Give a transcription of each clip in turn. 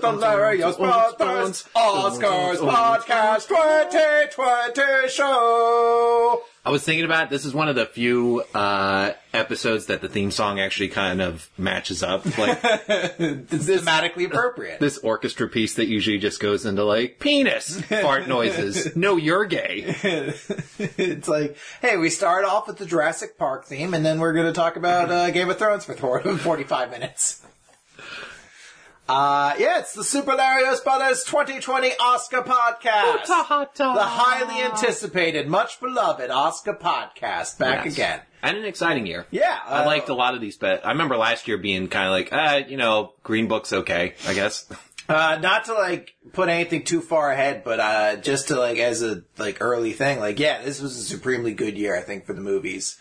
Hilarious Brothers Oscars Podcast 2020 show. I was thinking about this is one of the few uh, episodes that the theme song actually kind of matches up. Like It's thematically appropriate. this orchestra piece that usually just goes into like penis fart noises. No, you're gay. it's like, hey, we start off with the Jurassic Park theme, and then we're going to talk about uh, Game of Thrones for 45 minutes. Uh, yeah, it's the Super Hilarious Brothers 2020 Oscar podcast. The highly anticipated, much beloved Oscar podcast back Yes. again. And an exciting year. Yeah, I uh, liked a lot of these, but I remember last year being kind of like, uh, you know, Green Book's okay, I guess. Uh, not to like put anything too far ahead, but uh, just to like as a like early thing, like yeah, this was a supremely good year, I think, for the movies.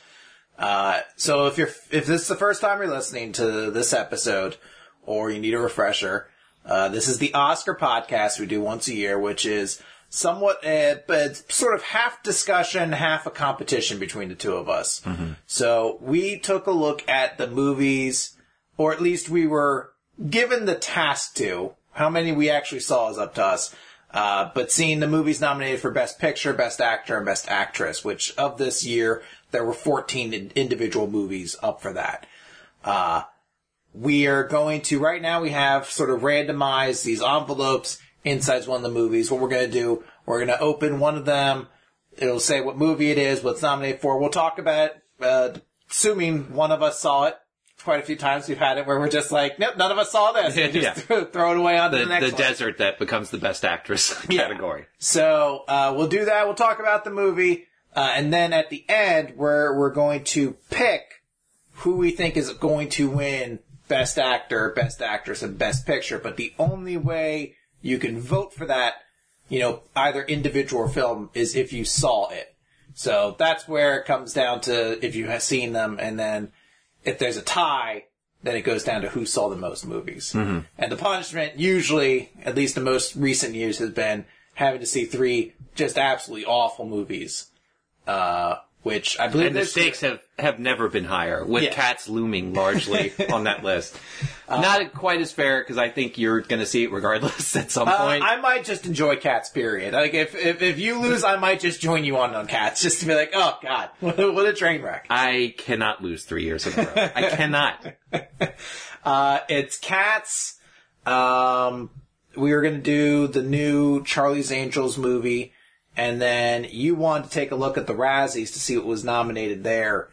Uh, so if you're if this is the first time you're listening to this episode, or you need a refresher, uh, this is the Oscar podcast we do once a year, which is somewhat uh, but sort of half discussion, half a competition between the two of us. So we took a look at the movies, or at least we were given the task to. How many we actually saw is up to us. Uh, but seeing the movies nominated for Best Picture, Best Actor, and Best Actress, which of this year there were 14 individual movies up for that. Uh, we are going to right now we have sort of randomized these envelopes inside one of the movies. What we're going to do, we're going to open one of them. It'll say what movie it is, what it's nominated for. We'll talk about it, uh, assuming one of us saw it. Quite a few times we've had it where we're just like, nope, none of us saw this. Just Yeah. throw, throw it away on The, the next the one. desert that becomes the best actress category. So uh, we'll do that. We'll talk about the movie, uh, and then at the end, we're we're going to pick who we think is going to win Best Actor, Best Actress, and Best Picture. But the only way you can vote for that, you know, either individual or film, is if you saw it. So that's where it comes down to if you have seen them, and then if there's a tie, then it goes down to who saw the most movies. Mm-hmm. And the punishment, usually, at least the most recent years, has been having to see three just absolutely awful movies. Uh, which I believe And the stakes have, have never been higher, with Yeah. cats looming largely on that list. Not quite as fair, because I think you're going to see it regardless at some Uh, point. I might just enjoy Cats. Period. Like if, if if you lose, I might just join you on on Cats, just to be like, oh god, what a, what a train wreck. I cannot lose three years in a row. I cannot. Uh, it's Cats. Um, we are gonna do the new Charlie's Angels movie, and then you wanted to take a look at the Razzies to see what was nominated there.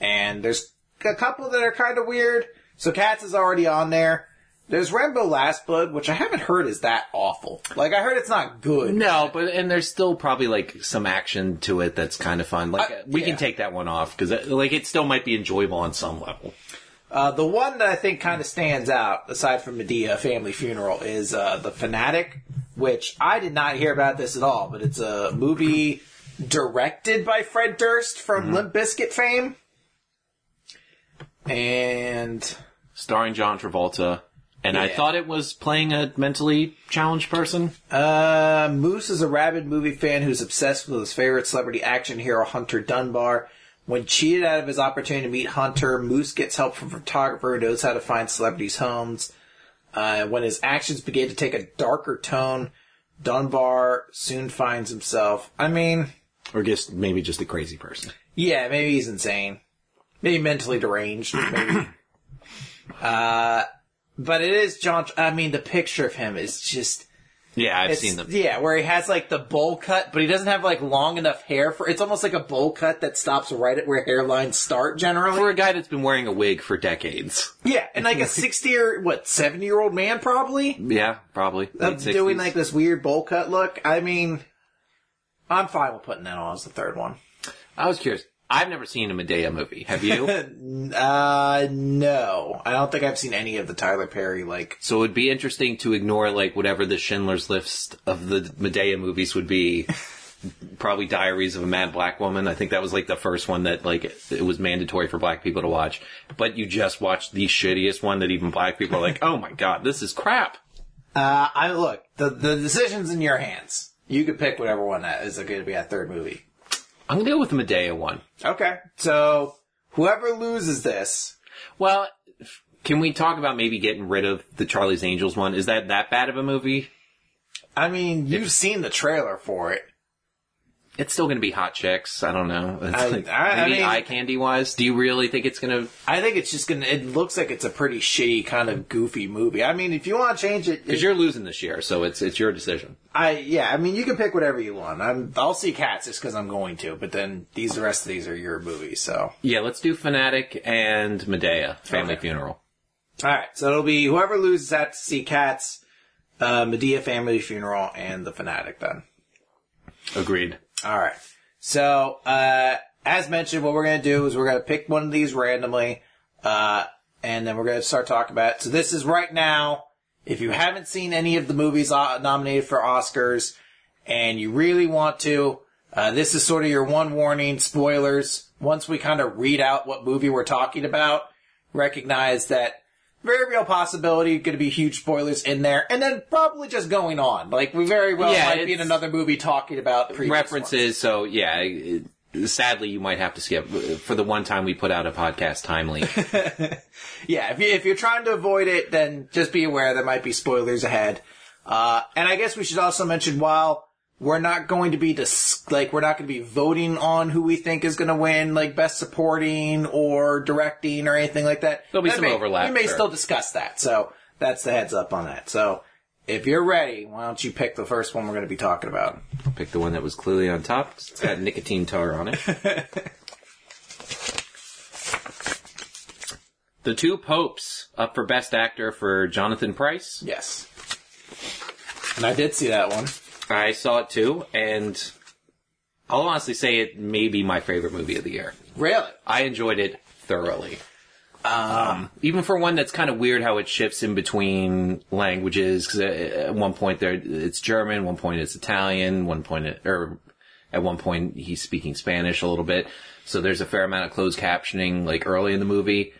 And there's a couple that are kind of weird. So Cats is already on there. There's Rambo Last Blood, which I haven't heard is that awful. Like I heard it's not good. No, but and there's still probably like some action to it that's kind of fun. Like Uh, we yeah. can take that one off because like it still might be enjoyable on some level. Uh, the one that I think kind of stands out, aside from Madea, Family Funeral, is uh, The Fanatic, which I did not hear about this at all, but it's a movie directed by Fred Durst from Limp Bizkit fame. And Starring John Travolta, and I thought it was playing a mentally challenged person. uh, Moose is a rabid movie fan who's obsessed with his favorite celebrity action hero, Hunter Dunbar. When cheated out of his opportunity to meet Hunter, Moose gets help from a photographer who knows how to find celebrities' homes. Uh, when his actions begin to take a darker tone, Dunbar soon finds himself. I mean, Or just maybe just a crazy person. yeah, maybe he's insane. Maybe mentally deranged. Maybe. uh, but it is John. I mean, the picture of him is just. Yeah, I've It's, seen them. Yeah, where he has like the bowl cut, but he doesn't have like long enough hair for. It's almost like a bowl cut that stops right at where hairlines start. Generally, For a guy that's been wearing a wig for decades. yeah, and like a sixty or what seventy year old man probably Yeah, probably. doing like this weird bowl cut look. I mean, I'm fine with putting that on as the third one. I was curious. I've never seen a Madea movie. Have you? Uh, no, I don't think I've seen any of the Tyler Perry like. so it would be interesting to ignore like whatever the Schindler's List of the Madea movies would be. Probably Diaries of a Mad Black Woman. I think that was like the first one that like it was mandatory for black people to watch. But you just watched the shittiest one that even black people are like, oh my god, this is crap. Uh, I look the the decision's in your hands. You could pick whatever one that is going to be that third movie. I'm gonna go with the Madea one. Okay. So whoever loses this, Well, can we talk about maybe getting rid of the Charlie's Angels one? Is that that bad of a movie? I mean, you've seen the trailer for it. It's still gonna be hot chicks. I don't know. I- like, I- I maybe mean- eye candy wise. Do you really think it's gonna? I think it's just gonna. It looks like it's a pretty shitty kind of goofy movie. I mean, if you want to change it, Because you're losing this year, so it's it's your decision. I yeah. I mean, you can pick whatever you want. I'm. I'll see Cats just because I'm going to. But then these, the rest of these are your movies. So Yeah, let's do Fanatic and Madea Family Okay. Funeral. all right. So it'll be whoever loses that to see Cats, uh, Madea Family Funeral, and The Fanatic. Then. Agreed. All right. So, uh, as mentioned, what we're going to do is we're going to pick one of these randomly, uh, and then we're going to start talking about it. So this is right now, if you haven't seen any of the movies uh, nominated for Oscars and you really want to, uh, this is sort of your one warning, spoilers. Once we kind of read out what movie we're talking about, recognize that very real possibility going to be huge spoilers in there, and then probably just going on. Like we very well Yeah, might be in another movie talking about previous ones. References. So yeah, it, sadly you might have to skip for the one time we put out a podcast timely. Yeah, if, you, if you're trying to avoid it, then just be aware there might be spoilers ahead. Uh, and I guess we should also mention while we're not going to be dis- like we're not going to be voting on who we think is going to win, like best supporting or directing or anything like that. There'll be That some may- overlap, We may sure. still discuss that, so that's the heads up on that. So if you're ready, why don't you pick the first one we're going to be talking about? Pick the one that was clearly on top. It's got nicotine tar on it. the two popes up for best actor for Jonathan Pryce. Yes. And I did see that one. I saw it too, and I'll honestly say it may be my favorite movie of the year. Really? I enjoyed it thoroughly. Um, even for one that's kind of weird how it shifts in between languages. Because at one point there it's German, one point it's Italian, one point it, or at one point he's speaking Spanish a little bit. So there's a fair amount of closed captioning like early in the movie.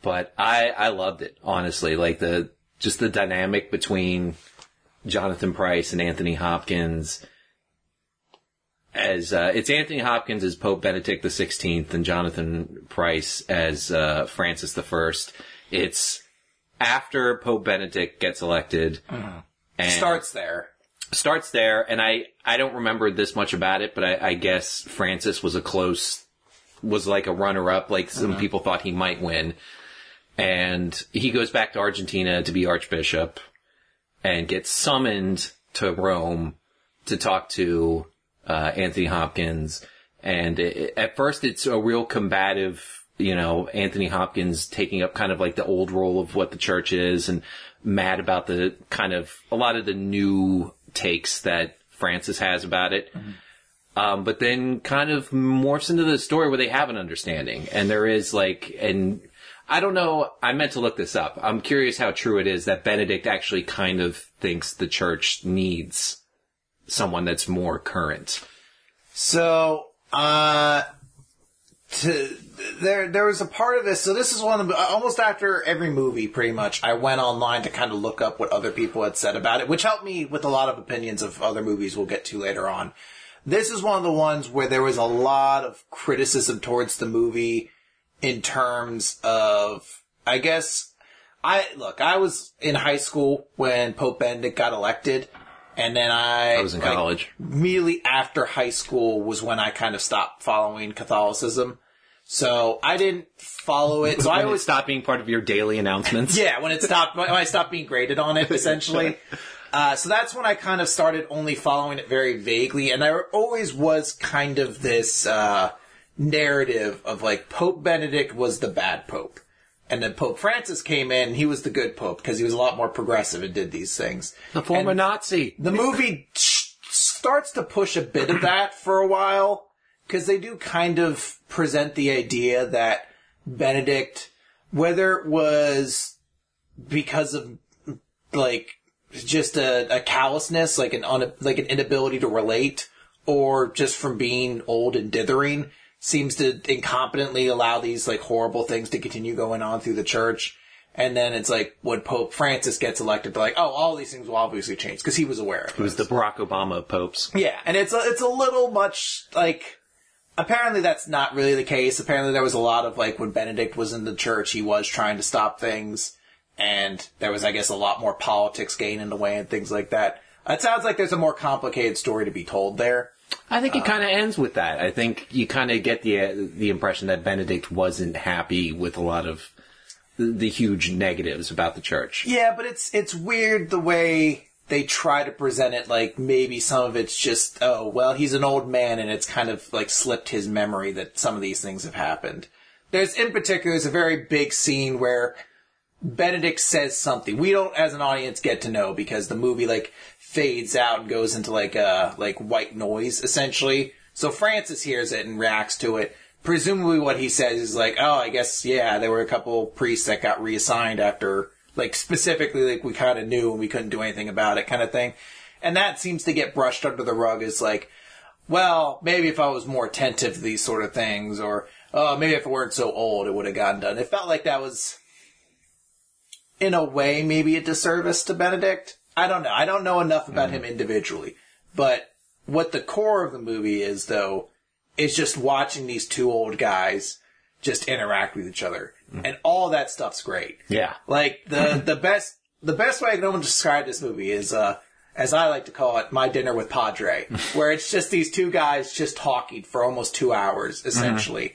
But I I loved it honestly. Like the just the dynamic between Jonathan Pryce and Anthony Hopkins as uh, it's Anthony Hopkins as Pope Benedict the Sixteenth and Jonathan Pryce as uh, Francis the First. It's after Pope Benedict gets elected and Starts there. starts there, and I I don't remember this much about it, but I, I guess Francis was a close was like a runner up. Like some people thought he might win, and he goes back to Argentina to be Archbishop, and gets summoned to Rome to talk to uh, Anthony Hopkins. And it, at first, it's a real combative, you know, Anthony Hopkins taking up kind of like the old role of what the church is and mad about the kind of a lot of the new takes that Francis has about it. Um, but then kind of morphs into the story where they have an understanding. And there is like, and I don't know, I meant to look this up. I'm curious how true it is that Benedict actually kind of thinks the church needs someone that's more current. So, uh, to, there, there was a part of this. So this is one of the, almost after every movie, pretty much, I went online to kind of look up what other people had said about it, which helped me with a lot of opinions of other movies we'll get to later on. This is one of the ones where there was a lot of criticism towards the movie in terms of, I guess, I, look, I was in high school when Pope Benedict got elected. And then I, I was in like, college. immediately after high school was when I kind of stopped following Catholicism. So I didn't follow it. So I always stopped being part of your daily announcements. yeah, when it stopped, when I stopped being graded on it, essentially. Uh, so that's when I kind of started only following it very vaguely, and there always was kind of this uh, narrative of like Pope Benedict was the bad pope, and then Pope Francis came in, and he was the good pope because he was a lot more progressive and did these things. The former Nazi. The movie starts to push a bit of that for a while because they do kind of present the idea that Benedict, whether it was because of like just a, a callousness, like an un, like an inability to relate, or just from being old and dithering, seems to incompetently allow these like horrible things to continue going on through the church. And then it's like when Pope Francis gets elected, they're like, oh, all these things will obviously change because he was aware of it. Was the Barack Obama of popes. Yeah, and it's a, it's a little much like apparently that's not really the case. Apparently there was a lot of like when Benedict was in the church, he was trying to stop things, and there was, I guess, a lot more politics getting in the way and things like that. It sounds like there's a more complicated story to be told there. I think it kind of ends with that. I think you kind of get the uh, the impression that Benedict wasn't happy with a lot of the, the huge negatives about the church. Yeah, but it's it's weird the way they try to present it. Like maybe some of it's just oh well, he's an old man, and it's kind of like slipped his memory that some of these things have happened. There's in particular there's a very big scene where Benedict says something we don't as an audience get to know because the movie like fades out and goes into like a like white noise essentially. So Francis hears it and reacts to it. Presumably what he says is like, oh, I guess yeah, there were a couple priests that got reassigned after like specifically like we kind of knew and we couldn't do anything about it kind of thing. And that seems to get brushed under the rug as like, well, maybe if I was more attentive to these sort of things or oh, maybe if it weren't so old, it would have gotten done. It felt like that was in a way maybe a disservice to Benedict. I don't know. I don't know enough about him individually. But what the core of the movie is though is just watching these two old guys just interact with each other. And all that stuff's great. Yeah. Like the the best the best way I can almost describe this movie is uh as I like to call it, my dinner with Padre, where it's just these two guys just talking for almost two hours, essentially.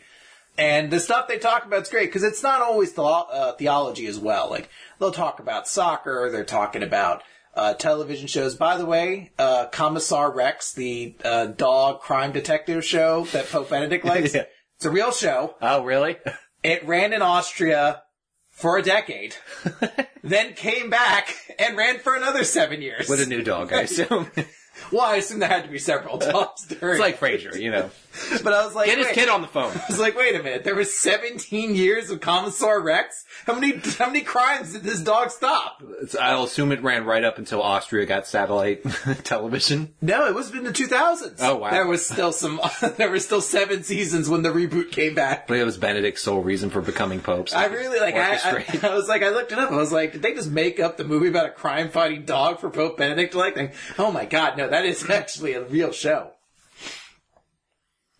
And the stuff they talk about is great because it's not always the, uh, theology as well. Like they'll talk about soccer, they're talking about uh, television shows. By the way, uh, Kommissar Rex, the uh, dog crime detective show that Pope Benedict likes, Yeah. it's a real show. Oh, really? It ran in Austria for a decade, then came back and ran for another seven years. With a new dog, I assume. well, I assume there had to be several dogs during. it's like Frasier, you know. but I was like, Get his wait. kid on the phone. I was like, wait a minute. There was 17 years of Kommissar Rex. How many how many crimes did this dog stop? I'll assume it ran right up until Austria got satellite television. No, it was in the 2000s. Oh, wow. There was still some. there were still seven seasons when the reboot came back. But it was Benedict's sole reason for becoming pope. so I really like. I. I, I was like, I looked it up. I was like, did they just make up the movie about a crime-fighting dog for Pope Benedict? Like, like, oh my god, no, that is actually a real show.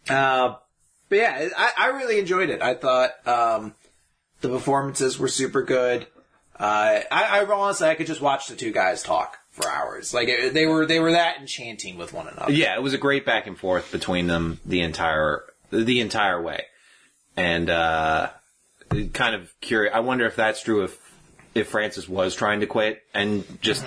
Uh, but yeah, I, I really enjoyed it. I thought um, the performances were super good. Uh, I, I honestly, I could just watch the two guys talk for hours. Like it, they were, they were that enchanting with one another. yeah, it was a great back and forth between them the entire the entire way, and uh, kind of curious. I wonder if that's true. If if Francis was trying to quit and just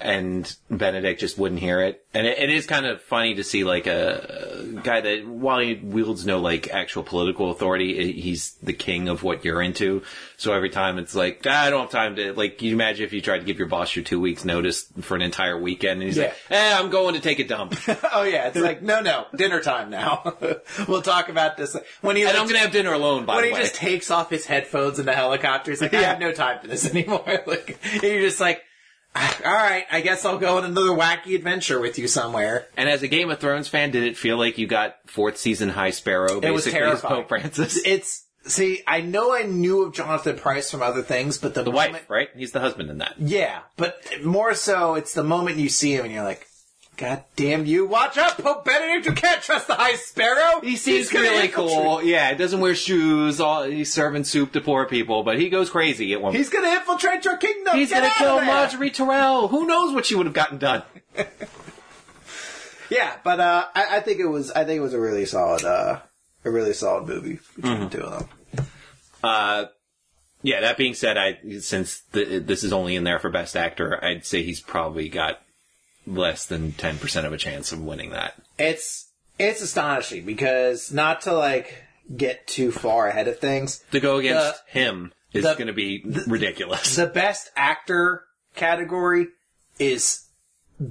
and Benedict just wouldn't hear it, and it, it is kind of funny to see like a, a guy that while he wields no like actual political authority, he's the king of what you're into. So every time it's like "Ah, I don't have time to like. You imagine if you tried to give your boss your two weeks notice for an entire weekend, and he's like, "Eh, I'm going to take a dump." Oh yeah, it's like no, no, dinner time now. we'll talk about this when he And like, I'm gonna have dinner alone, by when he way. just takes off his headphones in the helicopter. He's like, I Yeah. have no time for this anymore. like, you're just like, "Ah, all right, I guess I'll go on another wacky adventure with you somewhere. and as a Game of Thrones fan, did it feel like you got fourth season High Sparrow It was terrifying. Pope Francis? It's see, I know I knew of Jonathan Pryce from other things, but the, the moment, wife, right? He's the husband in that. yeah, but more so, it's the moment you see him and you're like. God damn you! Watch out, Pope Benedict! You can't trust the High Sparrow. He seems He's really cool. Yeah, he doesn't wear shoes. All, he's serving soup to poor people, but he goes crazy at one. He's gonna infiltrate your kingdom. He's Get gonna kill! Margaery Tyrell. Who knows what she would have gotten done? Yeah, but uh, I, I think it was. I think it was a really solid, uh, a really solid movie between the two of them. Uh, yeah. That being said, I since th this is only in there for Best Actor, I'd say he's probably got less than ten percent of a chance of winning that. It's it's astonishing because not to like get too far ahead of things. To go against The- him is going to be ridiculous. The best actor category is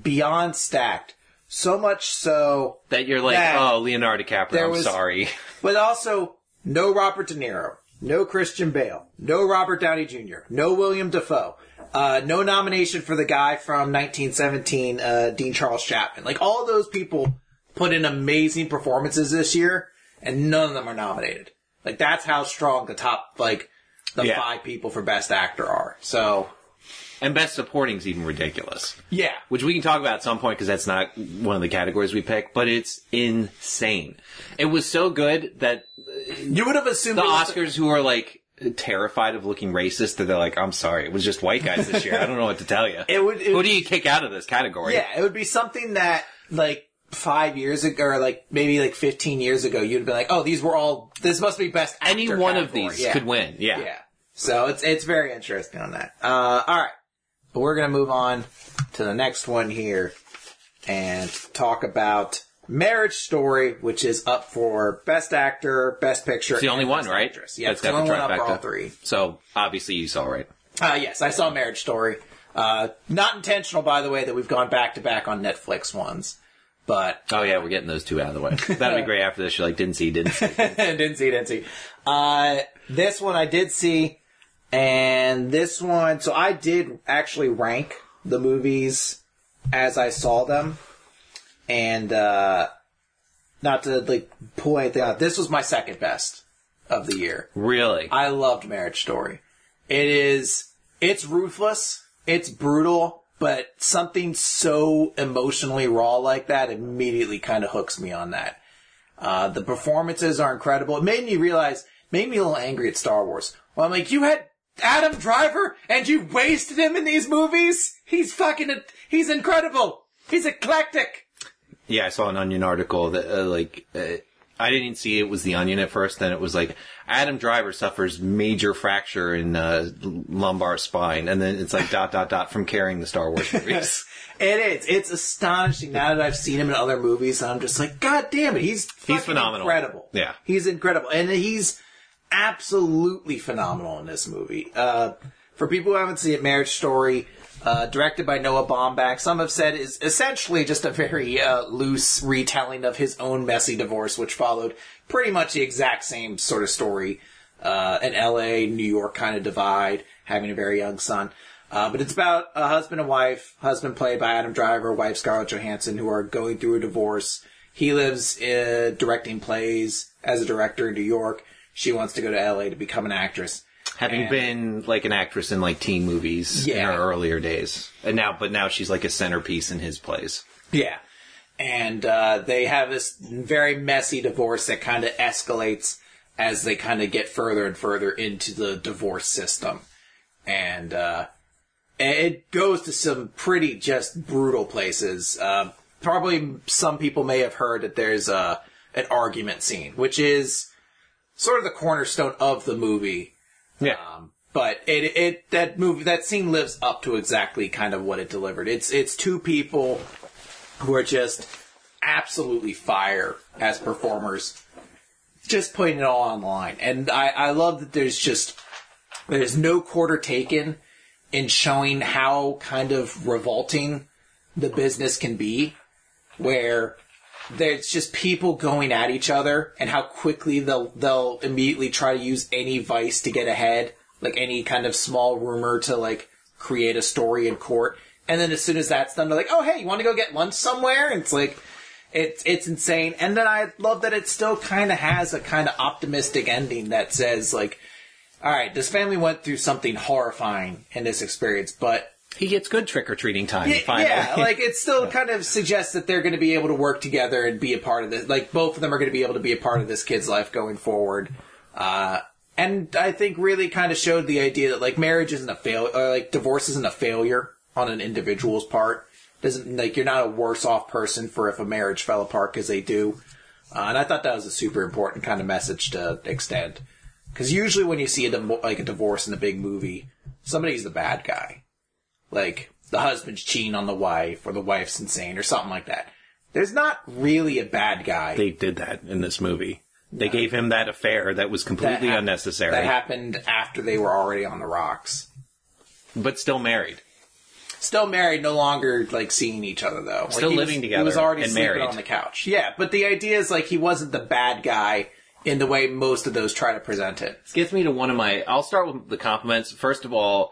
beyond stacked. So much so, that you're like, that- oh, Leonardo DiCaprio. I'm sorry. but also no Robert De Niro, no Christian Bale, no Robert Downey Jr., no William Dafoe. Uh, no nomination for the guy from 1917, uh, Dean Charles Chapman. Like all those people put in amazing performances this year, and none of them are nominated. Like that's how strong the top, like the Yeah. five people for best actor are. So And best supporting's even ridiculous. Yeah. Which we can talk about at some point because that's not one of the categories we pick, but it's insane. It was so good that You would have assumed the it was- Oscars who are like terrified of looking racist that they're like, I'm sorry, it was just white guys this year. I don't know what to tell you. It would- it Who would- do you kick out of this category? Yeah, it would be something that like five years ago, or like maybe like fifteen years ago, you'd be like, "Oh, these were all. This must be best." Any actor one of category." these Yeah. could win. Yeah. Yeah. So it's it's very interesting on that. Uh, all right, but we're gonna move on to the next one here and talk about Marriage Story, which is up for Best Actor, Best Picture. It's the only one, right? Actress. Yeah, That's it's the only one up for all three. So obviously you saw right. Uh, yes, I saw Marriage Story. Uh, not intentional, by the way, that we've gone back to back on Netflix ones, but Oh yeah, we're getting those two out of the way. That'd be great after this. You're like, didn't see, didn't see. didn't see, didn't see. Uh, this one I did see, and this one, so I did actually rank the movies as I saw them, and uh, not to like pull anything out. This was my second best of the year. Really? I loved Marriage Story. It is, it's ruthless, it's brutal, but something so emotionally raw like that immediately kind of hooks me on that. Uh, the performances are incredible. It made me realize, made me a little angry at Star Wars. Well, I'm like, you had Adam Driver and you wasted him in these movies? He's fucking, he's incredible. He's eclectic. Yeah, I saw an Onion article that uh, like uh, I didn't see it was the Onion at first. Then it was like Adam Driver suffers major fracture in uh, lumbar spine, and then it's like dot dot dot from carrying the Star Wars movies. It is. It's astonishing now that I've seen him in other movies. I'm just like, God damn it, he's He's phenomenal. Incredible. Yeah. he's incredible, and he's absolutely phenomenal in this movie. Uh, for people who haven't seen it, Marriage Story, uh, directed by Noah Baumbach, some have said is essentially just a very uh, loose retelling of his own messy divorce, which followed pretty much the exact same sort of story. Uh, an L.A. New York kind of divide, having a very young son. Uh, but it's about a husband and wife, husband played by Adam Driver, wife Scarlett Johansson, who are going through a divorce. He lives uh, directing plays as a director in New York. She wants to go to LA to become an actress. Having And- been like an actress in like teen movies in her earlier days, and now but now she's like a centerpiece in his plays. Yeah. And uh, they have this very messy divorce that kind of escalates as they kind of get further and further into the divorce system. And uh, it goes to some pretty just brutal places. Uh, probably some people may have heard that there's a, an argument scene, which is sort of the cornerstone of the movie. Yeah, Um, but it it that movie that scene lives up to exactly kind of what it delivered. It's it's two people who are just absolutely fire as performers, just putting it all on the line. And I I love that there's just there's no quarter taken in showing how kind of revolting the business can be, where there's just people going at each other and how quickly they'll they'll immediately try to use any vice to get ahead, like any kind of small rumor to like create a story in court. And then as soon as that's done, they're like, "Oh, hey, you want to go get lunch somewhere?" And it's like, it's it's insane. And then I love that it still kind of has a kind of optimistic ending that says like, "All right, this family went through something horrifying in this experience, but he gets good trick or treating time. yeah, finally. yeah, like it still kind of suggests that they're going to be able to work together and be a part of this. Like both of them are going to be able to be a part of this kid's life going forward. Uh, and I think really kind of showed the idea that like marriage isn't a fail, or like divorce isn't a failure on an individual's part. Doesn't like you're not a worse off person for if a marriage fell apart because they do. Uh, and I thought that was a super important kind of message to extend. Because usually when you see a like a divorce in a big movie, somebody's the bad guy like the husband's cheating on the wife or the wife's insane or something like that. There's not really a bad guy. they did that in this movie. They gave him that affair that was that completely unnecessary, That happened after they were already on the rocks. but still married. Still married, no longer like seeing each other though. Like, Still living was, together He was already and sleeping married. on the couch. Yeah, but the idea is like he wasn't the bad guy in the way most of those try to present it. it. gets me to one of my. I'll start with the compliments. First of all,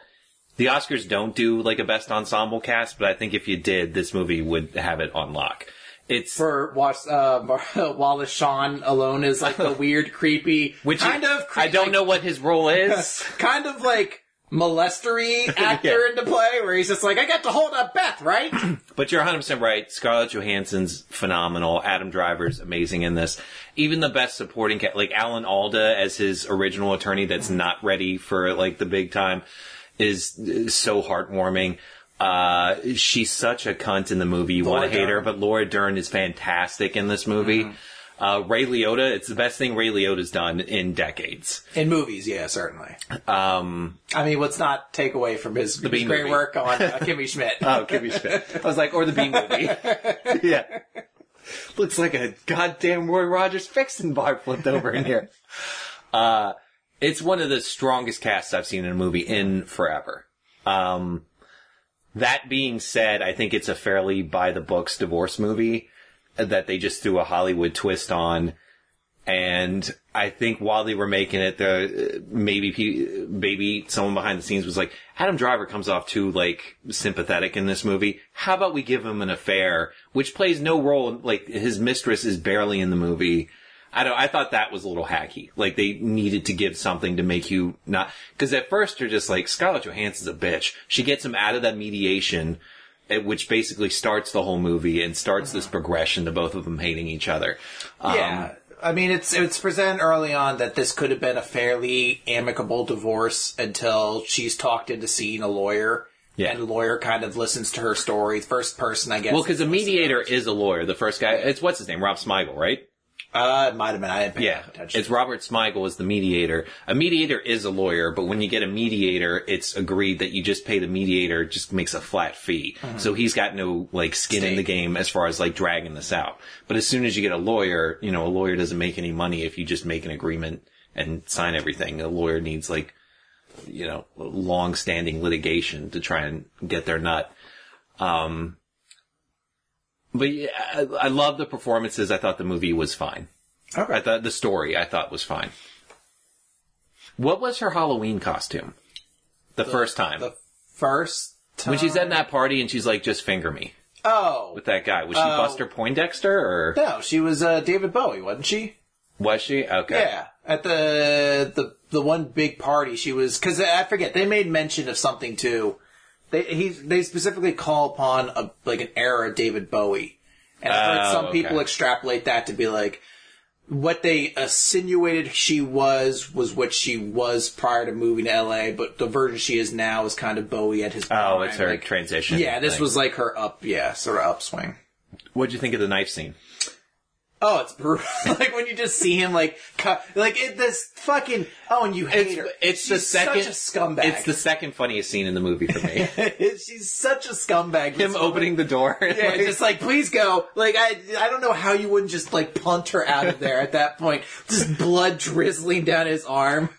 the Oscars don't do like a best ensemble cast, but I think if you did, this movie would have it on lock. It's For watch, uh, Wallace Shawn alone is like the weird, creepy, which kind of. I don't know what his role is. kind of like molestery actor Yeah. into play, where he's just like, I got to hold up Beth, right? But you're 100% right. Scarlett Johansson's phenomenal. Adam Driver's amazing in this. Even the best supporting cat, like Alan Alda as his original attorney that's not ready for like the big time is, is so heartwarming. Uh, she's such a cunt in the movie. You want to hate her, but Laura Dern is fantastic in this movie. Uh, Ray Liotta, it's the best thing Ray Liotta's done in decades. In movies, yeah, certainly. Um, I mean, let's not take away from his, his great Movie. work on uh, Kimmy Schmidt. Oh, Kimmy Schmidt. I was like, or the B movie. yeah. Looks like a goddamn Roy Rogers fixing bar flipped over in here. Uh, it's one of the strongest casts I've seen in a movie in forever. Um, that being said, I think it's a fairly by the books divorce movie that they just threw a Hollywood twist on. And I think while they were making it, the maybe maybe someone behind the scenes was like, Adam Driver comes off too like sympathetic in this movie. How about we give him an affair, which plays no role? Like his mistress is barely in the movie. I don't. I thought that was a little hacky. Like they needed to give something to make you not because at first you're just like Scarlett Johansson's a bitch. She gets him out of that mediation, eh, which basically starts the whole movie and starts this progression to both of them hating each other. Um, yeah. I mean, it's it's presented early on that this could have been a fairly amicable divorce until she's talked into seeing a lawyer. Yeah. And the lawyer kind of listens to her story. First person, I guess. Well, because the mediator is a lawyer. The first guy, it's what's his name, Rob Smigel, right? Uh, it might have been. I didn't Yeah, attention. it's Robert Smigel is the mediator. A mediator is a lawyer, but when you get a mediator, it's agreed that you just pay the mediator just makes a flat fee. So he's got no like skin in the game as far as like dragging this out. But as soon as you get a lawyer, you know, a lawyer doesn't make any money if you just make an agreement and sign everything. A lawyer needs like, you know, long-standing litigation to try and get their nut. Um, but yeah, I, I love the performances. I thought the movie was fine. Okay. I thought the story I thought was fine. What was her Halloween costume? The, first time. The first time. when she's at that party and she's like, just finger me Oh. with that guy. Was she Oh. Buster Poindexter or No, she was uh, David Bowie, wasn't she? was she? Okay. Yeah, at the the the one big party, she was because I forget they made mention of something too. They he they specifically call upon a like an era David Bowie, and I've heard Oh, some people extrapolate that to be like what they insinuated she was was what she was prior to moving to L.A., but the version she is now is kind of Bowie at his. Oh, prime, it's her like- transition. Yeah, this thing. was like her up, yeah, sort of upswing. What'd you think of the knife scene? Oh, it's brutal. like when you just see him like cut, like it, this fucking. Oh, and you hate It's, her. it's the second Such a scumbag. It's the second funniest scene in the movie for me. She's such a scumbag. Him opening the door. Yeah, Like- just like please go. Like I, I don't know how you wouldn't just like punt her out of there at that point. Just blood drizzling down his arm.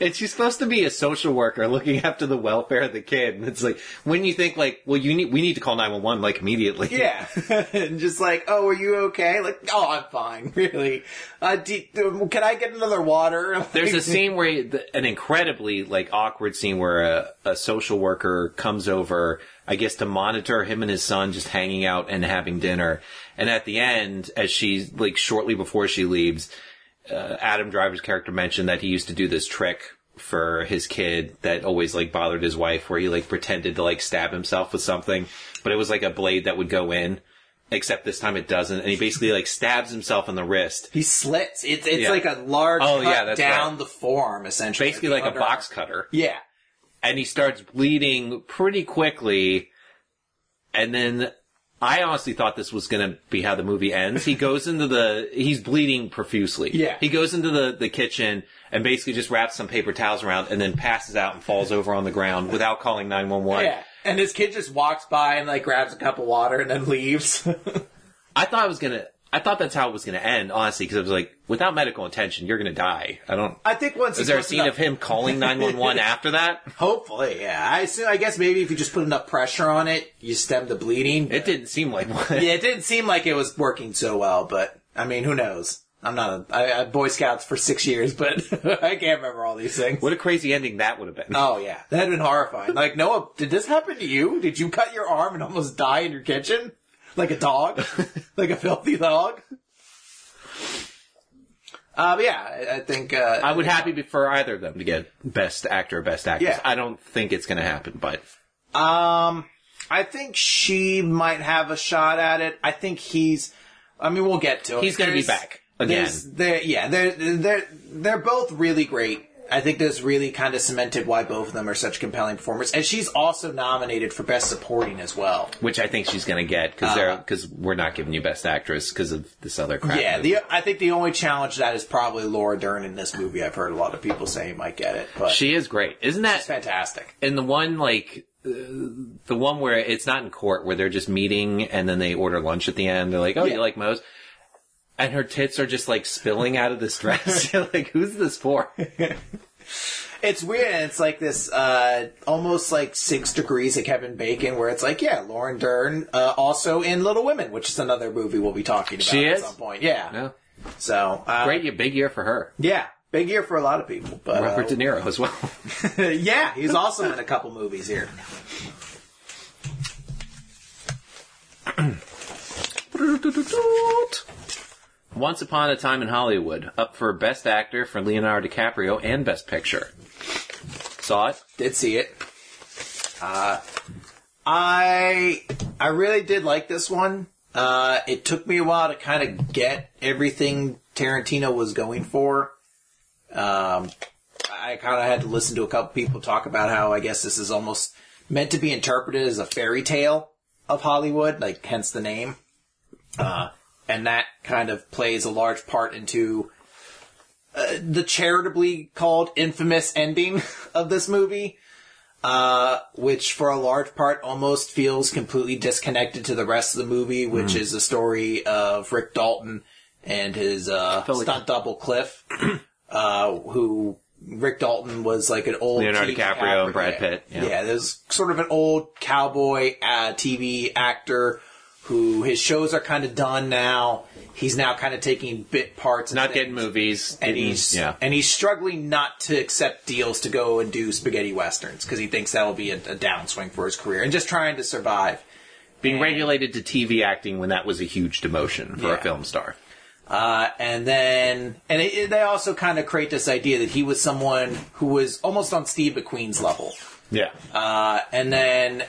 And she's supposed to be a social worker looking after the welfare of the kid. And it's like, when you think like, well, you need, we need to call 911 like immediately. Yeah, and just like, oh, are you okay? Like, oh, I'm fine. Really? Uh, do, can I get another water? There's a scene where, he- an incredibly like awkward scene where a, a social worker comes over, I guess to monitor him and his son just hanging out and having dinner. And at the end, as she's like shortly before she leaves, uh, Adam Driver's character mentioned that he used to do this trick for his kid that always like bothered his wife where he like pretended to like stab himself with something, but it was like a blade that would go in. Except this time it doesn't, and he basically like stabs himself in the wrist. He slits. It's it's Yeah. like a large Oh, cut yeah, that's down right. the forearm, essentially. Basically like a box cutter. Yeah. and he starts bleeding pretty quickly. And then I honestly thought this was going to be how the movie ends. He goes into the, he's bleeding profusely. Yeah. He goes into the, the kitchen and basically just wraps some paper towels around and then passes out and falls over on the ground without calling 911. Yeah. And his kid just walks by and like grabs a cup of water and then leaves. I thought I was going to, I thought that's how it was going to end, honestly, because I was like, without medical attention, you're going to die. I don't, I think once is he there a scene enough- of him calling 911 after that? Hopefully, yeah. I assume, I guess maybe if you just put enough pressure on it, you stem the bleeding. It didn't seem like one. yeah, it didn't seem like it was working so well, but I mean, who knows? I'm not a I, I Boy Scouts for six years, but I can't remember all these things. What a crazy ending that would have been. Oh yeah, that'd been horrifying. Like Noah, did this happen to you? Did you cut your arm and almost die in your kitchen, like a dog, like a filthy dog? Uh, but yeah, I, I think uh, I would happy be- for either of them to get best actor, or best actress. Yeah. I don't think it's going to happen, but Um, I think she might have a shot at it. I think he's. I mean, we'll get to it. He's gonna be back again. They're, yeah, they're they're they're both really great. I think this really kind of cemented why both of them are such compelling performers, and she's also nominated for best supporting as well. which I think she's going to get because they're because we're not giving you best actress because of this other crap. Yeah, the I think the only challenge to that is probably Laura Dern in this movie. I've heard a lot of people saying might get it, but she is great, isn't that? she's fantastic. And the one like uh, the one where it's not in court where they're just meeting and then they order lunch at the end. They're like, "Oh, Yeah. you like Moe's?" And her tits are just like spilling out of this dress. Like, who's this for? It's weird. and It's like this, uh, almost like six degrees of Kevin Bacon, where it's like, yeah, Lauren Dern, uh, also in Little Women, which is another movie we'll be talking about She at is? some point. Yeah. No, So, uh, great, big year for her. Yeah. Big year for a lot of people, but Robert De uh, Niro as well. yeah, he's also in a couple movies here. Once Upon a Time in Hollywood, up for Best Actor for Leonardo DiCaprio and Best Picture. Saw it? Did see it. Uh, I I really did like this one. Uh, it took me a while to kind of get everything Tarantino was going for. Um, I kind of had to listen to a couple people talk about how I guess this is almost meant to be interpreted as a fairy tale of Hollywood, like hence the name. Uh, and that kind of plays a large part into uh, the charitably called infamous ending of this movie, uh, which for a large part almost feels completely disconnected to the rest of the movie, which is the story of Rick Dalton and his uh, like- stunt double Cliff, uh, who Rick Dalton was like an old Leonardo TV DiCaprio and. Brad Pitt, yeah. Yeah, there's sort of an old cowboy uh, TV actor who his shows are kind of done now. He's now kind of taking bit parts, Not getting movies. and he's yeah. and he's struggling not to accept deals to go and do spaghetti westerns because he thinks that'll be a, a downswing for his career and just trying to survive. Being regulated to TV acting when that was a huge demotion for Yeah. a film star. Uh, and then and it, it- they also kind of create this idea that he was someone who was almost on Steve McQueen's level. Yeah. Uh, and then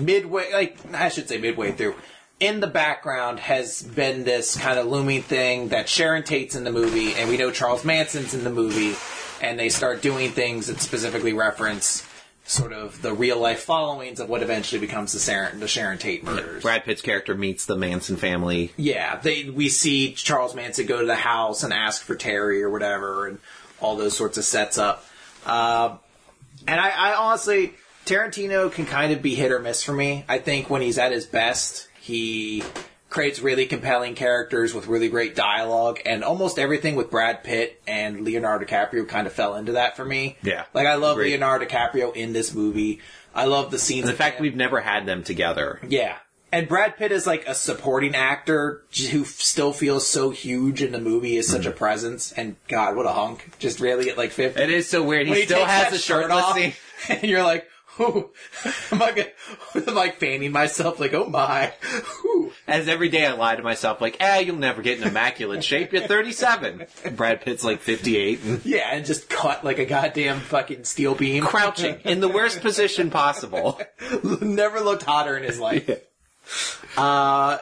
midway, like I should say midway through, in the background has been this kind of looming thing that Sharon Tate's in the movie, and we know Charles Manson's in the movie, and they start doing things that specifically reference sort of the real life followings of what eventually becomes the Sharon, the Sharon Tate murders. Brad Pitt's character meets the Manson family. Yeah, they we see Charles Manson go to the house and ask for Terry or whatever, and all those sorts of sets up. Uh, and I, I honestly, Tarantino can kind of be hit or miss for me. I think when he's at his best, he creates really compelling characters with really great dialogue, and almost everything with Brad Pitt and Leonardo DiCaprio kind of fell into that for me. Yeah. like I love Agreed. Leonardo DiCaprio in this movie. I love the scenes. And the fact him. we've never had them together. Yeah. And Brad Pitt is like a supporting actor who still feels so huge in the movie, is such a mm-hmm. presence. And God, what a hunk. Just really at like 50. It is so weird. He When still has a shirt off, scene. And you're like, ooh, am I gonna, I'm like fanning myself like, oh my. Ooh. As every day I lie to myself, like, ah, you'll never get in immaculate shape. You're 37. Brad Pitt's like 58 and Yeah, and just cut like a goddamn fucking steel beam. crouching in the worst position possible. Never looked hotter in his life. Uh,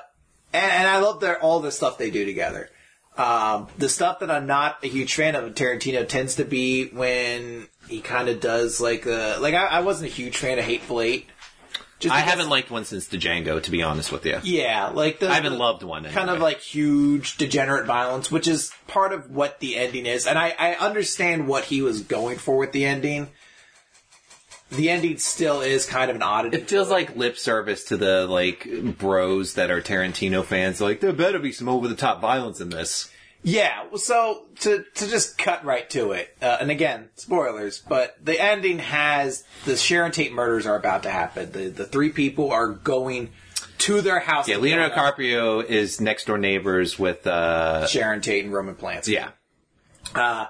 and, and I love their, all the stuff they do together. Um, the stuff that I'm not a huge fan of Tarantino tends to be when he kind of does like uh like I, I wasn't a huge fan of Hateful Eight. Just I because- haven't liked one since The Django, to be honest with you. Yeah, like the I haven't the loved one. kind of like huge degenerate violence, which is part of what the ending is, and I, I understand what he was going for with the ending. The ending still is kind of an oddity. It feels like lip service to the like bros that are Tarantino fans. Like there better be some over the top violence in this. Yeah, so to to just cut right to it, uh, and again, spoilers, but the ending has the Sharon Tate murders are about to happen. The the three people are going to their house. Yeah, Leonardo. DiCaprio is next door neighbors with uh Sharon Tate and Roman Polanski. yeah. Uh,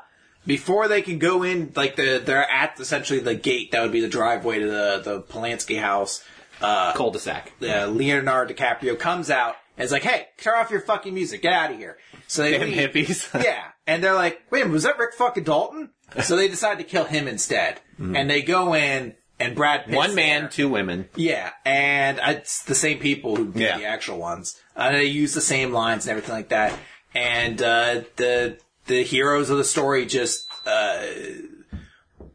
before they can go in, like the they're at essentially the gate that would be the driveway to the the Polanski house. Cul-de-sac. uh, Leonardo DiCaprio comes out and is like, "Hey, turn off your fucking music, get out of here." So they Damn leave. hippies. yeah, and they're like, "Wait, a minute, was that Rick fucking Dalton?" So they decide to kill him instead, and they go in and Brad Pitt's One man, there. two women. Yeah, and it's the same people who did Yeah. the actual ones. Uh, they use the same lines and everything like that. And uh, the the heroes of the story just uh,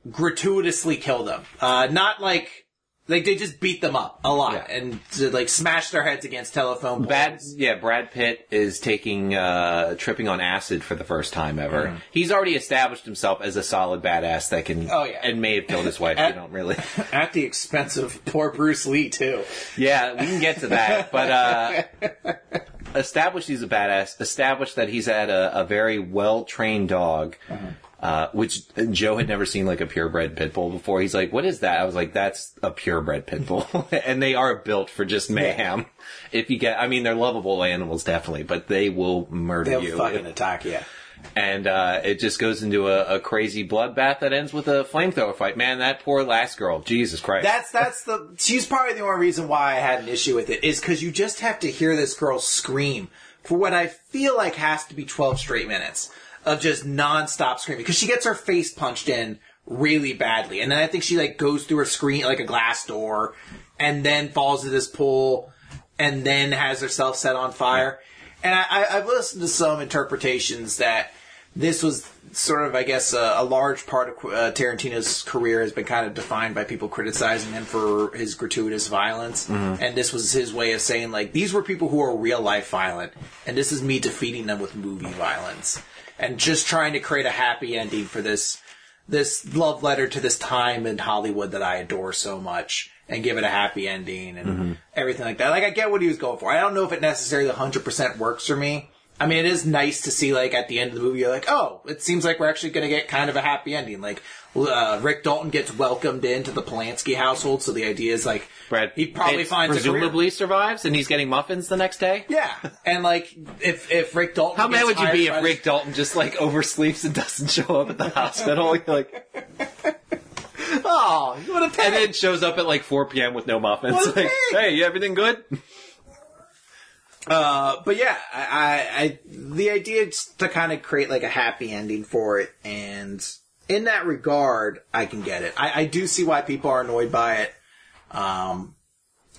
gratuitously kill them. Uh, not like like they just beat them up a lot Yeah. and to, like smash their heads against telephone poles. Bad, yeah. Brad Pitt is taking uh, tripping on acid for the first time ever. Mm. He's already established himself as a solid badass that can. Oh, yeah. and may have killed his wife. At- you don't really. at the expense of poor Bruce Lee too. Yeah, we can get to that, but uh, establish he's a badass. Establish that he's had a, a very well trained dog, uh, which Joe had never seen like a purebred pit bull before. He's like, "What is that?" I was like, "That's a purebred pit bull," and they are built for just mayhem. If you get, I mean, they're lovable animals definitely, but they will murder They'll you. fucking attack you. and uh, it just goes into a, a crazy bloodbath that ends with a flamethrower fight. Man, that poor last girl, Jesus Christ! That's that's the she's probably the only reason why I had an issue with it is because you just have to hear this girl scream for what I feel like has to be twelve straight minutes of just nonstop screaming because she gets her face punched in really badly, and then I think she like goes through a screen like a glass door, and then falls to this pool, and then has herself set on fire. And I, I, I've listened to some interpretations that this was sort of, I guess, a, a large part of uh, Tarantino's career has been kind of defined by people criticizing him for his gratuitous violence, and this was his way of saying like these were people who are real life violent, and this is me defeating them with movie violence, and just trying to create a happy ending for this this love letter to this time in Hollywood that I adore so much and give it a happy ending and everything like that. Like I get what he was going for. I don't know if it necessarily 100% works for me. I mean, it is nice to see like at the end of the movie, you're like, oh, it seems like we're actually going to get kind of a happy ending. Like uh, Rick Dalton gets welcomed into the Polanski household, so the idea is like Brad he probably Pitt finds a presumably survives, and he's getting muffins the next day. Yeah, and like if if Rick Dalton, How mad gets would you hired be by if Rick Dalton just like oversleeps and doesn't show up at the hospital? You're like, Oh, you would have and then shows up at like 4 p.m. with no muffins. What a Like, pig. hey, you everything good? Uh, but yeah, I, I, I the idea is to kind of create like a happy ending for it, and in that regard, I can get it. I, I do see why people are annoyed by it. Um,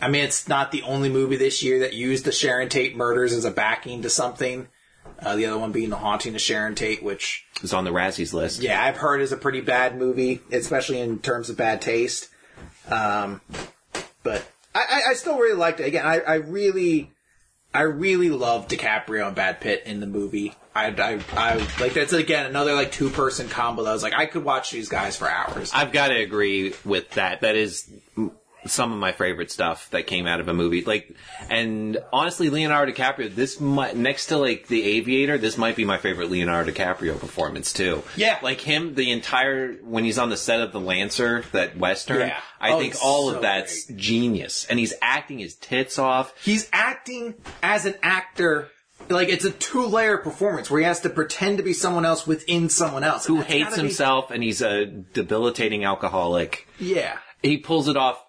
I mean, it's not the only movie this year that used the Sharon Tate murders as a backing to something. Uh, the other one being The Haunting of Sharon Tate, which is on the Razzies list. yeah, I've heard is a pretty bad movie, especially in terms of bad taste. Um, but I, I, I still really liked it. Again, I, I really, I really love DiCaprio and Brad Pitt in the movie. I, I, I like that's again another like two person combo. That I was like, I could watch these guys for hours. I've got to agree with that. That is some of my favorite stuff that came out of a movie. Like, and honestly, Leonardo DiCaprio, this might, next to like The Aviator, this might be my favorite Leonardo DiCaprio performance too. Yeah. Like him, the entire, when he's on the set of The Lancer, that Western, Yeah. I Oh, think all so of that's great. genius. And he's acting his tits off. He's acting as an actor. Like it's a two layer performance where he has to pretend to be someone else within someone else. Who hates gotta be- himself and he's a debilitating alcoholic. Yeah, He pulls it off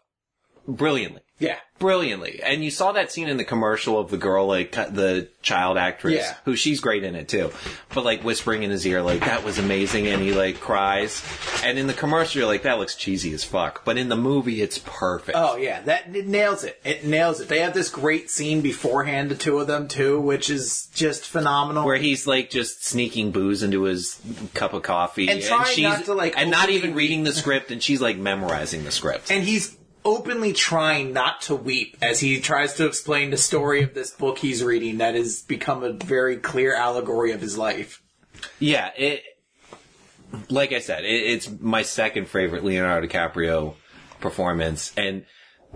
brilliantly. yeah. brilliantly. And you saw that scene in the commercial of the girl, like uh, the child actress, Yeah. who she's great in it too, but like whispering in his ear, like that was amazing, and he like cries. And in the commercial, you're like, that looks cheesy as fuck, but in the movie, it's perfect. Oh yeah, that it nails it. It nails it. They have this great scene beforehand, the two of them too, which is just phenomenal. Where he's like just sneaking booze into his cup of coffee And trying not to, like, and not even reading the script, and she's like memorizing the script. and he's openly trying not to weep as he tries to explain the story of this book he's reading that has become a very clear allegory of his life. Yeah, it. Like I said, it, it's my second favorite Leonardo DiCaprio performance, and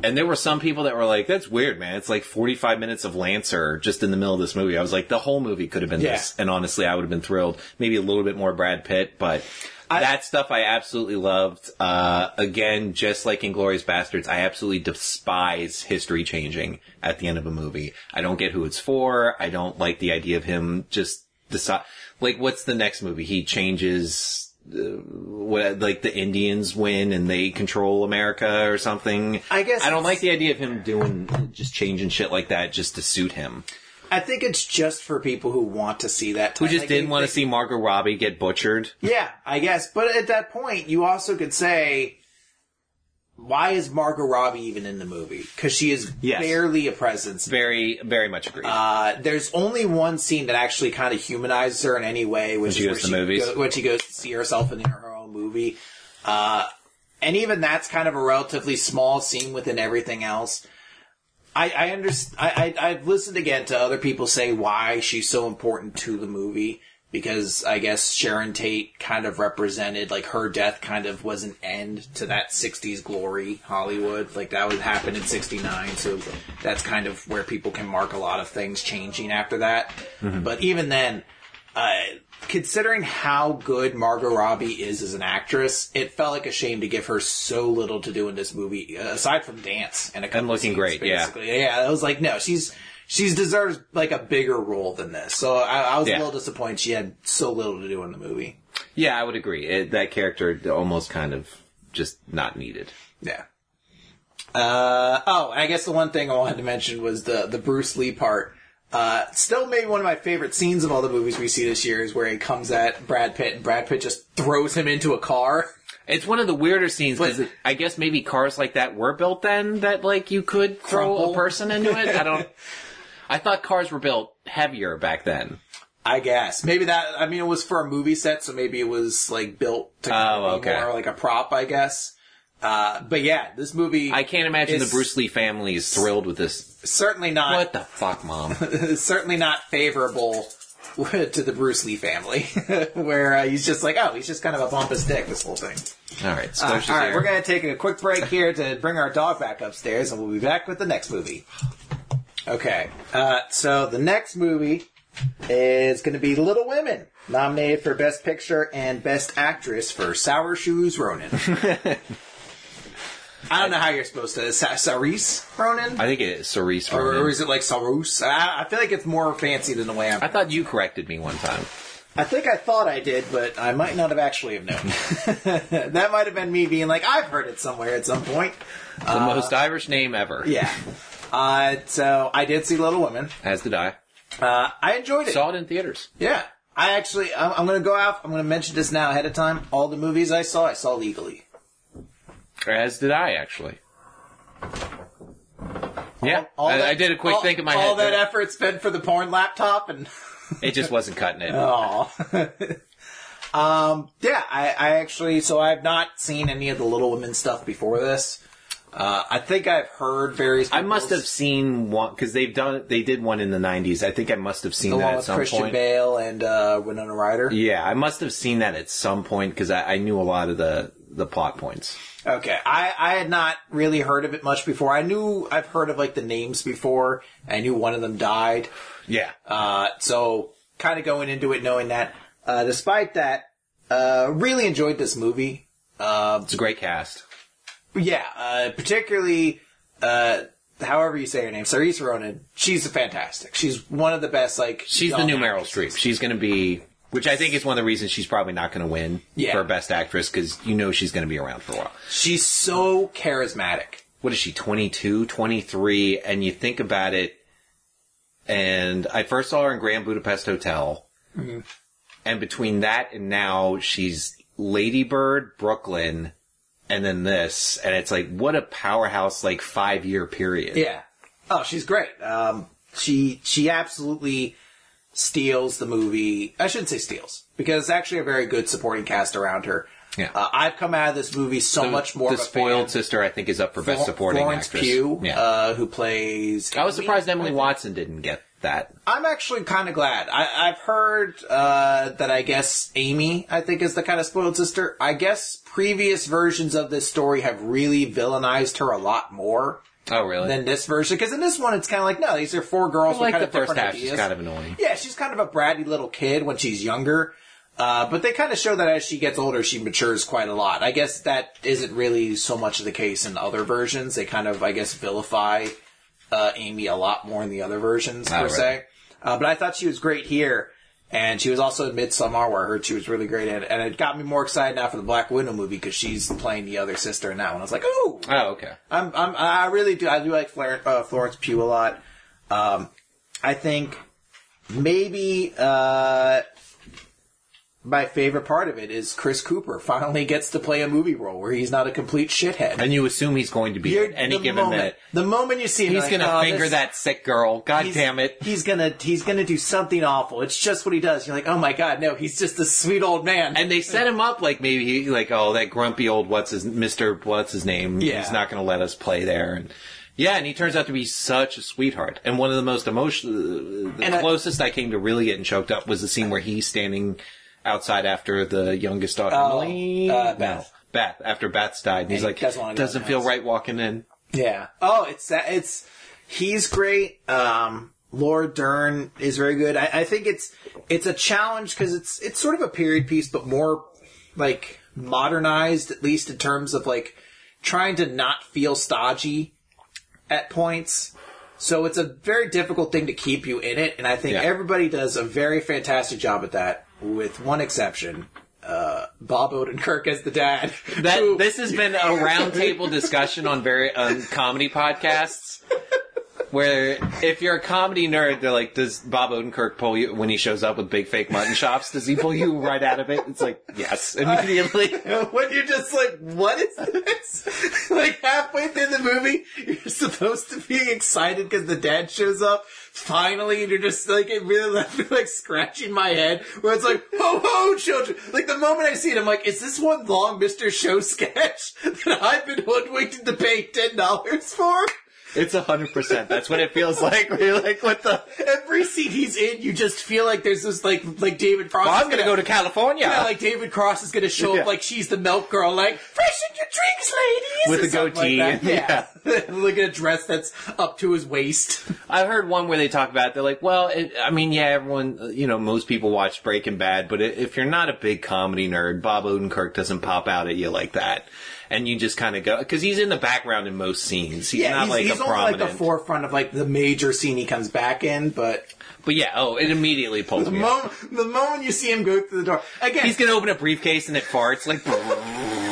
and there were some people that were like, "That's weird, man. It's like forty five minutes of Lancer just in the middle of this movie." I was like, the whole movie could have been Yeah. this, and honestly, I would have been thrilled. Maybe a little bit more Brad Pitt, but. That stuff I absolutely loved. Uh, again, just like Inglourious Basterds, I absolutely despise history changing at the end of a movie. I don't get who it's for. I don't like the idea of him just decide, like, what's the next movie? He changes uh, what like the Indians win and they control America or something. I guess I don't like the idea of him doing just changing shit like that just to suit him. I think it's just for people who want to see that. Who just like, didn't want to see Margot Robbie get butchered. Yeah, I guess. But at that point, you also could say, why is Margot Robbie even in the movie? Because she is Yes. barely a presence. Very, very much agreed. Uh, there's only one scene that actually kind of humanizes her in any way, which she is goes where movies? go- when she goes to see herself in her own movie. Uh, and even that's kind of a relatively small scene within everything else. I, I understand. I, I, I've listened again to other people say why she's so important to the movie because I guess Sharon Tate kind of represented like her death kind of was an end to that '60s glory Hollywood. Like that would happen in '69, so that's kind of where people can mark a lot of things changing after that. But even then, uh, considering how good Margot Robbie is as an actress, it felt like a shame to give her so little to do in this movie, uh, aside from dance and a couple And looking scenes, great, yeah. basically. yeah. I was like, no, she's she's deserves like a bigger role than this. So I, I was Yeah. a little disappointed she had so little to do in the movie. yeah, I would agree. It, that character almost kind of just not needed. Yeah. Uh, oh, I guess the one thing I wanted to mention was the the Bruce Lee part. Uh, still maybe one of my favorite scenes of all the movies we see this year is where he comes at Brad Pitt and Brad Pitt just throws him into a car. It's one of the weirder scenes because I guess maybe cars like that were built then that like you could throw Crumple. a person into it. I don't. I thought cars were built heavier back then. I guess maybe that. I mean, it was for a movie set, so maybe it was like built to Oh, be okay. more like a prop, I guess. Uh, but yeah, this movie. I can't imagine the Bruce Lee family is thrilled with this. certainly not What the fuck, mom? certainly not favorable to the Bruce Lee family, where uh, he's just like, oh, he's just kind of a pompous dick. This whole thing. All right, Uh, all Squishy's we're gonna take a quick break here to bring our dog back upstairs, and we'll be back with the next movie. Okay, uh, so the next movie is going to be Little Women, nominated for Best Picture and Best Actress for Sour Shoes Ronan. I don't know how you're supposed to. Sa- Saris Ronan? I think it is Cerise or, or is it like Sarus? I, I feel like it's more fancy than the way I'm. I thought you corrected me one time. I think I thought I did, but I might not have actually have known. that might have been me being like, I've heard it somewhere at some point. The most Irish name ever. Yeah. Uh, so I did see Little Women. As did I. Uh, I enjoyed it. Saw it in theaters. Yeah. I actually, I'm, I'm going to go out. I'm going to mention this now ahead of time. All the movies I saw, I saw legally. As did I, actually. Yeah, All I, that- I did a quick all, think in my All head. that effort spent for the porn laptop and. it just wasn't cutting it. Oh. um, yeah, I, I actually, so I've not seen any of the Little Women stuff before this. Uh, I think I've heard various. I must have seen one because they've done they did one in the '90s. I think I must have seen the that one at some Christian point. Bale and uh, Winona Ryder. Yeah, I must have seen that at some point because I, I knew a lot of the the plot points. Okay, I, I had not really heard of it much before. I knew I've heard of like the names before. I knew one of them died. Yeah, Uh, so kind of going into it knowing that. Uh, despite that, uh, really enjoyed this movie. Uh, it's a great cast. yeah, uh, particularly, uh, however you say her name, Saoirse Ronan. She's fantastic. She's one of the best. Like She's the new Meryl actresses. Streep. She's going to be, which I think is one of the reasons she's probably not going to win Yeah. for Best Actress because you know she's going to be around for a while. She's so charismatic. What is she, 22, 23? And you think about it, and I first saw her in Grand Budapest Hotel. Mm-hmm. And between that and now, she's Lady Bird, Brooklyn, and then this. And it's like, what a powerhouse, like, five year period. Yeah. Oh, she's great. Um, she she absolutely steals the movie. I shouldn't say steals because it's actually a very good supporting cast around her. Yeah. Uh, I've come out of this movie so much more The of a spoiled sister, I think, is up for Best Supporting Florence Actress. Pugh, Yeah. uh, who plays. I was surprised Emily. Watson didn't get that. I'm actually kind of glad. I, I've heard uh, that I guess Amy, I think, is the kind of spoiled sister. I guess previous versions of this story have really villainized her a lot more Oh, really? than this version. Because in this one, it's kind of like, no, these are four girls I with kind the of first different half. ideas. She's kind of annoying. Yeah, she's kind of a bratty little kid when she's younger. Uh, but they kind of show that as she gets older, she matures quite a lot. I guess that isn't really so much the case in other versions. They kind of, I guess, vilify uh, Amy a lot more in the other versions, per Oh, se. Uh, but I thought she was great here. And she was also in Midsommar, where I heard she was really great in it. And it got me more excited now for the Black Widow movie because she's playing the other sister in that one. I was like, ooh, Oh, okay. I'm, I'm, I really do. I do like Flor- uh, Florence Pugh a lot. Um, I think maybe uh, my favorite part of it is Chris Cooper finally gets to play a movie role where he's not a complete shithead. And you assume he's going to be You're- at any given moment, minute. The moment you see him, He's you're gonna oh, finger this- that sick girl. God damn it. He's gonna he's gonna do something awful. It's just what he does. You're like, oh my god, no, he's just a sweet old man. And they set him up like maybe he, like oh that grumpy old what's his Mister what's his name Yeah. he's not going to let us play there and yeah and he turns out to be such a sweetheart and one of the most emotional uh, the And I- closest I came to really getting choked up was the scene where he's standing outside after the youngest daughter Oh, Emily uh, No, Beth. Beth after Beth's died and he's he like doesn't wanna go in doesn't feel house." right walking in Yeah. Oh, it's it's he's great. Um, Laura Dern is very good. I, I think it's it's a challenge because it's it's sort of a period piece, but more like modernized, at least in terms of like trying to not feel stodgy at points. So it's a very difficult thing to keep you in it, and I think Yeah. everybody does a very fantastic job at that, with one exception. Uh, Bob Odenkirk as the dad. that who- this has been a roundtable discussion on very on comedy podcasts. Where if you're a comedy nerd, they're like, does Bob Odenkirk pull you when he shows up with big fake mutton chops? Does he pull you right out of it? It's like yes, immediately. when you're just like, what is this? like halfway through the movie, you're supposed to be excited because the dad shows up. Finally, and you're just like, it really left me like scratching my head where it's like, ho ho, children. Like the moment I see it, I'm like, is this one long Mr. Show sketch that I've been hoodwinked to pay $10 for? It's a hundred percent. That's what it feels like. You're like, what the? Every scene he's in, you just feel like there's this like, like David Cross. Well, I'm gonna go to California Yeah, like David Cross is gonna show Yeah. up like she's the milk girl, like freshen your drinks, ladies, With a goatee, Like that. Yeah, like in a dress that's up to his waist. I've heard one where they talk about. It, they're like, well, it, I mean, yeah, everyone, you know, most people watch Breaking Bad, but if you're not a big comedy nerd, Bob Odenkirk doesn't pop out at you like that, and you just kind of go because he's in the background in most scenes. He's Yeah, not he's, like he's a prominent. like the forefront of like the major scene he comes back in, but but yeah, oh, it immediately pulls the me. moment the moment you see him go through the door again, He's gonna open a briefcase and it farts like.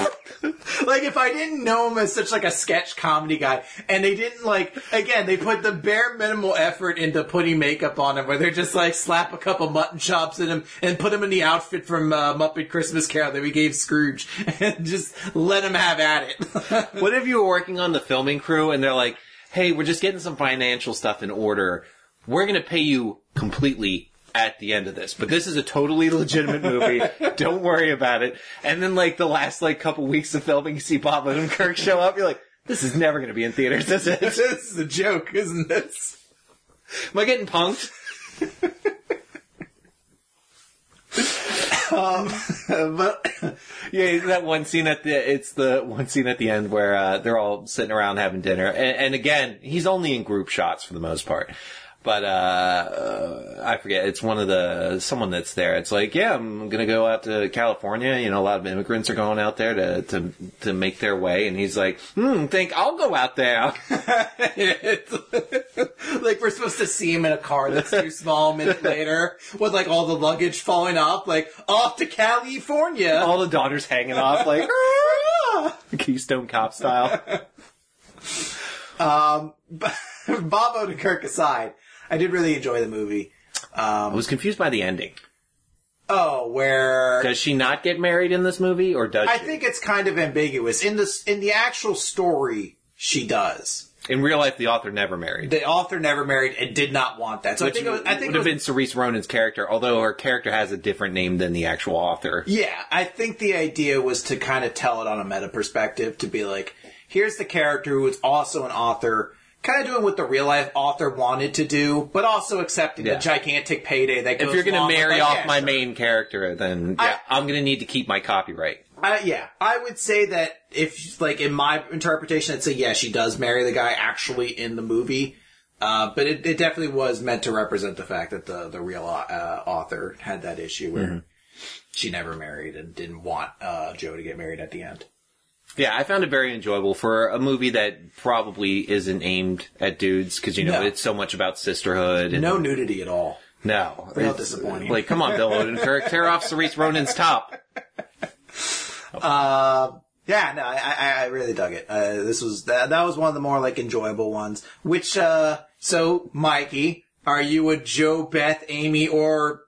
like if I didn't know him as such like a sketch comedy guy, and they didn't like again, they put the bare minimal effort into putting makeup on him, where they're just like slap a couple mutton chops in him and put him in the outfit from uh, Muppet Christmas Carol that we gave Scrooge, and just let him have at it. what if you were working on the filming crew and they're like, hey, we're just getting some financial stuff in order. We're to pay you completely at the end of this, but this is a totally legitimate movie. Don't worry about it. And then like the last like couple weeks of filming, you see Bob Odenkirk show up. You're like, this is never going to be in theaters, is it? this is a joke, isn't this? Am I getting punked? um, but Yeah, that one scene at the it's the one scene at the end where uh, they're all sitting around having dinner, and, and again, he's only in group shots for the most part. But uh, uh, I forget. It's one of the someone that's there. It's like, yeah, I'm gonna go out to California. You know, a lot of immigrants are going out there to to to make their way, and he's like, hmm, think I'll go out there. like we're supposed to see him in a car that's too small a minute later with like all the luggage falling off, like off to California. all the daughters hanging off like Keystone Cop style. Um, but Bob Odenkirk aside, I did really enjoy the movie. Um, I was confused by the ending. Oh, where Does she not get married in this movie, or does she I she? think it's kind of ambiguous in this in the actual story. She does. in real life the author never married? The author never married and did not want that. So Which I think it was, I think would it have was, been Cerise Ronan's character, although her character has a different name than the actual author. Yeah, I think the idea was to kind of tell it on a meta perspective to be like, here's the character who is also an author, kind of doing what the real life author wanted to do, but also accepting Yeah. the gigantic payday that goes If you're going to marry off yeah, my main character, then I- yeah, I'm going to need to keep my copyright. Uh, yeah, I would say that if, like, in my interpretation, I'd say, yeah, she does marry the guy actually in the movie. Uh, but it, it definitely was meant to represent the fact that the, the real uh, author had that issue where Mm-hmm. she never married and didn't want uh, Joe to get married at the end. Yeah, I found it very enjoyable for a movie that probably isn't aimed at dudes because you know No. it's so much about sisterhood. And, No nudity at all. No, Real It's- disappointing. Like, come on, Bill Odenkirk, tear off Cerise Ronan's top. Uh, yeah, no, I, I, I really dug it. Uh, this was that, that was one of the more like enjoyable ones. Which, uh, so Mikey, are you a Joe, Beth, Amy, or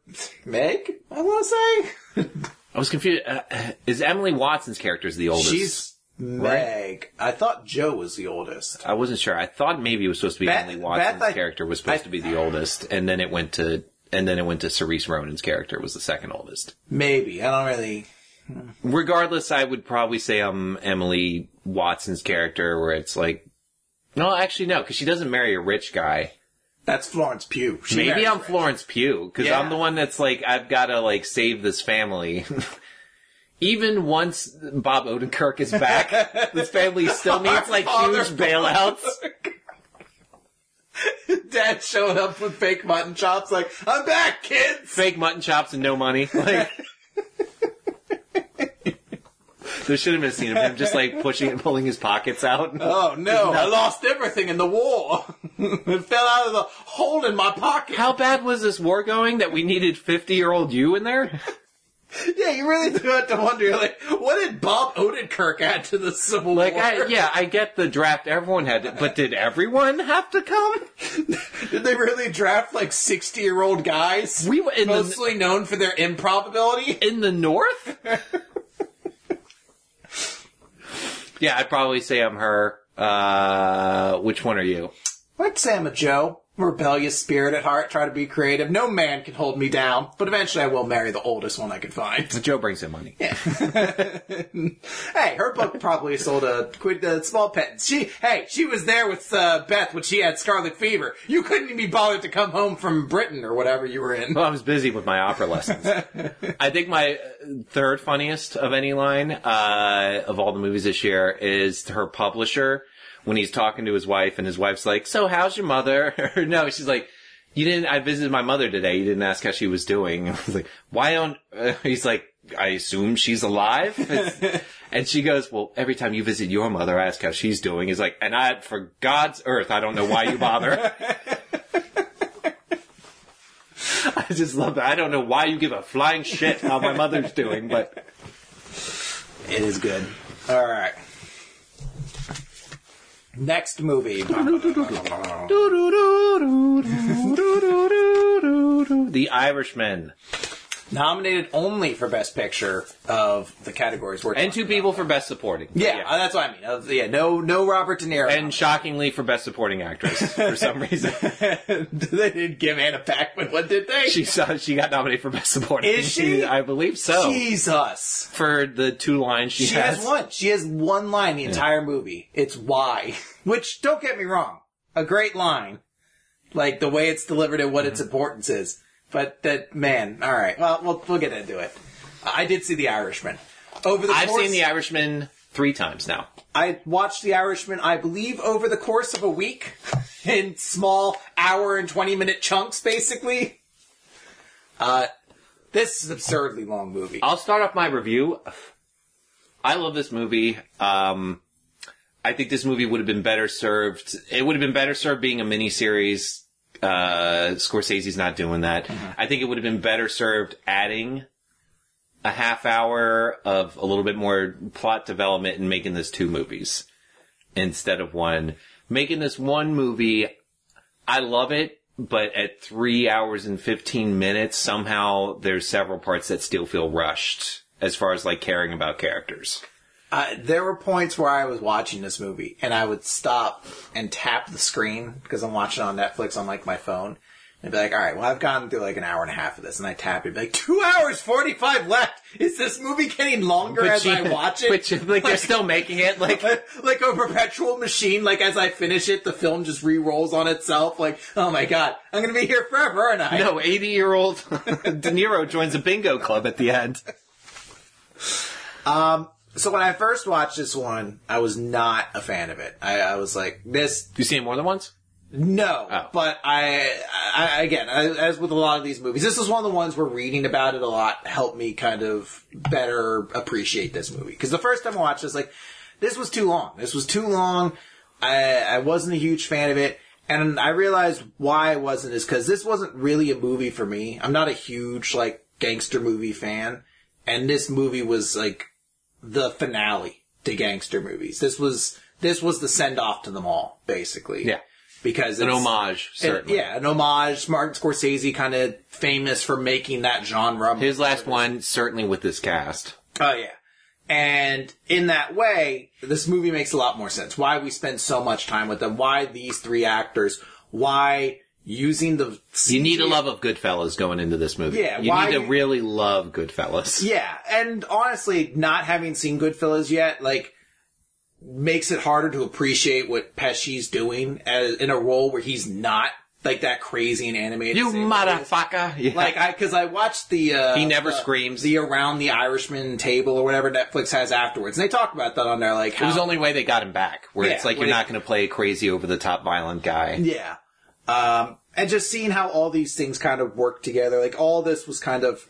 Meg? I want to say I was confused. Uh, is Emily Watson's character the oldest? she's Meg. I thought Joe was the oldest. I wasn't sure. I thought maybe it was supposed to be Beth- Emily Watson's Beth, I- character was supposed I- to be the oldest, and then it went to and then it went to Cerise Ronan's character was the second oldest. Maybe I don't really. Hmm. Regardless, I would probably say I'm Emily Watson's character, where it's like, no, actually no, because she doesn't marry a rich guy. That's Florence Pugh. She Maybe I'm. Florence Pugh because Yeah. I'm the one that's like I've got to like save this family. Even once Bob Odenkirk is back, this family still needs like huge bailouts. Dad showing up with fake mutton chops, like I'm back, kids. Fake mutton chops and no money. Like there should have been a scene of him just like pushing and pulling his pockets out. Oh no, I lost everything in the war. it fell out of the hole in my pocket. How bad was this war going that we needed 50 year old you in there? Yeah, you really do have to wonder, like, what did Bob Odenkirk add to the Civil Like, War? I, yeah, I get the draft everyone had, to, but did everyone have to come? Did they really draft like sixty-year-old guys? We were in the, mostly known for their improbability. in the north? yeah, I'd probably say I'm her. Uh, which one are you? Like Sam and Joe, rebellious spirit at heart, try to be creative. No man can hold me down, but eventually I will marry the oldest one I can find. So Joe brings in money. Yeah. Hey, her book probably sold a quid, a small pittance. She, hey, she was there with uh, Beth when she had scarlet fever. You couldn't even be bothered to come home from Britain or whatever you were in. Well, I was busy with my opera lessons. I think my third funniest of any line uh, of all the movies this year is her publisher when he's talking to his wife, and his wife's like, "So, how's your mother?" No, she's like, "You didn't. I visited my mother today. You didn't ask how she was doing." I was like, "Why don't?" Uh, he's like, "I assume she's alive." And she goes, "Well, every time you visit your mother, I ask how she's doing." He's like, "And I, for God's earth, I don't know why you bother." I just love that. I don't know why you give a flying shit how my mother's doing, but It is good. All right. Next movie. The Irishman. Nominated only for Best Picture of the categories we're And two people for Best Supporting. about. Yeah, uh, that's what I mean. Uh, yeah, no, no Robert De Niro. And shockingly for Best Supporting Actress for some reason. they didn't give Anna Paquin one, did they? She saw, she got nominated for Best Supporting. Is she? I believe so. Jesus. For the two lines she, She has one. She has one line the entire movie. It's why. Which, don't get me wrong, a great line. Like the way it's delivered and what its Mm-hmm. importance is. But that, man, alright. Well, we'll, we'll get into it. I did see The Irishman. Over the I've course, seen The Irishman three times now. I watched The Irishman, I believe, over the course of a week. In small hour and 20 minute chunks, basically. Uh, this is an absurdly long movie. I'll start off my review. I love this movie. Um, I think this movie would have been better served. It would have been better served being a miniseries. Uh, Scorsese's not doing that. I think it would have been better served adding a half hour of a little bit more plot development and making this two movies instead of one. Making this one movie, I love it, but at three hours and 15 minutes, somehow there's several parts that still feel rushed as far as like caring about characters. Uh, there were points where I was watching this movie and I would stop and tap the screen because I'm watching it on Netflix on like my phone and be like, all right, well I've gone through like an hour and a half of this and I tap it, be like two hours forty five left. Is this movie getting longer as I watch it? But you- like, they're still making it like like a perpetual machine. Like as I finish it, the film just re-rolls on itself. Like, oh my god, I'm gonna be here forever, aren't I? no 80 year old De Niro joins a bingo club at the end. So when I first watched this one, I was not a fan of it. I, I was like, this You seen it more than once? No, Oh. but I, I again, as as with a lot of these movies, this is one of the ones where reading about it a lot helped me kind of better appreciate this movie. Because the first time I watched this, like, this was too long. This was too long. I, I wasn't a huge fan of it. And I realized why I wasn't is because this wasn't really a movie for me. I'm not a huge like gangster movie fan, and this movie was like the finale to gangster movies. This was this was the send off to them all, basically. Yeah. because An homage, it- certainly. yeah, an homage. Martin Scorsese kind of famous for making that genre. His last one, certainly with this cast. Oh yeah. And in that way, this movie makes a lot more sense. Why we spend so much time with them. Why these three actors. Why using the. You need a love of Goodfellas going into this movie. Yeah, you why- need to really love Goodfellas. Yeah, and honestly, not having seen Goodfellas yet, like, makes it harder to appreciate what Pesci's doing as, in a role where he's not like that crazy and animated. You same way he is. motherfucker! Yeah. Like I, because I watched the uh, He never the- screams. the around the Irishman table or whatever Netflix has afterwards, and they talk about that on there. Like it was the only way they got him back. Where Yeah, it's like you're not going to play a crazy over the top violent guy. Yeah. Um, and just seeing how all these things kind of work together, like all this was kind of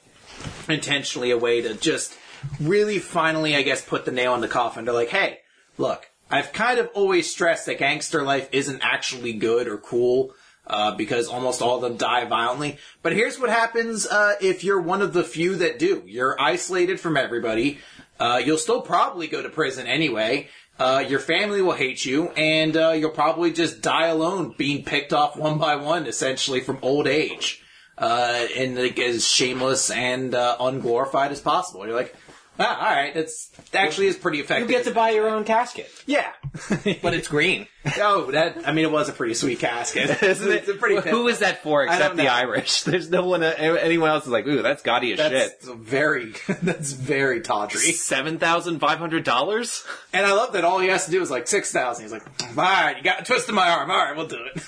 intentionally a way to just really finally, I guess, put the nail in the coffin. They're like, hey, look, I've kind of always stressed that gangster life isn't actually good or cool. Uh, because almost all of them die violently. But here's what happens uh, if you're one of the few that do. You're isolated from everybody. Uh, you'll still probably go to prison anyway. Uh, your family will hate you, and uh, you'll probably just die alone, being picked off one by one, essentially from old age, uh, and like, as shameless and uh, unglorified as possible. You're like, ah, all right, that's actually is pretty effective. You get to buy your own casket, yeah, but it's green. oh, that I mean, it was a pretty sweet casket, Isn't it? It's a pretty Who is that for except the know. Irish? There's no one. Uh, anyone else is like, ooh, that's gaudy as shit. That's very, that's very tawdry. Seven thousand five hundred dollars. And I love that all he has to do is like six thousand. He's like, all right, you got twisted my arm. All right, we'll do it.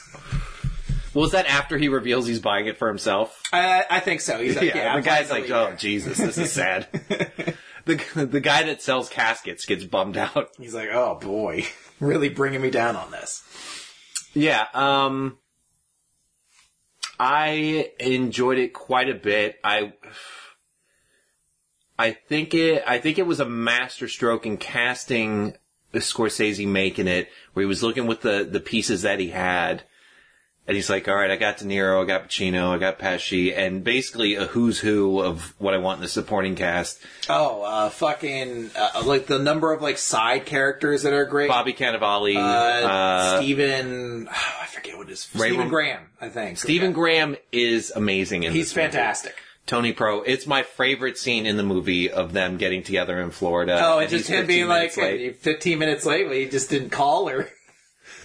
Was that after he reveals he's buying it for himself? I, I think so. He's like, yeah, yeah, I'm the guy's finally- like, oh Jesus, this is sad. The the guy that sells caskets gets bummed out. He's like, oh boy, really bringing me down on this. Yeah, um, I enjoyed it quite a bit. I, I think it, I think it was a masterstroke in casting Scorsese making it, where he was looking with the, the pieces that he had. And he's like, all right, I got De Niro, I got Pacino, I got Pesci, and basically a who's who of what I want in the supporting cast. Oh, uh, fucking, uh, like the number of like side characters that are great. Bobby Cannavale, uh, uh, Stephen, I forget what his Ray Stephen Rom- Graham, I think. Stephen Graham is amazing in He's this movie. fantastic. Tony Pro. It's my favorite scene in the movie of them getting together in Florida. Oh, and just him being like late. 15 minutes late, but he just didn't call or.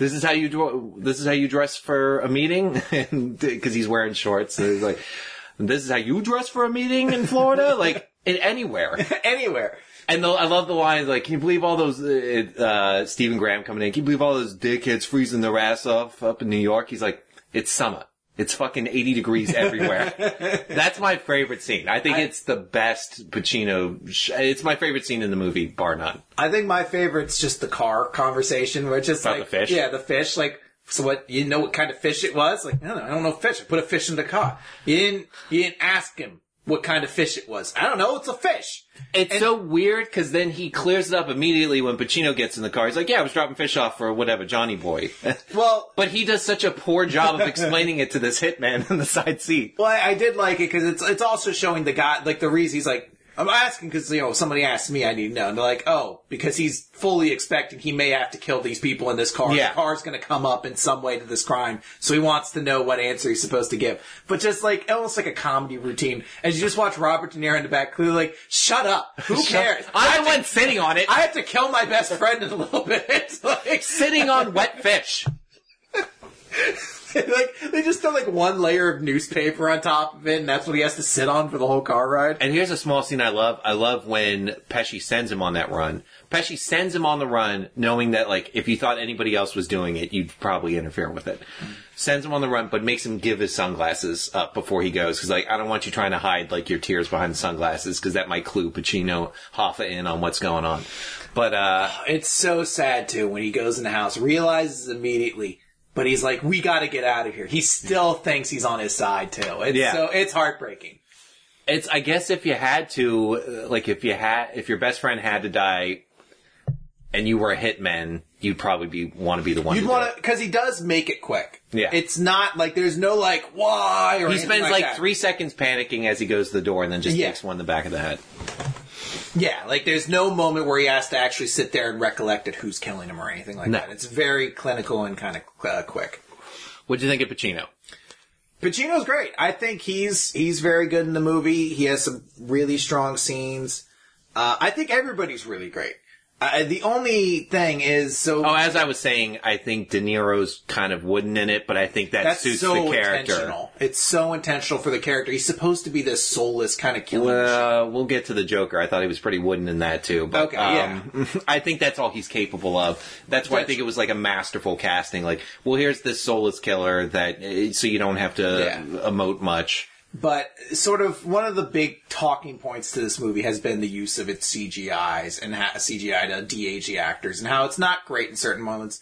"This is how you do. This is how you dress for a meeting," because he's wearing shorts. So he's like, "This is how you dress for a meeting in Florida, like in anywhere." anywhere. And the, I love the lines like, "Can you believe all those uh, uh, Stephen Graham coming in? Can you believe all those dickheads freezing their ass off up in New York?" He's like, "It's summer." It's fucking 80 degrees everywhere. That's my favorite scene. I think it's the best Pacino. Sh- it's my favorite scene in the movie, bar none. I think my favorite's just the car conversation, which is About like, the fish? yeah, the fish. Like, so what? You know what kind of fish it was? Like, I don't know. I don't know fish. I put a fish in the car. You didn't. You didn't ask him what kind of fish it was. I don't know. It's a fish. It's so weird because then he clears it up immediately when Pacino gets in the car. He's like, "Yeah, I was dropping fish off for whatever Johnny Boy," Well, but he does such a poor job of explaining it to this hitman in the side seat. well, I, I did like it because it's it's also showing the guy like the reason he's like. I'm asking because you know somebody asked me. I need to know. And they're like, oh, because he's fully expecting he may have to kill these people in this car. Yeah. The car's going to come up in some way to this crime, so he wants to know what answer he's supposed to give. But just like almost like a comedy routine, as you just watch Robert De Niro in the back, clearly like, shut up. Who cares? I'm the one sitting on it, I have to kill my best friend in a little bit. like, sitting on wet fish. like they just throw like one layer of newspaper on top of it, and that's what he has to sit on for the whole car ride. And here's a small scene I love. I love when Pesci sends him on that run. Pesci sends him on the run, knowing that like if you thought anybody else was doing it, you'd probably interfere with it. Sends him on the run, but makes him give his sunglasses up before he goes because like I don't want you trying to hide like your tears behind the sunglasses because that might clue Pacino Hoffa in on what's going on. But uh It's so sad too when he goes in the house, realizes immediately, but he's like, "We got to get out of here." He still thinks he's on his side too. It's Yeah. so it's heartbreaking. it's I guess if you had to uh, like if you had if your best friend had to die and you were a hitman, you'd probably be want to be the one. You'd want to, because he does make it quick. Yeah. It's not like there's no like why or He spends like that. three seconds panicking as he goes to the door, and then just Yeah. takes one in the back of the head. Yeah, like there's no moment where he has to actually sit there and recollect at who's killing him or anything like No. that. It's very clinical and kind of uh, quick. What do you think of Pacino? Pacino's great. I think he's he's very good in the movie. He has some really strong scenes. Uh, I think everybody's really great. Uh, the only thing is, so Oh, as I was saying, I think De Niro's kind of wooden in it, but I think that that's suits so the character. intentional. It's so intentional for the character. He's supposed to be this soulless kind of killer. Well, we'll get to the Joker. I thought he was pretty wooden in that too. But, Okay, um, I think that's all he's capable of. That's why I think it was like a masterful casting. Like, well, here's this soulless killer that, uh, so you don't have to Yeah. emote much. But sort of one of the big talking points to this movie has been the use of its CGIs and ha- CGI to de-age actors and how it's not great in certain moments.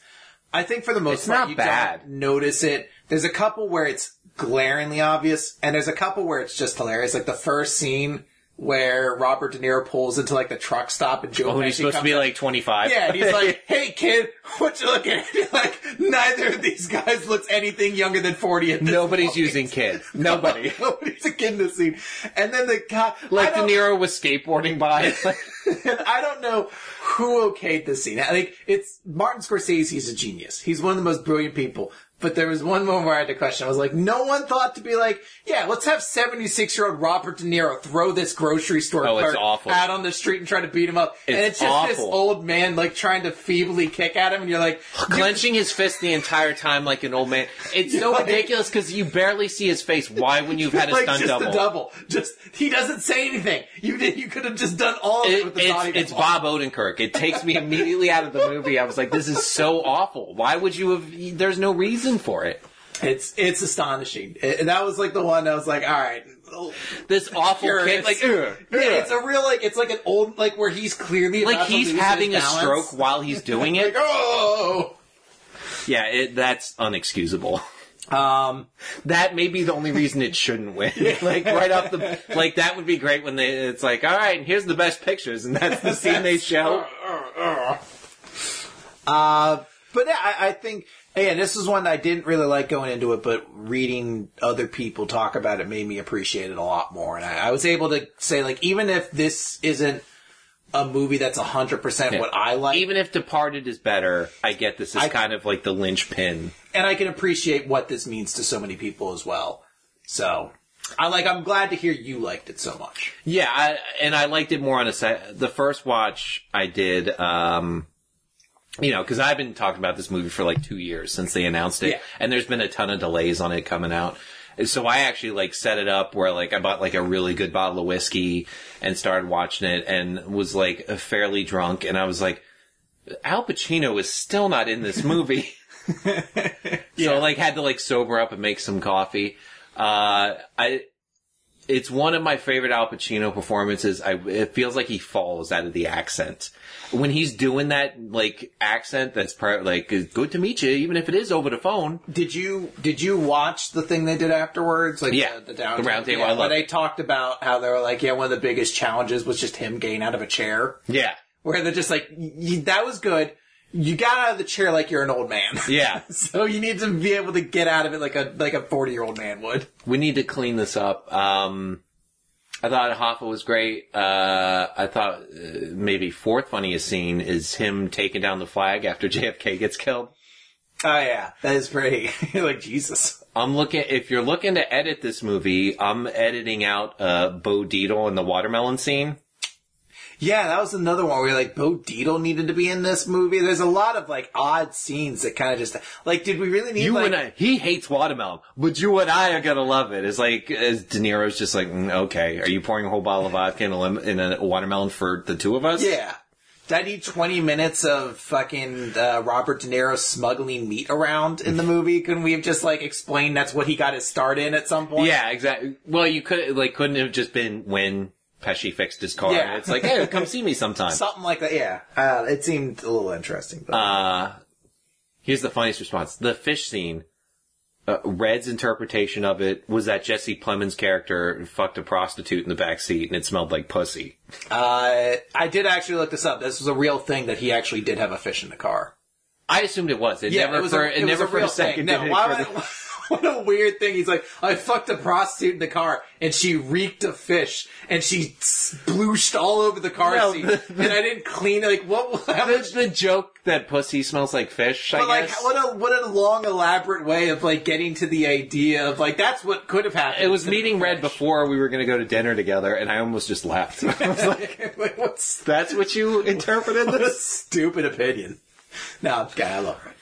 I think for the most It's part, not you bad. don't notice it. There's a couple where it's glaringly obvious, and there's a couple where it's just hilarious. Like the first scene where Robert De Niro pulls into like the truck stop and Joe Oh, Pesci he's supposed to be up- like 25. yeah, and he's like, "Hey, kid, what you looking at?" like, neither of these guys looks anything younger than forty. At this nobody's point. using kids. Nobody. Nobody's a kid in this scene. And then the guy, Like De Niro was skateboarding by. and I don't know who okayed this scene. I think it's Martin Scorsese. He's a genius. He's one of the most brilliant people. But there was one moment where I had to question. I was like, no one thought to be like, yeah, let's have 76 year old Robert De Niro throw this grocery store Oh, it's clerk awful. out on the street and try to beat him up. and It's it's just this awful. old man like trying to feebly kick at him. And you're like, clenching his fist the entire time like an old man. It's so Like- ridiculous because you barely see his face. Why, when you've had a like stunt just double? a double. Just he doesn't say anything. You did. You could have just done all of it, It- with the it's, body. it's Bob Odenkirk. It takes me immediately out of the movie. I was like, this is so awful. Why would you have? There's no reason for it. It's it's astonishing. And that was like the one I was like, all right. This awful like, Yeah, it's a real like it's like an old like where he's clearly like he's having a balance. stroke while he's doing Like it. oh, Yeah, it, that's unexcusable. um, That may be the only reason it shouldn't win. like right off the, like that would be great when they. It's like, all right, and here's the best pictures, and that's the scene they show. uh, but yeah, I, I think again, this is one I didn't really like going into it, but reading other people talk about it made me appreciate it a lot more, and I, I was able to say like even if this isn't a movie that's hundred percent what I like, Even if Departed is better, I get this is I- kind of like the linchpin. and I can appreciate what this means to so many people as well. So. I like. I'm glad to hear you liked it so much. Yeah, I, and I liked it more on a set. The first watch I did, um, you know, because I've been talking about this movie for like two years since they announced it, Yeah. and there's been a ton of delays on it coming out. So I actually like set it up where like I bought like a really good bottle of whiskey and started watching it and was like fairly drunk, and I was like, Al Pacino is still not in this movie. So like had to like sober up and make some coffee. Uh, I, it's one of my favorite Al Pacino performances. I, it feels like he falls out of the accent. When he's doing that, like, accent that's part, like, good to meet you, even if it is over the phone. Did you did you watch the thing they did afterwards? Like Yeah, the, the down the round table, Yeah, I where they talked about how they were like, yeah, one of the biggest challenges was just him getting out of a chair. Yeah. Where they're just like, y- that was good. You got out of the chair like you're an old man. Yeah. so you need to be able to get out of it like a like a forty year old man would. We need to clean this up. Um, I thought Hoffa was great. Uh, I thought uh, maybe fourth funniest scene is him taking down the flag after JFK gets killed. Oh yeah, that is pretty. like Jesus. I'm looking. If you're looking to edit this movie, I'm editing out uh, Bo Dietl in the watermelon scene. Yeah, that was another one where like Bo Dietl needed to be in this movie. There's a lot of like odd scenes that kind of just like, did we really need You like? and I, he hates watermelon, but you and I are gonna love it. It's like as De Niro's just like, mm, okay, are you pouring a whole bottle of vodka in a, lim- in a watermelon for the two of us? Yeah. Did I need 20 minutes of fucking uh, Robert De Niro smuggling meat around in the movie? Couldn't we have just like explained that's what he got his start in at some point? Yeah, exactly. Well, you could like couldn't it have just been when Pesci fixed his car. Yeah. It's like, hey, come see me sometime. Something like that, yeah. Uh, it seemed a little interesting. But. Uh, here's the funniest response: the fish scene. Uh, Red's interpretation of it was that Jesse Plemons' character fucked a prostitute in the back seat and it smelled like pussy. Uh, I did actually look this up. This was a real thing that he actually did have a fish in the car. I assumed it was. It Yeah, never it was for a, it, it never for real a second. No, it why the- what a weird thing. He's like, I fucked a prostitute in the car, and she reeked of fish, and she splooshed all over the car No, seat, the- and I didn't clean it. Like, what? How the, much? the joke that pussy smells like fish. I But like, guess. what a what a long, elaborate way of like getting to the idea of like that's what could have happened. it was meeting red before we were going to go to dinner together, and I almost just left. I was like, Like, What's "That's what you interpreted what a this." stupid opinion? No, I'm. I love her.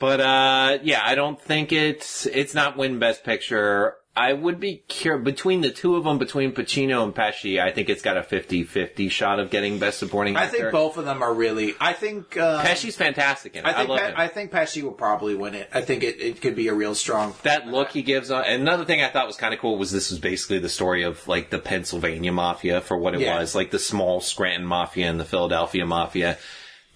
But uh, yeah, I don't think it's it's not win Best Picture. I would be curious between the two of them, between Pacino and Pesci. I think it's got a 50-50 shot of getting Best Supporting I think both of them are really. I think uh, Pesci's fantastic in it. I I, think love Pe- him. I think Pesci will probably win it. I think it, it could be a real strong. that look he gives on. And another thing I thought was kind of cool was this was basically the story of like the Pennsylvania mafia for what it Yeah. was, like the small Scranton mafia and the Philadelphia mafia.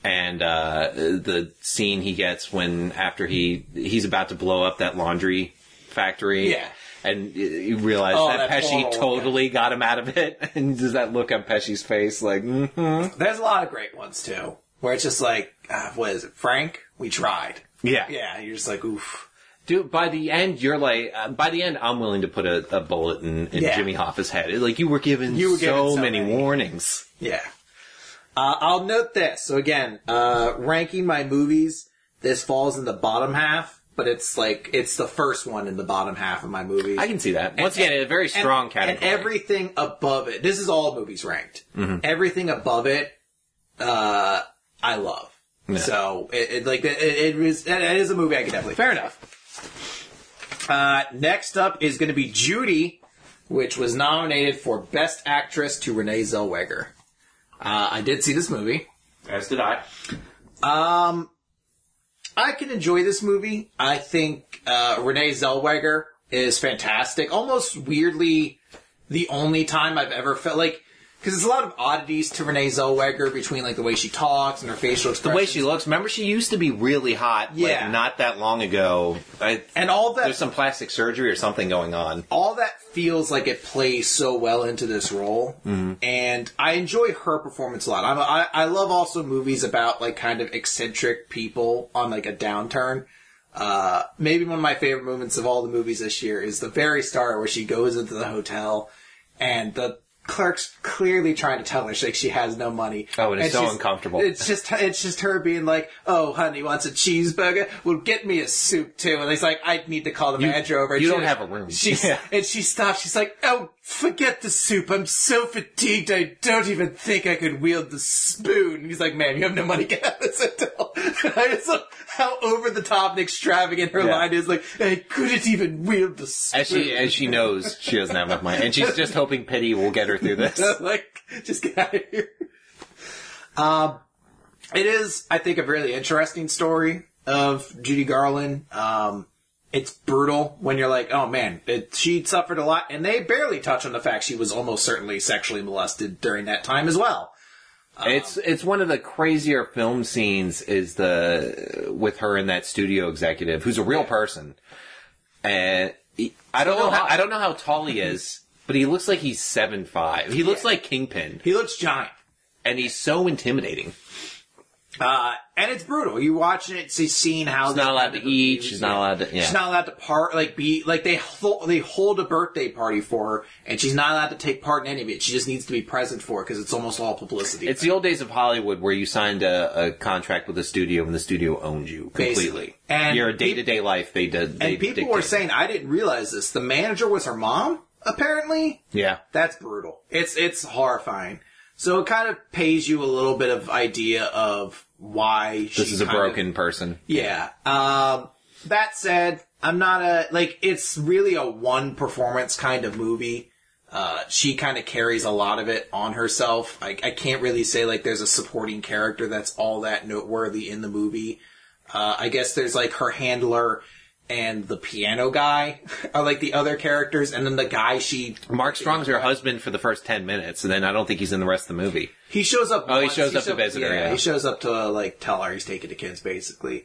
And uh, the scene he gets when after he he's about to blow up that laundry factory, Yeah. and you realize Oh, that, that Pesci total- totally got him out of it, and does that look on Pesci's face like, mm-hmm. There's a lot of great ones too, where it's just like, uh, what is it, Frank? We tried. yeah, Yeah, you're just like, oof. Dude, by the end, you're like, uh, by the end, I'm willing to put a, a bullet in, in Yeah. Jimmy Hoffa's head. Like, you were given, You were given so, so many, many. warnings. Yeah. Uh, I'll note this. So again, uh, ranking my movies, this falls in the bottom half, but it's like, it's the first one in the bottom half of my movies. I can see that. Once again, a very strong and, category. And everything above it, this is all movies ranked. Mm-hmm. Everything above it, uh, I love. Yeah. So it, it like it, it is it is a movie I can definitely Fair enough. Uh, next up is going to be Judy, which was nominated for Best Actress to Renee Zellweger. Uh, I did see this movie. As did I. Um, I can enjoy this movie. I think uh, Renee Zellweger is fantastic. Almost weirdly, the only time I've ever felt like because there's a lot of oddities to Renee Zellweger between like the way she talks and her facial looks. The way she looks, remember she used to be really hot, Yeah. like, not that long ago. I, and all that there's some plastic surgery or something going on. all that feels like it plays so well into this role, and I enjoy her performance a lot. I'm, I I love also movies about like kind of eccentric people on like a downturn. Uh, maybe one of my favorite moments of all the movies this year is the very start where she goes into the hotel and the clerk's clearly trying to tell her like she has no money. Oh, and it's so uncomfortable. It's just it's just her being like, "Oh, honey, wants a cheeseburger? Well, get me a soup too." And he's like, "I need to call the manager over." And you don't have a room. She's Yeah. and she stops. She's like, "Oh, forget the soup. I'm so fatigued. I don't even think I could wield the spoon." And he's like, "Man, you have no money. Get out of this hotel." I just love how over the top and extravagant her Yeah. line is. Like, I couldn't even wield the spoon. As she as she knows she doesn't have enough money, and she's just hoping pity will get her through this. like, just get out of here. Um, it is, I think, a really interesting story of Judy Garland. Um, it's brutal when you're like, oh man, it, she suffered a lot, and they barely touch on the fact she was almost certainly sexually molested during that time as well. It's it's one of the crazier film scenes is the with her and that studio executive who's a real person, and he, I don't know how, I don't know how tall he is, but he looks like he's seven five. He looks Yeah. like Kingpin, He looks giant. and he's so intimidating. Uh, and it's brutal. You watching it, see, seeing how She's not allowed to eat. She's not allowed to. Yeah. She's not allowed to part, like be, like they hold, they hold a birthday party for her, and she's not allowed to take part in any of it. She just needs to be present for it because it's almost all publicity. It's the old days of Hollywood where you signed a, a contract with a studio and the studio owned you completely. Basically. And your day to day life, they did. They and people were saying, I didn't realize this. The manager was her mom, apparently. yeah, That's brutal. It's it's horrifying. So it kind of pays you a little bit of idea of why this she is a kind of- broken person. Yeah. Um, that said, I'm not a like. It's really a one performance kind of movie. Uh, she kind of carries a lot of it on herself. I, I can't really say like there's a supporting character that's all that noteworthy in the movie. Uh, I guess there's like her handler and the piano guy are like the other characters, and then the guy she Mark Strong's her husband for the first ten minutes, and then I don't think he's in the rest of the movie. He shows up. Oh, he once. shows up to visit her, yeah. he shows up to uh, like tell her he's taking the kids, basically.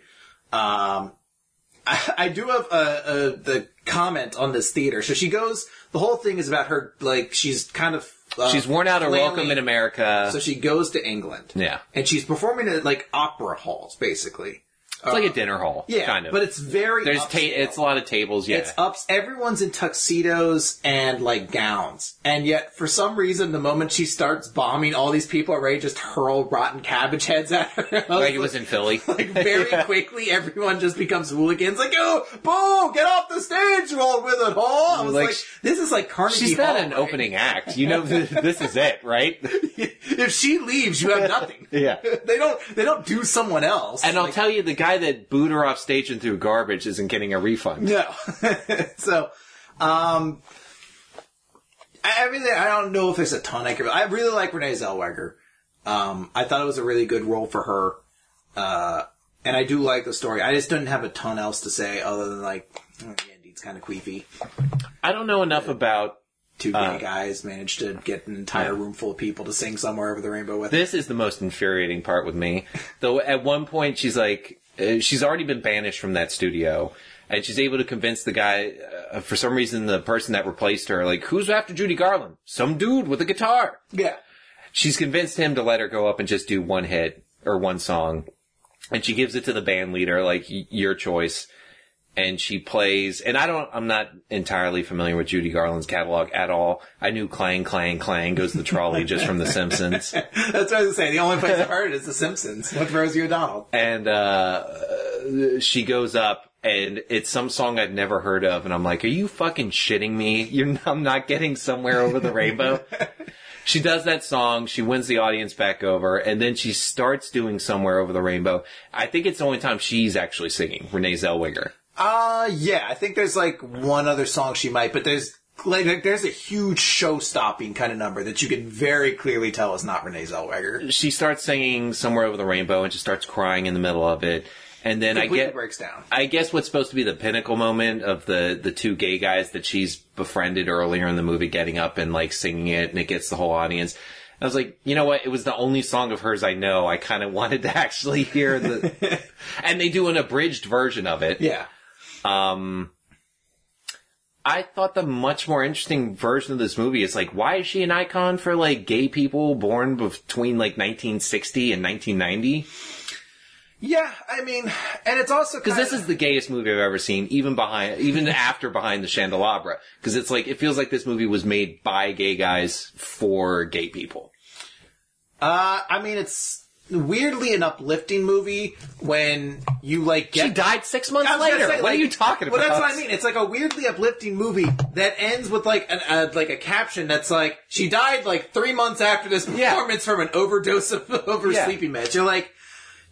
Um, I, I do have a, a the comment on this theater. So she goes. The whole thing is about her. Like she's kind of. Uh, She's worn out a flailing. welcome in America. So she goes to England. yeah, And she's performing at like opera halls, basically. It's like a uh, dinner hall, Yeah, kind of. but it's very there's ta- it's a lot of tables. Yeah, It's ups. Everyone's in tuxedos and like gowns, and yet for some reason, the moment she starts bombing, all these people are ready to just hurl rotten cabbage heads at her. Like it was in Philly. like very quickly, everyone just becomes hooligans. Like, oh, boo, get off the stage, roll with it, huh? I was Like, like, this is like Carnegie She's not Hall, an right? opening act. You know, this is it, right? if she leaves, you have nothing. Yeah. they don't. They don't do someone else. And I'll tell you, the guy that booed her off stage and threw garbage isn't getting a refund. No. so, um, I, I really, I don't know if there's a ton I could. I really like Renee Zellweger. Um, I thought it was a really good role for her. Uh, and I do like the story. I just didn't have a ton else to say other than like, oh, the ending's kind of queefy. I don't know enough about Two gay Uh, guys managed to get an entire room full of people to sing somewhere over the rainbow with. This is the most infuriating part with me. Though at one point she's like, she's already been banished from that studio. And she's able to convince the guy, uh, for some reason, the person that replaced her, like, who's after Judy Garland? Some dude with a guitar. Yeah. She's convinced him to let her go up and just do one hit or one song. And she gives it to the band leader, like, your choice. And she plays, and I don't, I'm not entirely familiar with Judy Garland's catalog at all. I knew Clang, Clang, Clang goes the trolley just from The Simpsons. That's what I was gonna say. The only place I've heard it is The Simpsons with Rosie O'Donnell. and uh, she goes up and it's some song I've never heard of, and I'm like, "Are you fucking shitting me? You're I'm not getting somewhere over the rainbow." she does that song, she wins the audience back over, and then she starts doing somewhere over the rainbow. I think it's the only time she's actually singing Renee Zellweger. Uh, yeah, I think there's like one other song she might, but there's like, like there's a huge show-stopping kind of number that you can very clearly tell is not Renee Zellweger. She starts singing somewhere over the rainbow, and she starts crying in the middle of it. And then I get breaks down. I guess what's supposed to be the pinnacle moment of the the two gay guys that she's befriended earlier in the movie getting up and like singing it and it gets the whole audience. I was like, you know what? It was the only song of hers I know. I kind of wanted to actually hear the, and they do an abridged version of it. Yeah. Um, I thought the much more interesting version of this movie is like, why is she an icon for like gay people born between like 1960 and 1990? Yeah, I mean, and it's also Because this is the gayest movie I've ever seen, even behind, even after Behind the Chandelabra. Because it's like it feels like this movie was made by gay guys for gay people. Uh, I mean, it's weirdly an uplifting movie when you like get. She died six months I was gonna later. say, what like- are you talking about? Well, that's what I mean. It's like a weirdly uplifting movie that ends with like an uh, like a caption that's like she died like three months after this Yeah. performance from an overdose of over Yeah. sleeping meds. You're like,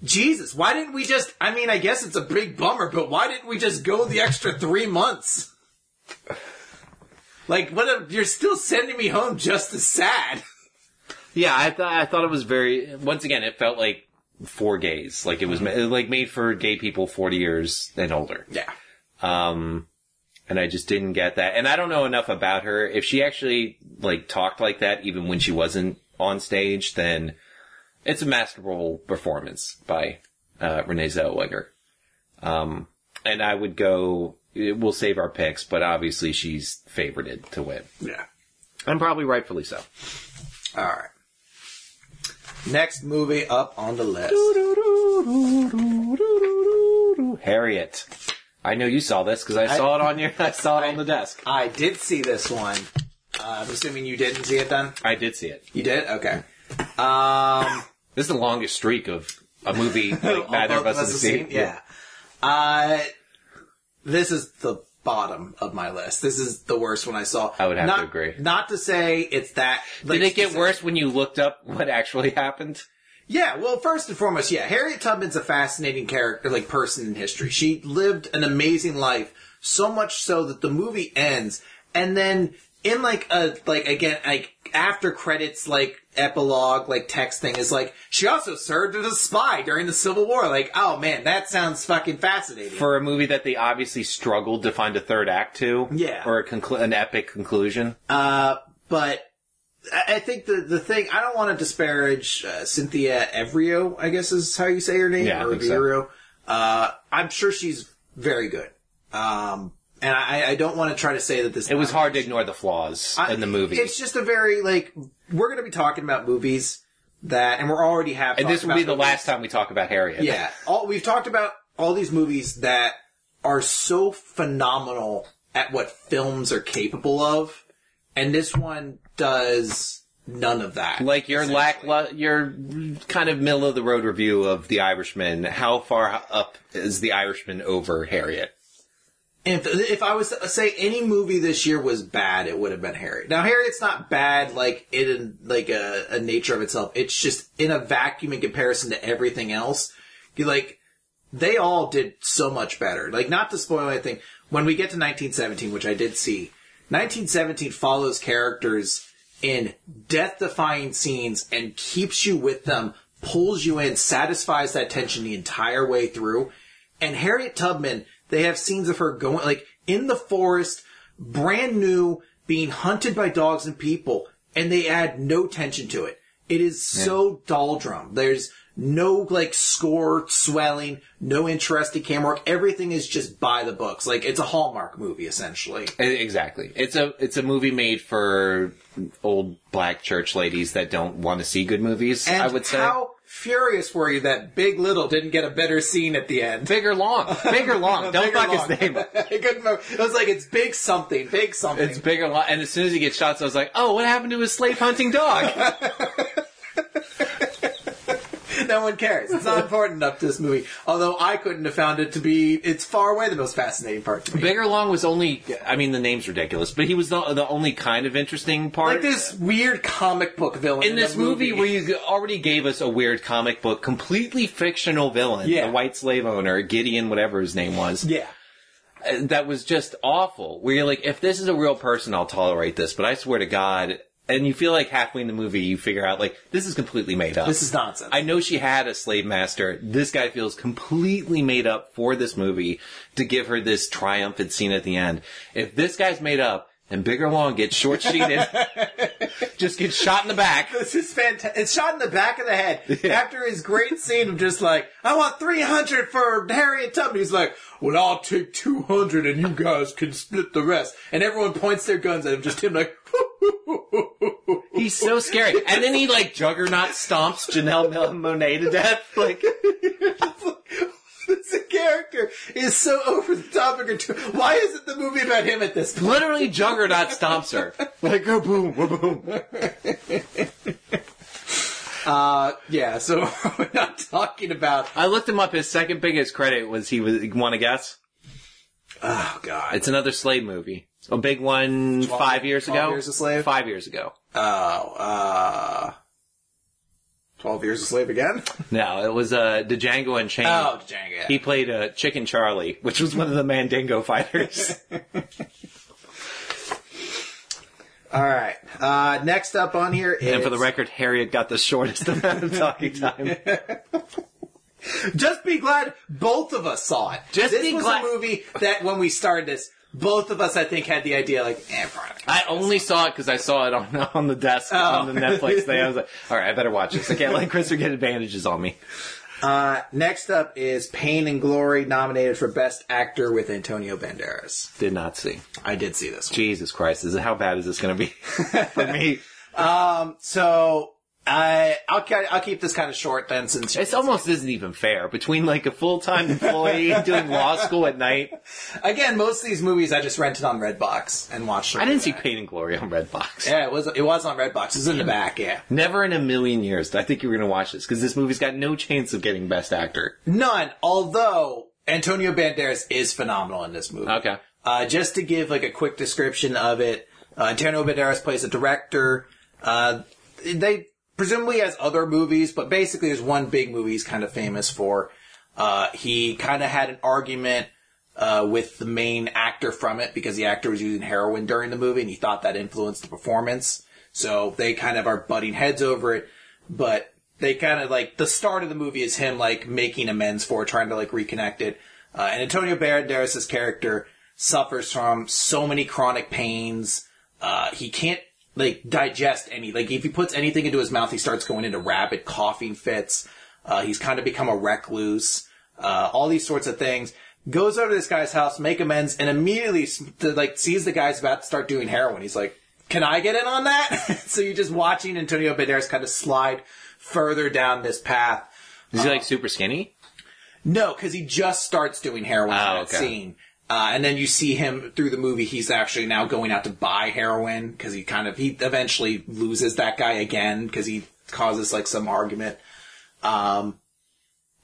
Jesus, why didn't we just? I mean, I guess it's a big bummer, but why didn't we just go the extra three months? Like, what? If you're still sending me home just as sad. Yeah, I thought I thought it was very. Once again, it felt like for gays, like it was ma- like made for gay people forty years and older. Yeah. Um, and I just didn't get that. And I don't know enough about her. If she actually like talked like that, even when she wasn't on stage, then it's a masterful performance by uh, Renee Zellweger. Um, and I would go. We'll save our picks, but obviously she's favorited to win, Yeah. and probably rightfully so. All right. Next movie up on the list. Harriet. I know you saw this because I, saw it on your. I saw it on the desk. I did see this one. Uh, I'm assuming you didn't see it then? I did see it. You did? Okay. Um, This is the longest streak of a movie like neither of us have seen. Yeah. Uh, this is the bottom of my list. This is the worst one I saw. I would have not, to agree. Not to say it's that. like, Did it get worse when you looked up what actually happened? Yeah, well, first and foremost, yeah, Harriet Tubman's a fascinating character, like person in history. She lived an amazing life, so much so that the movie ends, and then in like a like again like after credits like epilogue like text thing is like she also served as a spy during the Civil War. Like, oh man, that sounds fucking fascinating. For a movie that they obviously struggled to find a third act to, Yeah. or a conclu- an epic conclusion. Uh, but I think the the thing I don't want to disparage uh, Cynthia Evrio. I guess is how you say her name. Yeah, or think so. Evrio. Uh, I'm sure she's very good. Um, and I, I don't want to try to say that this. It was hard to ignore the flaws in the movie, It's just a very like we're going to be talking about movies that, and we're already have. and talked this will be the movies. last time we talk about Harriet. Yeah, all we've talked about all these movies that are so phenomenal at what films are capable of, and this one does none of that. Like your lack, your kind of middle of the road review of The Irishman. How far up is The Irishman over Harriet? If, if I was to say any movie this year was bad, it would have been Harriet. Now, Harriet's not bad, like in like a, a nature of itself. It's just in a vacuum in comparison to everything else. You like they all did so much better. Like not to spoil anything. When we get to 1917, which I did see, 1917 follows characters in death-defying scenes and keeps you with them, pulls you in, satisfies that tension the entire way through. And Harriet Tubman they have scenes of her going, like, in the forest, brand new, being hunted by dogs and people, and they add no tension to it. It is so doldrum. There's no, like, score swelling, no interesting camera work. Everything is just by the books. Like, it's a Hallmark movie, essentially. Exactly. It's a it's a movie made for old black church ladies that don't want to see good movies. And I would say. how furious were you that Big Little didn't get a better scene at the end? Bigger Long, big or long. Don't fuck long. his name. I couldn't remember. It was like, it's big something, big something. It's Bigger Long. And as soon as he gets shot, I was like, oh, what happened to his slave hunting dog? No one cares. It's not important enough to this movie. Although I couldn't have found it to be, it's far away the most fascinating part to me. Bigger Long was only. I mean, the name's ridiculous, but he was the, the only kind of interesting part. Like this weird comic book villain in this the movie, where you already gave us a weird comic book, completely fictional villain, Yeah. the white slave owner, Gideon, whatever his name was, yeah. that was just awful. Where you're like, if this is a real person, I'll tolerate this, but I swear to God, and you feel like halfway in the movie, you figure out like this is completely made up. This is nonsense. I know she had a slave master. This guy feels completely made up for this movie to give her this triumphant scene at the end. If this guy's made up and Bigger Long gets short sheeted, just gets shot in the back. This is fantastic. It's shot in the back of the head. After his great scene of just like, I want 300 for Harriet Tubman. He's like, well, I'll take 200 and you guys can split the rest. And everyone points their guns at him, just him like, He's so scary. And then he like juggernaut stomps Janelle Monáe to death. Like, this character is so over the top. Why isn't the movie about him at this point? literally juggernaut stomps her. Like, go boom, go boom. Uh, yeah, so we're not talking about, I looked him up. His second biggest credit was he was, want to guess? oh god. It's another slave movie. A big one five years 12 ago. Years a Slave? Five years ago. Oh, uh, 12 Years a Slave again? No, it was uh, Django Unchained. Oh, Django. yeah. He played uh, Chicken Charlie, which was one of the Mandingo fighters. All right. Uh, next up on here is and for the record, Harriet got the shortest amount of talking time. Just be glad both of us saw it. Just this be was glad- a movie that when we started this, both of us I think had the idea like, eh. I only saw it because I saw it on on the desk Oh. on the Netflix thing. I was like, all right, I better watch this. I can't let Christopher get advantages on me. Uh, next up is Pain and Glory, nominated for Best Actor with Antonio Banderas. Did not see. I did see this one. Jesus Christ, is it, how bad is this going to be for me? So I I'll I'll keep this kind of short then, since It almost isn't even fair between like a full time employee doing law school at night. again most of these movies I just rented on Redbox and watched. them I didn't see back. Pain and Glory on Redbox. Yeah, it was it was on Redbox. It was in the back. Yeah, Never in a million years did I think you were going to watch this because this movie's got no chance of getting Best Actor. none. Although Antonio Banderas is phenomenal in this movie. Okay. Uh, just to give like a quick description of it, uh, Antonio Banderas plays a director. Uh, they presumably has other movies, but basically there's one big movie he's kind of famous for. Uh, he kind of had an argument uh, with the main actor from it because the actor was using heroin during the movie and he thought that influenced the performance. So they kind of are butting heads over it, but they kind of like the start of the movie is him like making amends for it, trying to like reconnect it. Uh, and Antonio Banderas' character suffers from so many chronic pains. Uh, he can't like digest any, like if he puts anything into his mouth, he starts going into rapid coughing fits. Uh, he's kind of become a recluse. Uh, all these sorts of things. Goes over to this guy's house, make amends, and immediately like sees the guy's about to start doing heroin. He's like, "Can I get in on that?" so you're just watching Antonio Banderas kind of slide further down this path. Is he like super skinny? No, because he just starts doing heroin in Oh, that okay. scene. Uh, and then you see him through the movie. He's actually now going out to buy heroin because he kind of he eventually loses that guy again because he causes like some argument. Um,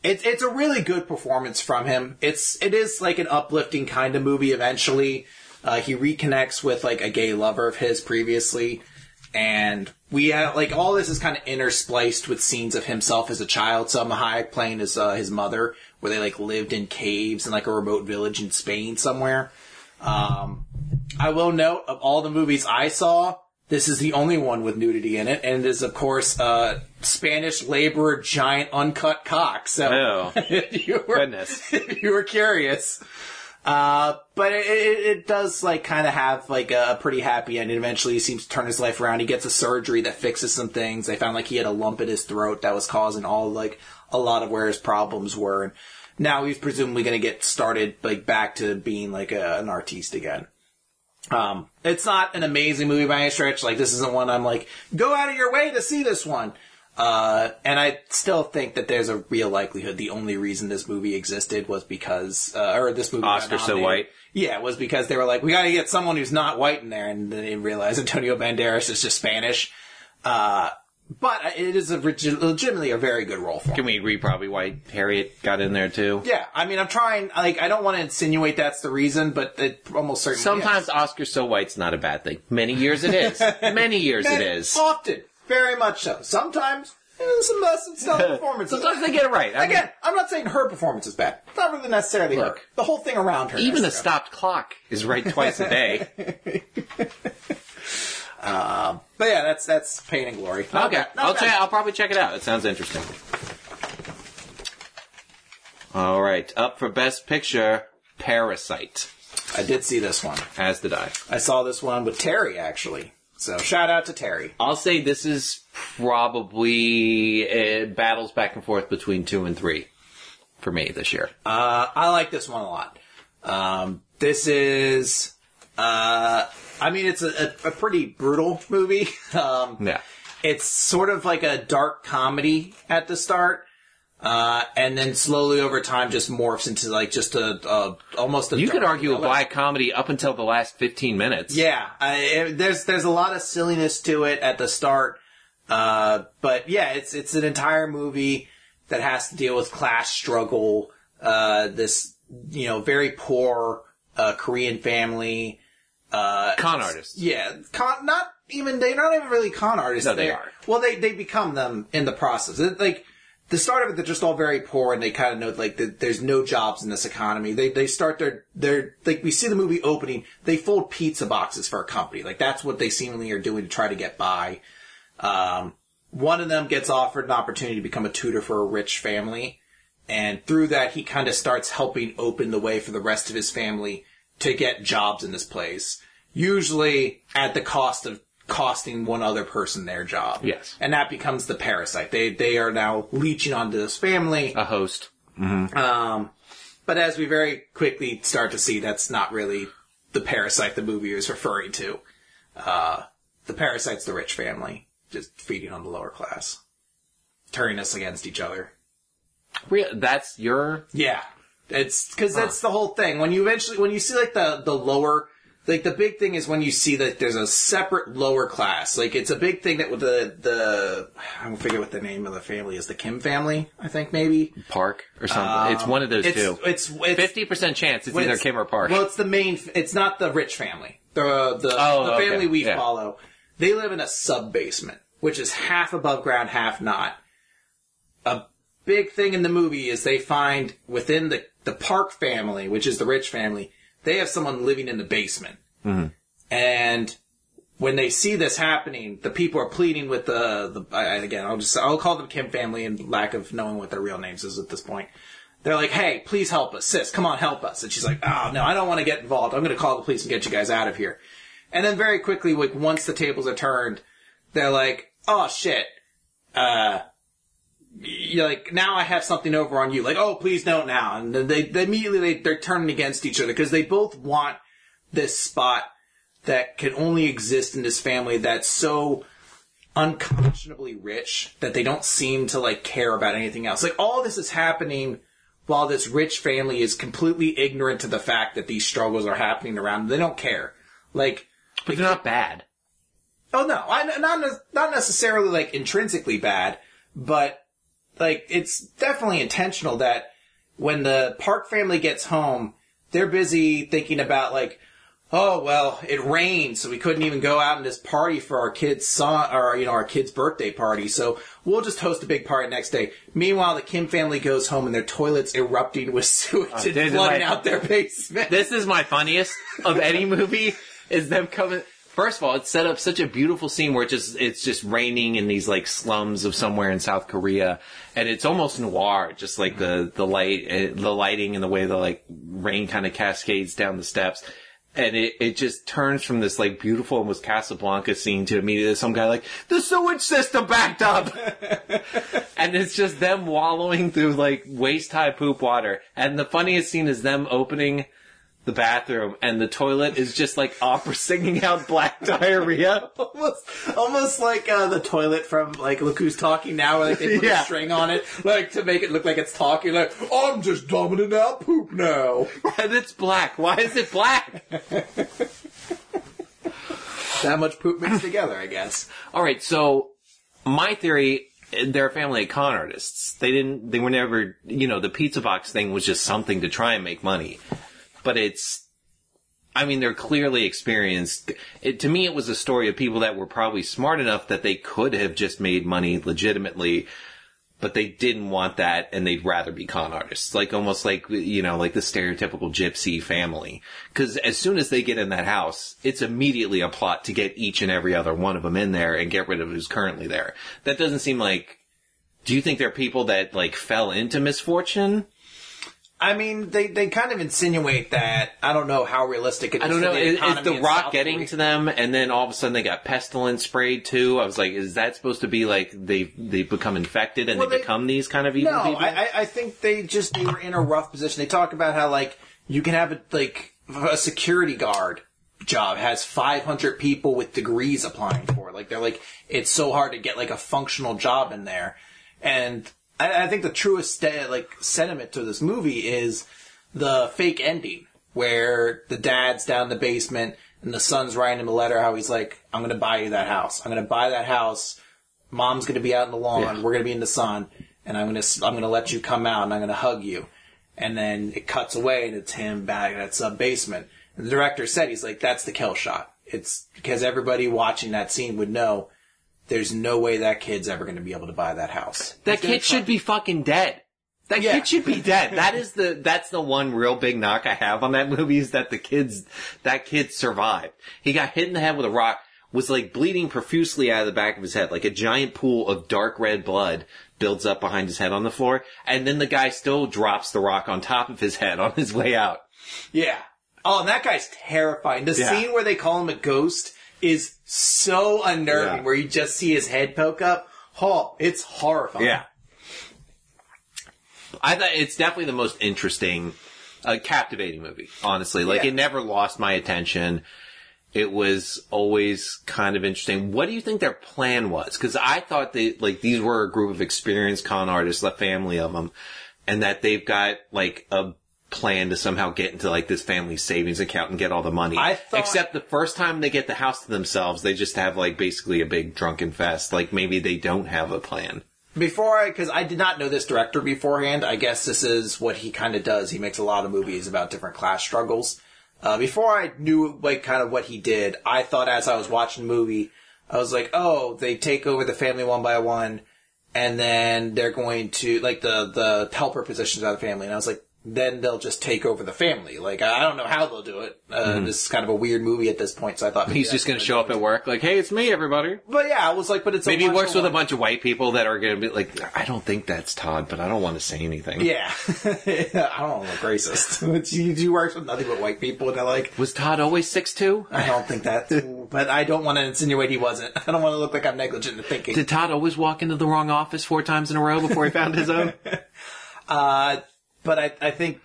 it's it's a really good performance from him. It's it is like an uplifting kind of movie. Eventually, uh, he reconnects with like a gay lover of his previously, and we have like all this is kind of interspliced with scenes of himself as a child. Salma Hayek playing as uh, his mother, where they like lived in caves in like a remote village in Spain somewhere. Um, I will note of all the movies I saw, this is the only one with nudity in it, and it is of course uh, Spanish laborer giant uncut cock. So Oh. if you were, Goodness. if you were curious. Uh, but it, it, it does like kind of have like a pretty happy end. Eventually, he seems to turn his life around. He gets a surgery that fixes some things. They found like he had a lump in his throat that was causing all like a lot of where his problems were. And now he's presumably going to get started like back to being like a, an artiste again. Um, it's not an amazing movie by any stretch. Like this isn't one I'm like, go out of your way to see this one. Uh, and I still think that there's a real likelihood the only reason this movie existed was because, uh, or this movie Oscar so white. Yeah, it was because they were like, we gotta get someone who's not white in there, and they didn't realize Antonio Banderas is just Spanish. Uh, but it is a legitimately a very good role for him. Can we agree probably why Harriet got in there too? Yeah, I mean, I'm trying, like, I don't want to insinuate that's the reason, but it almost certainly Sometimes is. Oscar so white's not a bad thing. Many years it is. Many years it And. Often. Very much so. Sometimes, eh, some less than stellar performances. Sometimes they get it right. I mean, Again, I'm not saying her performance is bad. It's not really necessarily her. The whole thing around her. even a stopped clock is right twice a day. But yeah, that's that's Pain and Glory. Not Okay, bad. I'll bad. check. I'll probably check it out. It sounds interesting. All right, up for Best Picture, Parasite. I did see this one. As did I. I saw this one with Terry actually. So shout out to Terry. I'll say this is probably uh, battles back and forth between two and three for me this year. Uh, I like this one a lot. Um, this is, uh, I mean, it's a, a, a pretty brutal movie. Um, Yeah. it's sort of like a dark comedy at the start. Uh, and then slowly over time just morphs into like just a, a almost a You could argue a thriller. black comedy up until the last 15 minutes. Yeah, I, it- there's there's a lot of silliness to it at the start, uh, but yeah, it's it's an entire movie that has to deal with class struggle. Uh, this you know very poor uh, Korean family. Uh, Con artists. yeah, con not even they're not even really con artists. No, they They're- are. Well, they they become them in the process. It, like the start of it, they're just all very poor, and they kind of know like that there's no jobs in this economy. They they start their their like we see the movie opening. They fold pizza boxes for a company. Like that's what they seemingly are doing to try to get by. Um, one of them gets offered an opportunity to become a tutor for a rich family. And through that, he kind of starts helping open the way for the rest of his family to get jobs in this place. Usually at the cost of costing one other person their job. Yes. And that becomes the parasite. They, they are now leeching onto this family. A host. Um, but as we very quickly start to see, that's not really the parasite the movie is referring to. Uh, the parasite's the rich family, just feeding on the lower class, turning us against each other. Real, that's your. Yeah, it's because that's the whole thing. When you eventually, when you see like the the lower, like the big thing is when you see that there's a separate lower class. Like it's a big thing that with the the I don't forget what the name of the family is. The Kim family, I think maybe. Park or something. Um, it's one of those it's, two. It's it's Fifty percent chance it's either it's- Kim or Park. Well, it's the main. It's not the rich family. The the, Oh, the okay. family we Yeah. follow. They live in a sub basement, which is half above ground, half not. A big thing in the movie is they find within the the Park family, which is the rich family, they have someone living in the basement, and when they see this happening, the people are pleading with the the I, I- again. I'll just I'll call them Kim family in lack of knowing what their real names is at this point. They're like, "Hey, please help us, sis. Come on, help us." And she's like, "Oh no, I don't want to get involved. I'm going to call the police and get you guys out of here." And then very quickly, like once the tables are turned, they're like, "Oh shit." Uh, you're like now I have something over on you. Like, oh, please don't now. And then they, they immediately they, they're turning against each other because they both want this spot that can only exist in this family that's so unconscionably rich that they don't seem to like care about anything else. Like all this is happening while this rich family is completely ignorant to the fact that these struggles are happening around them. They don't care. Like, But they're not bad. Oh no, I not not necessarily like intrinsically bad, but like it's definitely intentional that when the Park family gets home, they're busy thinking about like, oh well, it rained, so we couldn't even go out in this party for our kid's son or you know our kid's birthday party, so we'll just host a big party next day. Meanwhile, the Kim family goes home and their toilets erupting with sewage oh, and flooding my- out their basement. This is my funniest of any movie. Is them coming. First of all, it's set up such a beautiful scene where it just it's just raining in these like slums of somewhere in South Korea, and it's almost noir, just like the the light, uh, the lighting, and the way the like rain kind of cascades down the steps. And it, it just turns from this like beautiful almost Casablanca scene to immediately some guy like the sewage system backed up, and it's just them wallowing through like waist high poop water. And the funniest scene is them opening the bathroom and the toilet is just like opera singing out black diarrhea. almost, almost like uh, the toilet from like Look Who's Talking Now, where like, they put Yeah. a string on it, like to make it look like it's talking. Like I'm just dumbing out poop now. And it's black. Why is it black? That much poop mixed together, I guess. All right, so my theory, they're a family of con artists. They didn't, they were never, you know, the pizza box thing was just something to try and make money. But it's, I mean, they're clearly experienced. It, to me, it was a story of people that were probably smart enough that they could have just made money legitimately, but they didn't want that and they'd rather be con artists. Like almost like, you know, like the stereotypical gypsy family. Cause as soon as they get in that house, it's immediately a plot to get each and every other one of them in there and get rid of who's currently there. That doesn't seem like, do you think there are people that like fell into misfortune? I mean, they, they kind of insinuate that. I don't know how realistic it is. I don't know. the Is, is the rock South getting Korea. to them, and then all of a sudden they got pestilence sprayed too? I was like, is that supposed to be like they they become infected and Well, they, they- become these kind of evil No, people? I, I- I think they just they were in a rough position. They talk about how like you can have a, like a security guard job has 500 people with degrees applying for it. Like they're like it's so hard to get like a functional job in there, and I, I think the truest sta- like sentiment to this movie is the fake ending where the dad's down in the basement and the son's writing him a letter how he's like I'm gonna buy you that house. I'm gonna buy that house mom's going to be out in the lawn. Yeah. We're going to be in the sun, and I'm going to I'm to let you come out, and I'm going to hug you. And then it cuts away, and it's him back at sub basement. And the director said he's like, "That's the kill shot." It's because everybody watching that scene would know there's no way that kid's ever going to be able to buy that house. that kid should be fucking dead. That Yeah. kid should be dead. That is the that's the one real big knock I have on that movie is that the kids that kid survived. He got hit in the head with a rock, was like bleeding profusely out of the back of his head, like a giant pool of dark red blood builds up behind his head on the floor, and then the guy still drops the rock on top of his head on his way out. Yeah. Oh, and that guy's terrifying. The Yeah. scene where they call him a ghost is so unnerving, Yeah. where you just see his head poke up. Oh, it's horrifying. Yeah. I thought it's definitely the most interesting, uh, captivating movie, honestly. Like, Yeah. it never lost my attention. It was always kind of interesting. What do you think their plan was? Cause I thought they, like, these were a group of experienced con artists, a family of them, and that they've got, like, a plan to somehow get into, like, this family savings account and get all the money. I thought- Except the first time they get the house to themselves, they just have, like, basically a big drunken fest. Like, maybe they don't have a plan. Before I, because I did not know this director beforehand, I guess this is what he kind of does. He makes a lot of movies about different class struggles. Uh, before I knew, like, kind of what he did, I thought as I was watching the movie, I was like, oh, they take over the family one by one, and then they're going to, like, the, the helper positions out of the family. And I was like, then they'll just take over the family. Like, I don't know how they'll do it. Uh, This is kind of a weird movie at this point, so I thought maybe He's just going to show up at work like, hey, it's me, everybody. But yeah, I was like, but it's Maybe he works with a bunch of white people that are going to be like, I don't think that's Todd, but I don't want to say anything. Yeah, I don't want to look racist. you, you work with nothing but white people, and they're like, Was Todd always six two? I don't think that. but I don't want to insinuate he wasn't. I don't want to look like I'm negligent in thinking. Did Todd always walk into the wrong office four times in a row before he found his own? Uh, but I, I think,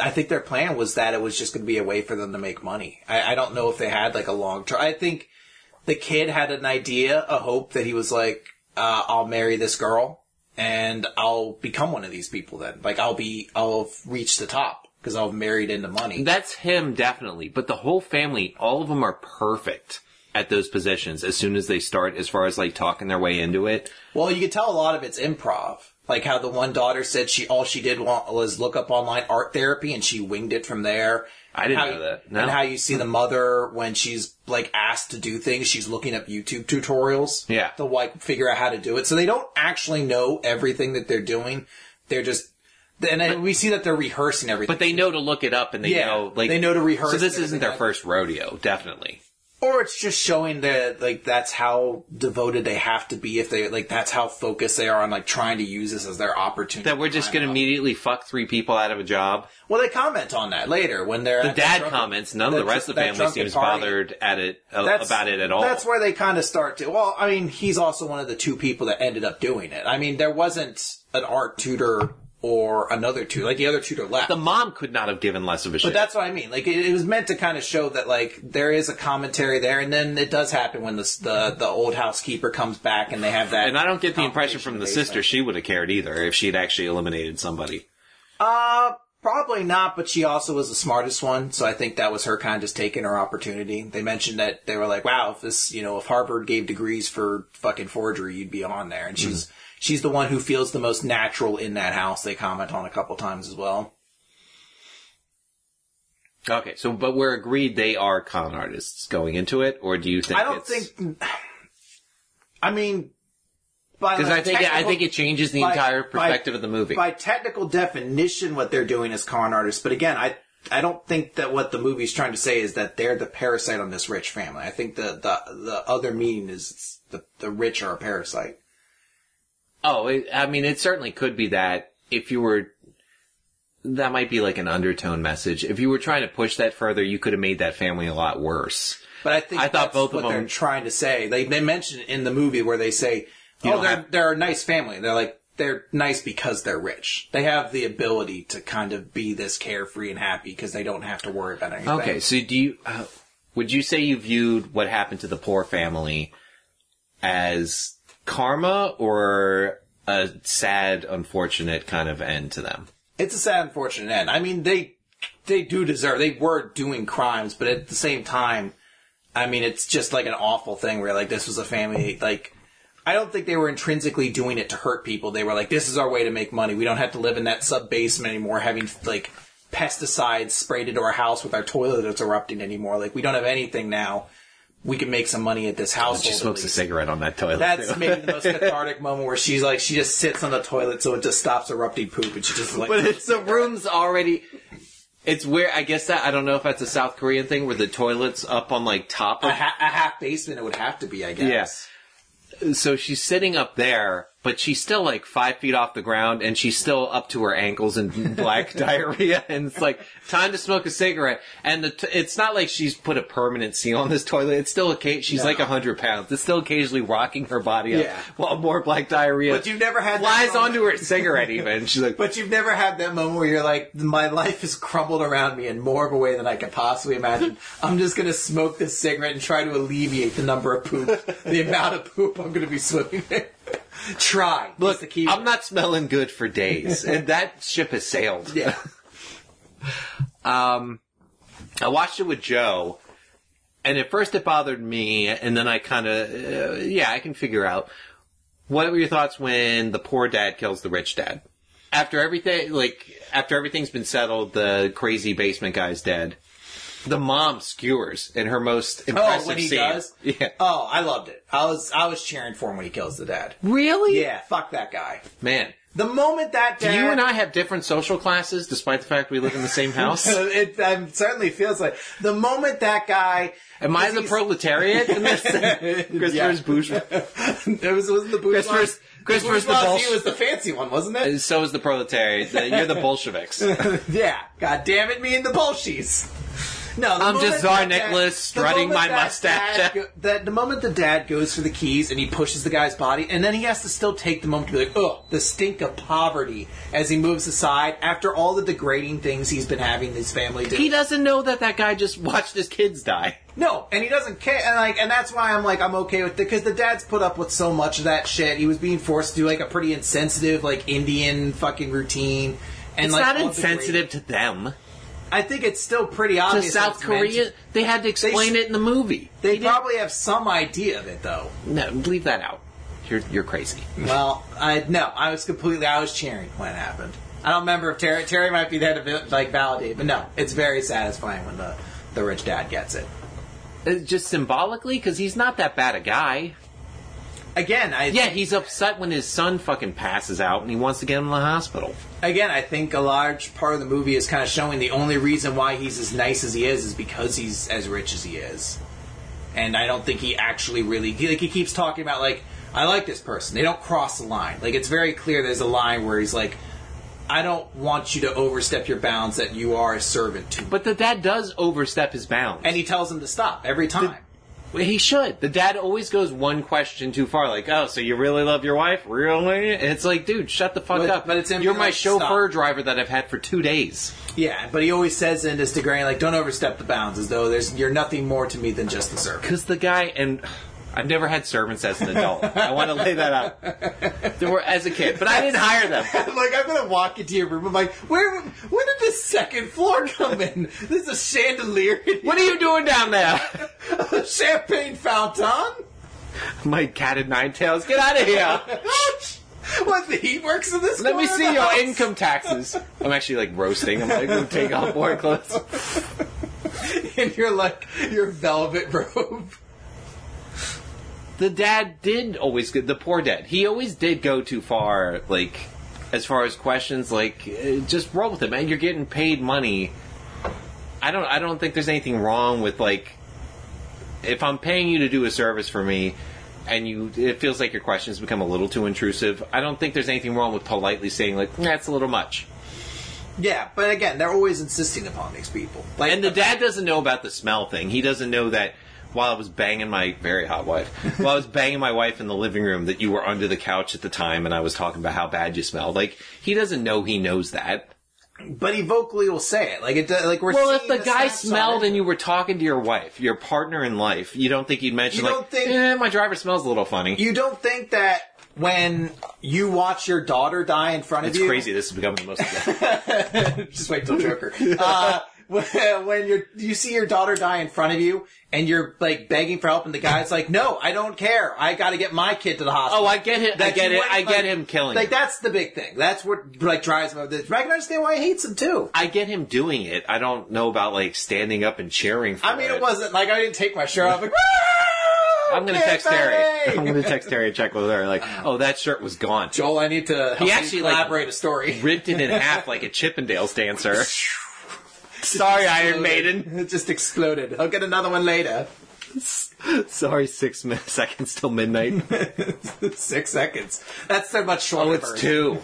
I think their plan was that it was just going to be a way for them to make money. I, I don't know if they had like a long term. I think the kid had an idea, a hope that he was like, uh, I'll marry this girl. and I'll become one of these people then. Like I'll be, I'll reach the top because I'll have married into money. That's him, definitely. But the whole family, all of them are perfect at those positions as soon as they start, as far as like talking their way into it. Well, you can tell a lot of it's improv. Like how the one daughter said she all she did wa- was look up online art therapy and she winged it from there. I didn't How know that. No. And how you see the mother when she's like asked to do things, she's looking up YouTube tutorials. Yeah. To like figure out how to do it. So they don't actually know everything that they're doing. They're just, and then we see that they're rehearsing everything. But they know to look it up and they Yeah, know like they know to rehearse So this isn't their first rodeo, definitely. Or it's just showing that like that's how devoted they have to be if they like that's how focused they are on like trying to use this as their opportunity. That we're just going to immediately fuck three people out of a job. Well, they comment on that later when they're The dad comments. None of the rest of the family seems party. bothered at it uh, about it at all. That's where they kind of start to. Well, I mean, he's also one of the two people that ended up doing it. I mean, there wasn't an art tutor or another tutor. Like the other tutor left. the mom could not have given less of a shit. But that's what I mean. Like it, it was meant to kind of show that like there is a commentary there, and then it does happen when the the, the old housekeeper comes back and they have that. and I don't get the impression from the sister she would have cared either if she had actually eliminated somebody. Uh, probably not, but she also was the smartest one, so I think that was her kind of just taking her opportunity. They mentioned that they were like, wow, if this, you know, if Harvard gave degrees for fucking forgery, you'd be on there. And she's, she's the one who feels the most natural in that house. They comment on a couple times as well. Okay, so but we're agreed they are con artists going into it, or do you think? I don't it's- think, I mean, because I think I think it changes the by- entire by- perspective of the movie. By technical definition, what they're doing is con artists. But again, I I don't think that what the movie's trying to say is that they're the parasite on this rich family. I think the the the other meaning is the the rich are a parasite. Oh, it, I mean, it certainly could be that if you were. That might be like an undertone message. If you were trying to push that further, you could have made that family a lot worse. But I think I thought both of what they're them- trying to say. They they mention in the movie where they say, "Oh, they're have- they're a nice family." They're like they're nice because they're rich. They have the ability to kind of be this carefree and happy because they don't have to worry about anything. Okay, so do you? Uh, would you say you viewed what happened to the poor family as karma or a sad, unfortunate kind of end to them? It's a sad, unfortunate end. I mean, they they do deserve. They were doing crimes, but at the same time, I mean, it's just like an awful thing where like this was a family. Like, I don't think they were intrinsically doing it to hurt people. They were like, this is our way to make money. We don't have to live in that sub basement anymore, having like pesticides sprayed into our house with our toilet that's erupting anymore. Like, we don't have anything now. We can make some money at this house. She smokes a cigarette on that toilet. That's maybe the most cathartic moment where she's like, she just sits on the toilet so it just stops erupting poop, and she just like. but it's the room's already. It's where I guess that I don't know if that's a South Korean thing where the toilet's up on like top of. a, ha- a half basement it would have to be, I guess. Yes. So she's sitting up there, but she's still like five feet off the ground, and she's still up to her ankles in black diarrhea. And it's like time to smoke a cigarette. And the t- it's not like she's put a permanent seal on this toilet. It's still okay. She's No. like a hundred pounds. It's still occasionally rocking her body up Yeah. while more black diarrhea. But you've never had that flies onto her cigarette even. She's like, But you've never had that moment where you're like, my life has crumbled around me in more of a way than I could possibly imagine. I'm just gonna smoke this cigarette and try to alleviate the number of poop, the amount of poop I'm gonna be swimming in. Try. Look, the key I'm not smelling good for days, and that ship has sailed. Yeah. Um, I watched it with Joe, and at first it bothered me, and then I kind of, uh, yeah, I can figure out. What were your thoughts when the poor dad kills the rich dad? After everything, like, after everything's been settled, the crazy basement guy's dead. The mom skewers in her most impressive Oh, when he scene. does? Yeah. Oh, I loved it. I was I was cheering for him when he kills the dad. Really? Yeah, fuck that guy. Man. The moment that Do you and I have different social classes despite the fact we live in the same house? it, um, certainly feels like the moment that guy Am I the he's- proletariat in this? Christopher's bourgeois. it was wasn't the bourgeois. Christopher's- Christopher's the bourgeoisie Bolsh- was the fancy one, wasn't it? So is the proletariat. You're the Bolsheviks. yeah. God damn it, me and the Bolshies. No, I'm just Tsar Nicholas strutting my mustache. go- that the moment the dad goes for the keys and he pushes the guy's body, and then he has to still take the moment to be like, "Ugh, the stink of poverty," as he moves aside after all the degrading things he's been having his family do. He doesn't know that that guy just watched his kids die. No, and he doesn't care, and like, and that's why I'm like, I'm okay with it because the dad's put up with so much of that shit. He was being forced to do like a pretty insensitive, like Indian fucking routine, and It's like not insensitive to them. I think it's still pretty To obvious. that South it's meant Korea, to- they had to explain sh- it in the movie. They probably have some idea of it though. no leave that out. You're you're crazy. Well, I no, I was completely, I was cheering when it happened. I don't remember if Terry Terry might be there to like validate, but no, it's very satisfying when the the rich dad gets it. Uh, Just symbolically, because he's not that bad a guy. Again, I Yeah, he's upset when his son fucking passes out and he wants to get him to the hospital. again, I think a large part of the movie is kind of showing the only reason why he's as nice as he is is because he's as rich as he is. And I don't think he actually really he, like he keeps talking about like I like this person. They don't cross the line. Like it's very clear there's a line where he's like I don't want you to overstep your bounds that you are a servant to. But the dad does overstep his bounds. and he tells him to stop every time. Well, He should. The dad always goes one question too far. Like, oh, so you really love your wife? Really? And it's like, dude, shut the fuck But- up. but it's You're my chauffeur "Stop." driver that I've had for two days. Yeah, but he always says in his degree, like, don't overstep the bounds, as though there's you're nothing more to me than just the servant. Because the guy, and I've never had servants as an adult. I want to lay that out. There were as a kid, but I didn't hire them. like I'm gonna walk into your room. I'm like, where? When did this second floor come in? There's a chandelier. What are you doing down there? a champagne fountain? My cat and nine tails, get out of here. what? The heat works in this. Let me see your house? income taxes. I'm actually like roasting. I'm like, I'm take off more clothes. in your like your velvet robe. The dad did always get the poor dad. He always did go too far, like as far as questions. Like, uh, just roll with it, man. You're getting paid money. I don't. I don't think there's anything wrong with like if I'm paying you to do a service for me. And you, it feels like your questions become a little too intrusive. I don't think there's anything wrong with politely saying like, "That's a little much." Yeah, but again, they're always insisting upon these people. Like, And the dad doesn't know about the smell thing. He doesn't know that while I was banging my very hot wife, while I was banging my wife in the living room, that you were under the couch at the time, and I was talking about how bad you smelled. Like he doesn't know he knows that. but he vocally will say it. Like it. Like we're. Well, if seeing the guy smelled and you were talking to your wife, your partner in life, you don't think he'd mention You like, don't think- eh, my driver smells a little funny. You don't think that when you watch your daughter die in front it's of you, It's crazy. This is becoming the most. just wait till Joker. Uh, when you're, you see your daughter die in front of you, and you're like begging for help, and the guy's like, "No, I don't care. I got to get my kid to the hospital." oh, I get it. I get you it. I get like- him killing. Like that's the big thing. That's what like drives him over this. But I can understand why he hates him too. I get him doing it. I don't know about like standing up and cheering. For I mean, it it wasn't like I didn't take my shirt off. Like, I'm gonna text Terry. I'm gonna text Terry and check with her. Like, oh, that shirt was gone. Joel, I need to help He you actually, like, elaborate a story. ripped it in half like a Chippendales dancer. Sorry, Iron Maiden. It just exploded. I'll get another one later. Sorry, six mi- seconds till midnight. Six seconds. That's so much shorter. Oh, it's two.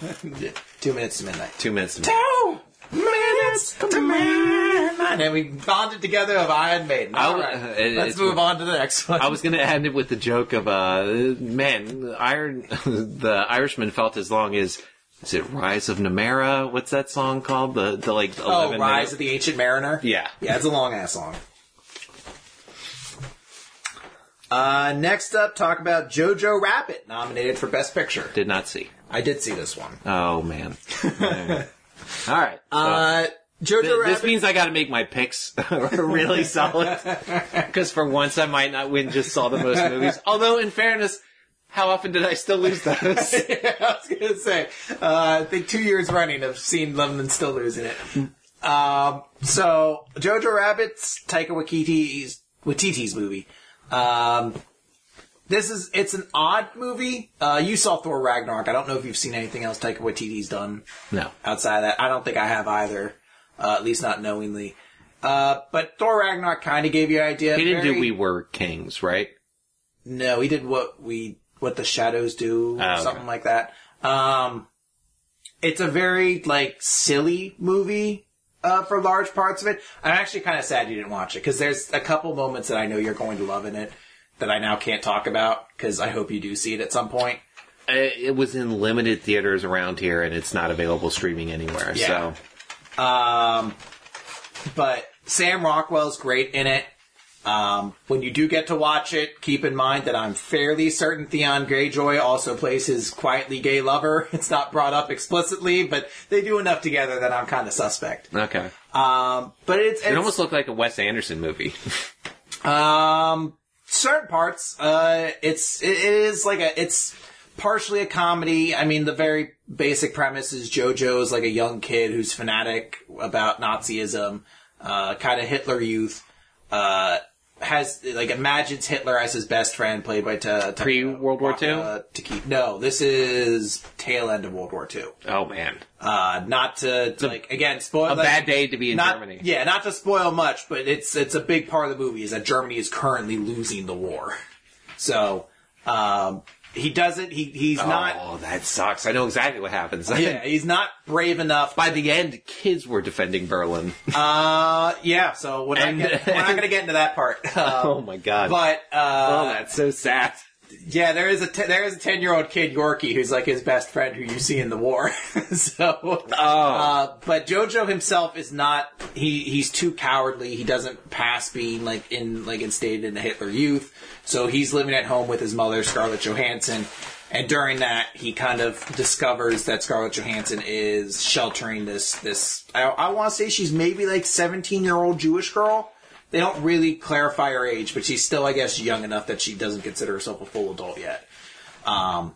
Two minutes to midnight. Two minutes. To midnight. Two minutes to midnight. And we bonded together of Iron Maiden. I All w- right. uh, it- Let's it's- move on to the next one. I was gonna end it with the joke of, uh, man, Iron, the Irishman felt as long as, is it Rise of Namera? What's that song called? The, the like, Oh, 11 Rise minute- of the Ancient Mariner? Yeah. Yeah, it's a long ass song. Uh, next up, talk about Jojo Rabbit, nominated for Best Picture. Did not see. I did see this one. Oh, man. All right. so- Uh, Jojo Th- Rabbit. this means I got to make my picks really solid because for once I might not win. Just saw the most movies. Although, in fairness, how often did I still lose those? I was gonna say, uh, I think two years running I've seen London still losing it. Um, so Jojo Rabbit's Taika Waititi's Waititi's movie. Um, this is it's an odd movie. Uh, you saw Thor Ragnarok. I don't know if you've seen anything else Taika Waititi's done no. outside of that. I don't think I have either. Uh, at least not knowingly. Uh, but Thor Ragnarok kind of gave you an idea. He didn't do We Were Kings, right? No, he did what we what the shadows do, Oh, okay. something like that. Um, it's a very like silly movie. uh, for large parts of it. I'm actually kind of sad you didn't watch it because there's a couple moments that I know you're going to love in it that I now can't talk about because I hope you do see it at some point. It it was in limited theaters around here, and it's not available streaming anywhere. Yeah. So Um, but Sam Rockwell's great in it. Um, when you do get to watch it, keep in mind that I'm fairly certain Theon Greyjoy also plays his quietly gay lover. It's not brought up explicitly, but they do enough together that I'm kind of suspect. okay, Um, but it's, it almost looked like a Wes Anderson movie. um, certain parts. Uh, it's it is like a it's partially a comedy. I mean, the very basic premise is JoJo is like a young kid who's fanatic about Nazism, uh, kind of Hitler youth. Uh, has like imagines Hitler as his best friend, played by Ta- Ta- Pre World War II? uh, to keep no, this is tail end of World War II. oh man, Uh, not to like again spoil a like, bad day to be in not, Germany. Yeah, not to spoil much, but it's it's a big part of the movie is that Germany is currently losing the war. So um, he doesn't. He he's not. Oh, that sucks. I know exactly what happens. Yeah, he's not brave enough. By the end, kids were defending Berlin. Uh, yeah. So we're not, And- get, we're not going to get into that part. Uh, oh my god. but uh, oh, that's so sad. Yeah, there is a t- there is a ten year old kid Yorkie who's like his best friend who you see in the war. so, Oh. uh, but JoJo himself is not. He he's too cowardly. He doesn't pass being like in like instated in the Hitler Youth. So he's living at home with his mother Scarlett Johansson. And during that, he kind of discovers that Scarlett Johansson is sheltering this this. I, I want to say she's maybe like seventeen year old Jewish girl. They don't really clarify her age, but she's still, I guess, young enough that she doesn't consider herself a full adult yet. Um,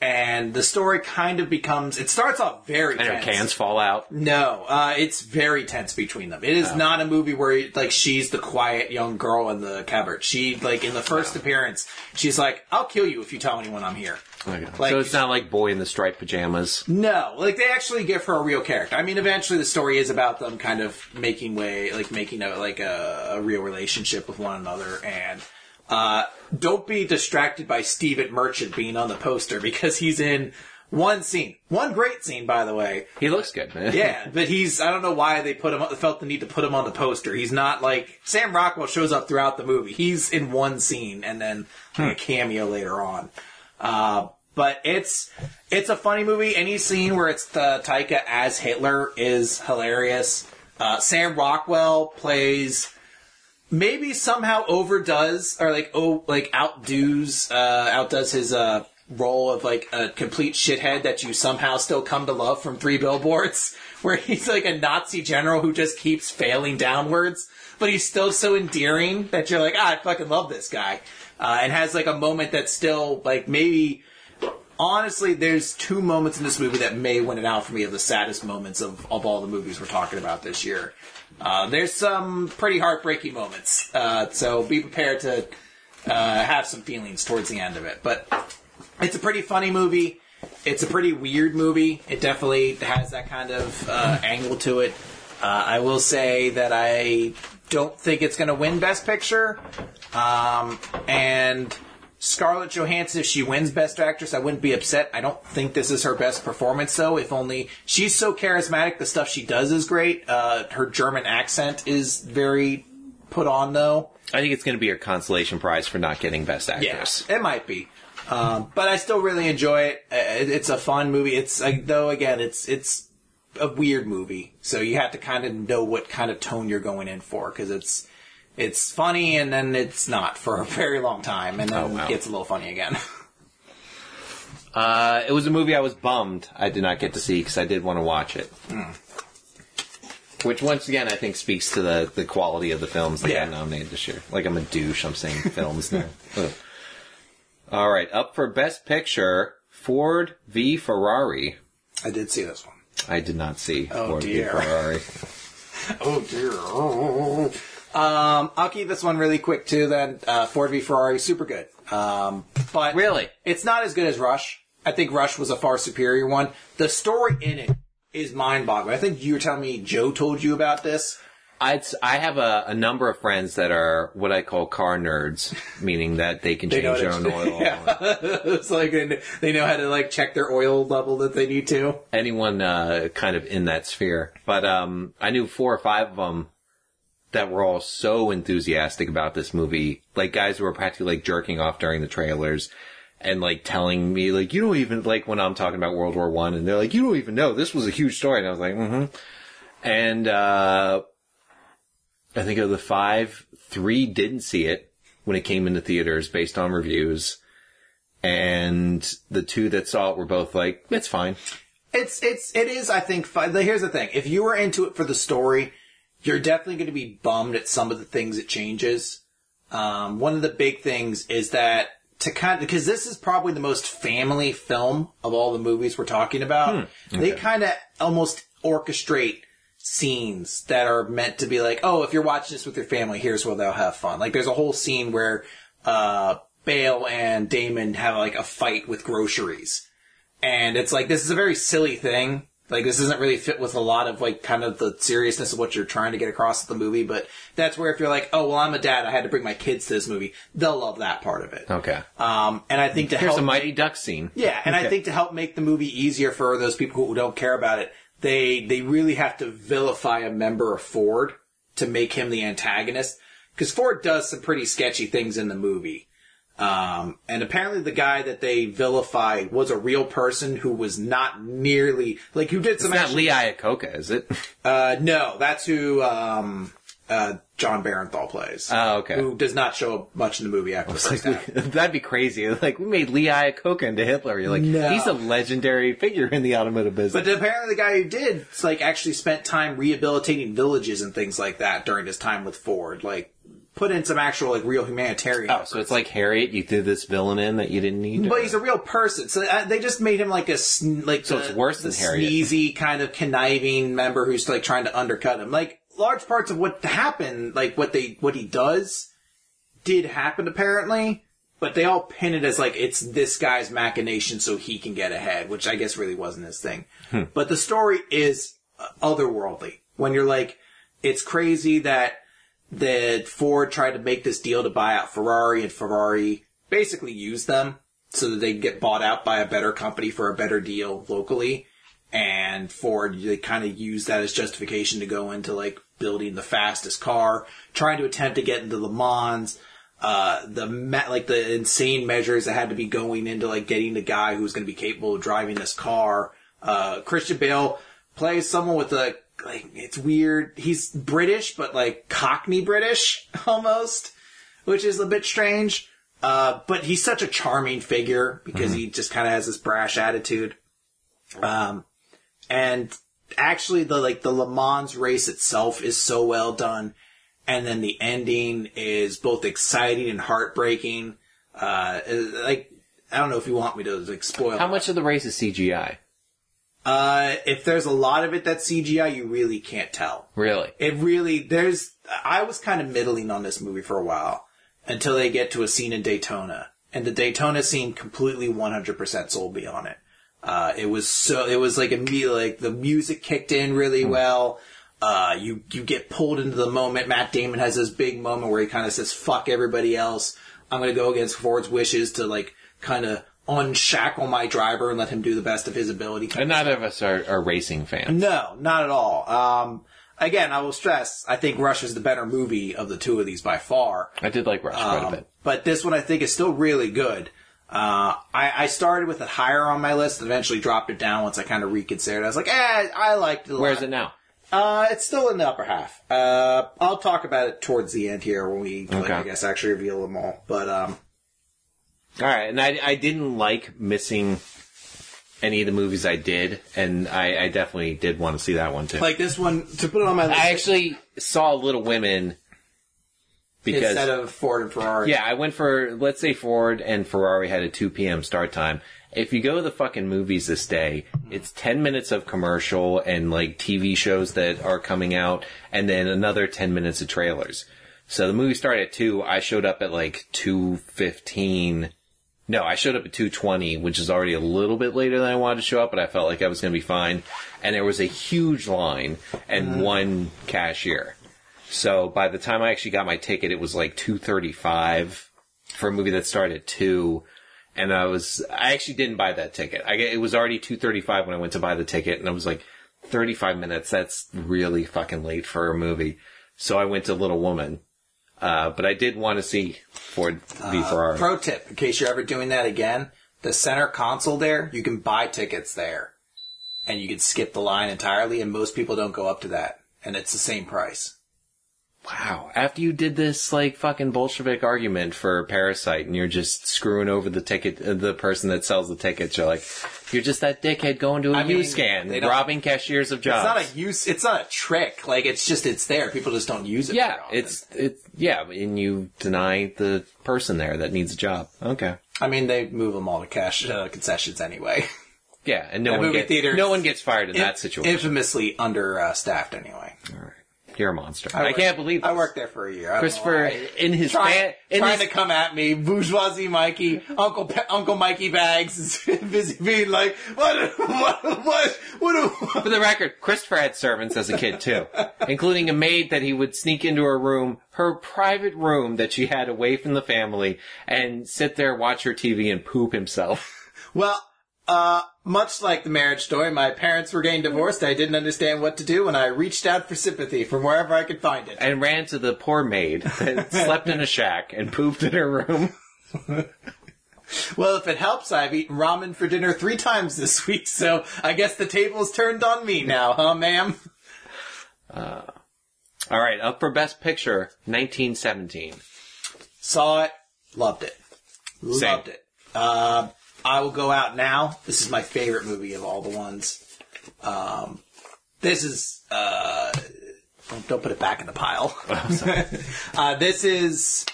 and the story kind of becomes. It starts off very And her tense. cans fall out. No, uh, it's very tense between them. It is not a movie where like she's the quiet young girl in the cupboard. She like in the first appearance, she's like, "I'll kill you if you tell anyone I'm here." Like- so it's not like boy in the striped pajamas. No, like they actually give her a real character. I mean, eventually the story is about them kind of making way, like making a like a, a real relationship with one another. And uh, don't be distracted by Stephen Merchant being on the poster because he's in one scene, one great scene, by the way. He looks good, man. Yeah, but he's I don't know why they put him felt the need to put him on the poster. He's not like Sam Rockwell shows up throughout the movie. He's in one scene and then like, a cameo later on. Uh, but it's it's a funny movie. Any scene where it's the Taika as Hitler is hilarious. Uh, Sam Rockwell plays maybe somehow overdoes or like oh like outdoes uh, outdoes his uh, role of like a complete shithead that you somehow still come to love from Three Billboards, where he's like a Nazi general who just keeps failing downwards, but he's still so endearing that you're like ah I fucking love this guy, uh, and has like a moment that's still like maybe. Honestly, there's two moments in this movie that may win it out for me of the saddest moments of, of all the movies we're talking about this year. Uh, there's some pretty heartbreaking moments, uh, so be prepared to uh, have some feelings towards the end of it. But it's a pretty funny movie. It's a pretty weird movie. It definitely has that kind of uh, angle to it. Uh, I will say that I don't think it's going to win Best Picture. Um, and Scarlett Johansson, if she wins Best Actress, I wouldn't be upset. I don't think this is her best performance, though. If only she's so charismatic, the stuff she does is great. Uh, her German accent is very put on, though. I think it's going to be her consolation prize for not getting best actress. Yes, it might be. Um, but I still really enjoy it. Uh, It's a fun movie. It's uh, though again, it's it's a weird movie, so you have to kind of know what kind of tone you're going in for because it's it's funny and then it's not for a very long time, and then Oh, wow. it gets a little funny again. Uh, it was a movie I was bummed I did not get to see because I did want to watch it. Hmm. Which once again I think speaks to the, the quality of the films that Yeah. got nominated this year. Like I'm a douche. I'm saying films now. Ugh. All right, up for Best Picture, Ford v Ferrari. I did see this one. I did not see Oh, Ford dear. v Ferrari. Oh dear. Um, I'll keep this one really quick too. Then uh, Ford v Ferrari, super good. Um, but Really? it's not as good as Rush. I think Rush was a far superior one. The story in it is mind-boggling. I think you were telling me Joe told you about this. I'd, I have a, a number of friends that are what I call car nerds, meaning that they can They change their own oil. Yeah. it's like they they know how to like check their oil level that they need to. anyone uh, kind of in that sphere. But um, I knew four or five of them that were all so enthusiastic about this movie, like guys who were practically like jerking off during the trailers. And like telling me, like you don't even like when I'm talking about World War One, and they're like, you don't even know this was a huge story, and I was like, mm-hmm. And uh, I think of the five, three didn't see it when it came into theaters based on reviews, and the two that saw it were both like, it's fine. It's it's it is. I think. Fun. Here's the thing: if you were into it for the story, you're definitely going to be bummed at some of the things it changes. Um, one of the big things is that to kind of because this is probably the most family film of all the movies we're talking about. They kind of almost orchestrate scenes that are meant to be like, oh, if you're watching this with your family, here's where they'll have fun. Like, there's a whole scene where uh, Bale and Damon have like a fight with groceries and it's like this is a very silly thing. Like this doesn't really fit with a lot of like kind of the seriousness of what you're trying to get across with the movie. But that's where if you're like, oh well, I'm a dad, I had to bring my kids to this movie, they'll love that part of it. Okay. Um, and I think to Here's help, a Mighty Duck scene. yeah, and I think to help make the movie easier for those people who don't care about it, they they really have to vilify a member of Ford to make him the antagonist because Ford does some pretty sketchy things in the movie. Um, and apparently the guy that they vilify was a real person who was not nearly like who did some It's not Lee Iacocca, is it? uh, no, that's who um, uh, Jon Bernthal plays. Oh, okay. Who does not show up much in the movie after the first half. That'd be crazy. Like we made Lee Iacocca into Hitler. You're like, No. he's a legendary figure in the automotive business. But apparently, the guy who did like actually spent time rehabilitating villages and things like that during his time with Ford. Like, put in some actual like real humanitarian. oh, so it's like Harriet. You threw this villain in that you didn't need. But he's a real person, so uh, they just made him like a sn- like So it's worse than Harriet. sneezy kind of conniving member who's like trying to undercut him. Like large parts of what happened, like what they what he does, did happen apparently, but they all pin it as like it's this guy's machination so he can get ahead, which I guess really wasn't his thing. Hmm. But the story is otherworldly. When you're like, it's crazy that that Ford tried to make this deal to buy out Ferrari, and Ferrari basically used them so that they get bought out by a better company for a better deal locally. And Ford, they kind of used that as justification to go into like building the fastest car, trying to attempt to get into Le Mans. Uh, the like the insane measures that had to be going into like getting the guy who was going to be capable of driving this car. Uh, Christian Bale plays someone with a like it's weird. He's British, but like Cockney British almost, which is a bit strange. Uh, but he's such a charming figure because he just kind of has this brash attitude. Um, and actually the like the Le Mans race itself is so well done, and then the ending is both exciting and heartbreaking. Uh, like I don't know if you want me to like spoil How much of the race is CGI? Uh, if there's a lot of it that's CGI, you really can't tell. Really? It really, there's, I was kind of middling on this movie for a while until they get to a scene in Daytona. And the Daytona scene completely 100% sold me on it. Uh, it was so, it was like immediately, like the music kicked in really well. Uh, you, you get pulled into the moment. Matt Damon has this big moment where he kind of says, fuck everybody else. I'm going to go against Ford's wishes to like kind of unshackle my driver and let him do the best of his ability. And neither of us are, are racing fans. No, not at all. Um, again, I will stress, I think Rush is the better movie of the two of these by far. I did like Rush quite a Um, bit. But this one I think is still really good. Uh, I, I started with it higher on my list and eventually dropped it down once I kind of reconsidered. I was like, eh, I liked it. Where's it now? Uh, it's still in the upper half. Uh, I'll talk about it towards the end here when we, like, I guess, actually reveal them all. But, um, All right, and I, I didn't like missing any of the movies I did, and I, I definitely did want to see that one too. like this one, to put it on my list, I actually saw Little Women because instead of Ford and Ferrari. yeah, I went for let's say Ford and Ferrari had a 2 p.m. start time. If you go to the fucking movies this day, it's 10 minutes of commercial and like TV shows that are coming out and then another 10 minutes of trailers. So the movie started at 2, I showed up at like 2:15. No, I showed up at 2:20, which is already a little bit later than I wanted to show up, but I felt like I was going to be fine. And there was a huge line and uh-huh. one cashier. So by the time I actually got my ticket, it was like two thirty five for a movie that started at two. And I was, I actually didn't buy that ticket. I get, it was already 235 when I went to buy the ticket and I was like, 35 minutes, that's really fucking late for a movie. So I went to Little Woman. Uh, but I did want to see Ford v Ferrari. Pro tip, in case you're ever doing that again, the center console there, you can buy tickets there. And you can skip the line entirely, and most people don't go up to that. And it's the same price. Wow. After you did this like fucking Bolshevik argument for Parasite and you're just screwing over the ticket, uh, the person that sells the tickets, you're like, you're just that dickhead going to a I mean, U-scan, robbing cashiers of jobs. It's not a use, it's not a trick. Like, it's just, it's there. People just don't use it. yeah, it's, it's, yeah, and you deny the person there that needs a job. Okay. I mean, they move them all to cash uh, concessions anyway. Yeah, and no one movie gets, theater- no one gets fired in that situation. Infamously understaffed anyway. All right. You're a monster. I, worked- can't believe I worked there for a year. I Christopher in his trying, fan, in trying his, to come at me, bourgeoisie Mikey, Uncle Pe- Uncle Mikey Bags is busy being like, what, what, what, what, what, For the record, Christopher had servants as a kid too, including a maid that he would sneak into her room, her private room that she had away from the family, and sit there, watch her TV, and poop himself. Well, uh, much like the marriage story, my parents were getting divorced. I didn't understand what to do, and I reached out for sympathy from wherever I could find it. And ran to the poor maid that slept in a shack and pooped in her room. Well, if it helps, I've eaten ramen for dinner three times this week, so I guess the table's turned on me now, huh, ma'am? All right, up for Best Picture, 1917. Saw it, loved it, loved it. Uh, I will go out now. This is my favorite movie of all the ones. Um, this is uh, don't, don't put it back in the pile. uh, this is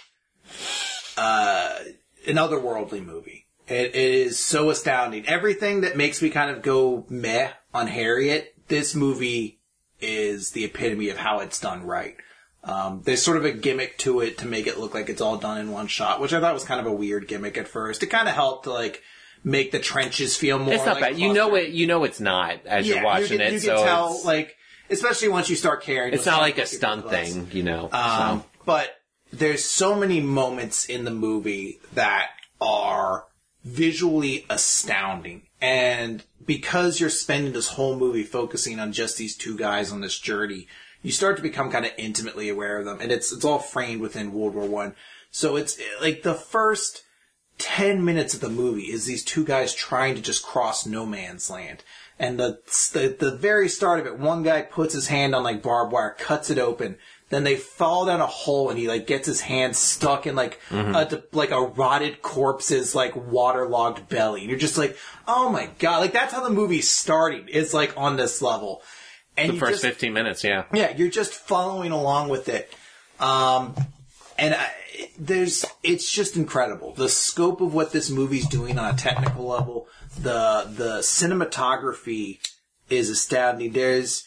uh, an otherworldly movie. It, it is so astounding. Everything that makes me kind of go meh on Harriet, this movie is the epitome of how it's done right. Um, there's sort of a gimmick to it to make it look like it's all done in one shot, which I thought was kind of a weird gimmick at first. It kind of helped to like make the trenches feel more. It's not like bad. You know it. You know it's not as Yeah, you're watching you can, it. You so can tell, it's, like, especially once you start caring. it's not like a stunt thing, you know. Um, so. but there's so many moments in the movie that are visually astounding. And because you're spending this whole movie focusing on just these two guys on this journey, you start to become kind of intimately aware of them. And it's, it's all framed within World War One. So it's like the first 10 minutes of the movie is these two guys trying to just cross no man's land. And the, the, the very start of it, one guy puts his hand on like barbed wire, cuts it open. Then they fall down a hole and he like gets his hand stuck in like a, like a rotted corpse's like waterlogged belly. And you're just like, oh my god. Like that's how the movie's starting. It's like on this level. And The first just- 15 minutes, yeah. yeah, you're just following along with it. Um, and I, there's, it's just incredible. The scope of what this movie's doing on a technical level, the, the cinematography is astounding. There's,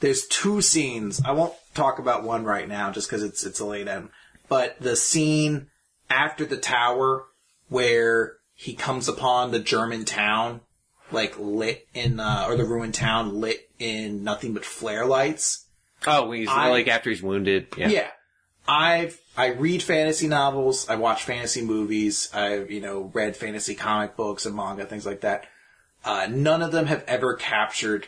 there's two scenes. I won't talk about one right now just because it's, it's a late end. But the scene after the tower where he comes upon the German town, like lit in, uh, or the ruined town lit in nothing but flare lights. Oh, he's I- like after he's wounded. Yeah. Yeah. I've I read fantasy novels, I watch fantasy movies, I've, you know, read fantasy comic books and manga, things like that. Uh, none of them have ever captured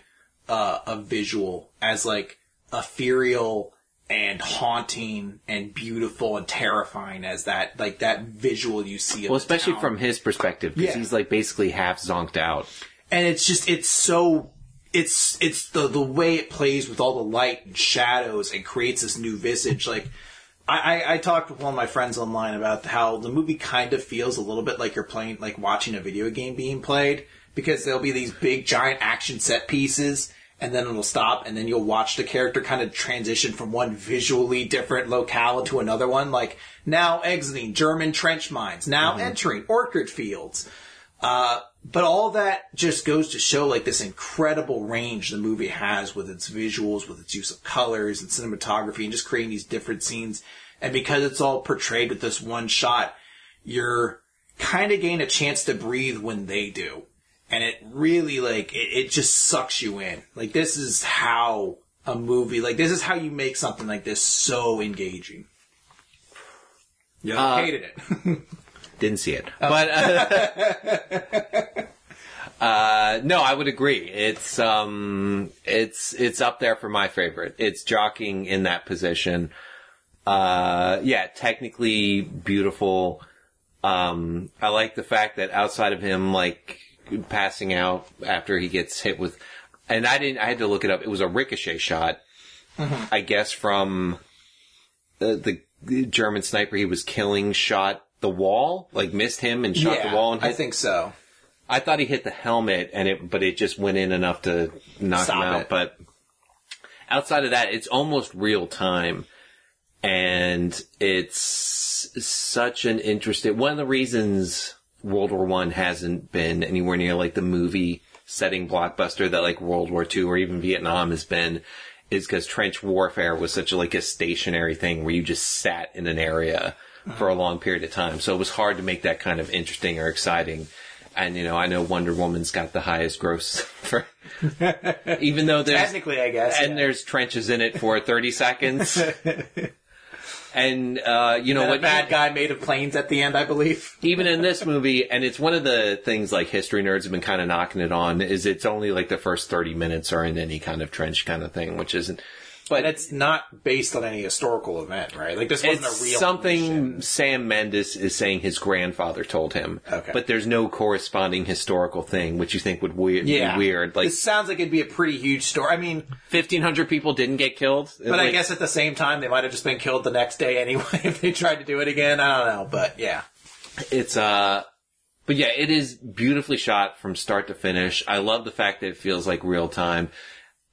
uh, a visual as like ethereal and haunting and beautiful and terrifying as that like that visual you see. Well, especially town. from his perspective, because Yeah. he's like basically half zonked out. and it's just it's so it's it's the the way it plays with all the light and shadows and creates this new visage like I, I, I talked with one of my friends online about how the movie kind of feels a little bit like you're playing like watching a video game being played because there'll be these big giant action set pieces and then it'll stop and then you'll watch the character kind of transition from one visually different locale to another one like now exiting German trench mines now entering orchard fields. Uh, but all that just goes to show like this incredible range the movie has with its visuals, with its use of colors and cinematography and just creating these different scenes. And because it's all portrayed with this one shot, you're kind of getting a chance to breathe when they do. And it really like, it, it just sucks you in. Like this is how, a movie like this is how you make something like this so engaging. Yeah, Uh, hated it. Didn't see it, but uh, uh, no, I would agree. It's um, it's it's up there for my favorite. It's jockeying in that position. Uh, yeah, technically beautiful. Um, I like the fact that outside of him, like passing out after he gets hit with, and I didn't. I had to look it up. It was a ricochet shot, I guess, from the, the German sniper he was killing shot the wall, like missed him and shot the wall and hit. I think so. I thought he hit the helmet and it, but it just went in enough to knock Stop him out. it. But outside of that, it's almost real time. And it's such an interesting, one of the reasons World War One hasn't been anywhere near like the movie setting blockbuster that like World War Two or even Vietnam has been is because trench warfare was such a, like a stationary thing where you just sat in an area for a long period of time. So it was hard to make that kind of interesting or exciting. And you know, I know Wonder Woman's got the highest gross for, even though there's Technically, I guess. and yeah. there's trenches in it for 30 seconds. and uh, you know And what? bad guy made of planes at the end, I believe. even in this movie, and it's one of the things like history nerds have been kind of knocking it on, is it's only like the first 30 minutes are in any kind of trench kind of thing, which isn't. But it's not based on any historical event, right? Like this wasn't a real something mission. Sam Mendes is saying his grandfather told him. Okay. But there's no corresponding historical thing, which you think would we- Yeah, be weird. Like, this sounds like it'd be a pretty huge story. I mean, 1,500 people didn't get killed. but I guess at the same time, they might have just been killed the next day anyway if they tried to do it again. I don't know, but yeah, It's uh but yeah, it is beautifully shot from start to finish. I love the fact that it feels like real time.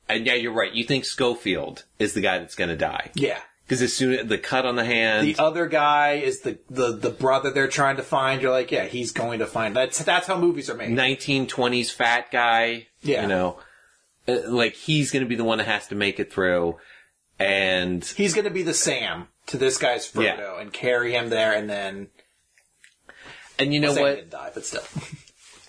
And yeah, you're right. You think Schofield is the guy that's going to die yeah. because as soon as the cut on the hand, The other guy is the, the the brother they're trying to find. You're like, yeah, he's going to find. That's that's how movies are made. 1920s fat guy, Yeah. you know, uh, like he's going to be the one that has to make it through. And He's going to be the Sam to this guy's Frodo Yeah. and carry him there, and then and you know Sam what? didn't die, but still.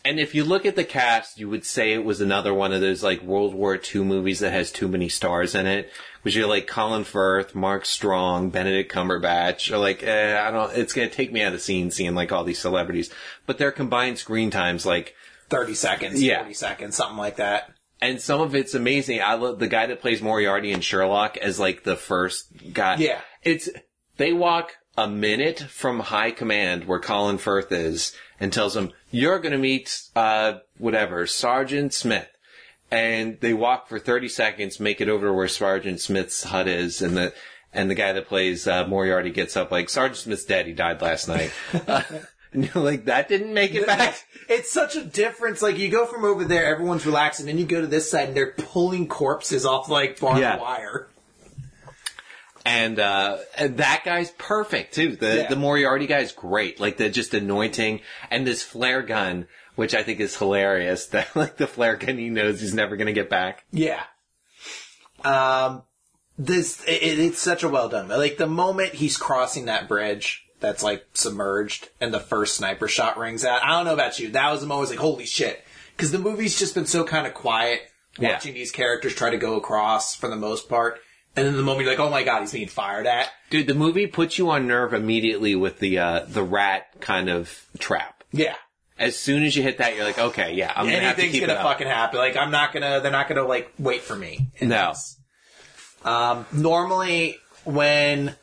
And if you look at the cast, you would say it was another one of those like World War II movies that has too many stars in it. Which you're like Colin Firth, Mark Strong, Benedict Cumberbatch. Or like, eh, I don't. It's gonna take me out of the scene seeing like all these celebrities, but their combined screen times like, Thirty seconds, Yeah. forty seconds, something like that. and some of it's amazing. I love the guy that plays Moriarty in Sherlock as like the first guy. Yeah. it's they walk a minute from high command where Colin Firth is and tells him, you're going to meet, uh, whatever, Sergeant Smith. And they walk for 30 seconds, make it over to where Sergeant Smith's hut is, and the, and the guy that plays, uh, Moriarty gets up like, Sergeant Smith's dead, he died last night. Uh, and you're like, that didn't make it back. It's such a difference. Like you go from over there, everyone's relaxing, and then you go to this side, and they're pulling corpses off like barbed Yeah. wire. And, uh, and that guy's perfect too. The, Yeah. the Moriarty guy's great. Like the just anointing and this flare gun, which I think is hilarious that like the flare gun he knows he's never going to get back. Yeah. Um, this it, it's such a well done. Like the moment he's crossing that bridge that's like submerged, and the first sniper shot rings out. I don't know about you. That was the moment I was like, holy shit, because the movie's just been so kind of quiet. Yeah. Watching these characters try to go across for the most part, and then the moment you're like, oh my god, he's being fired at. Dude, the movie puts you on nerve immediately with the, uh, the rat kind of trap. Yeah. As soon as you hit that, you're like, okay, yeah, I'm to have to Anything's keep gonna it up. fucking happen. Like I'm not gonna. They're not gonna like wait for me. in No. this. Um, normally, when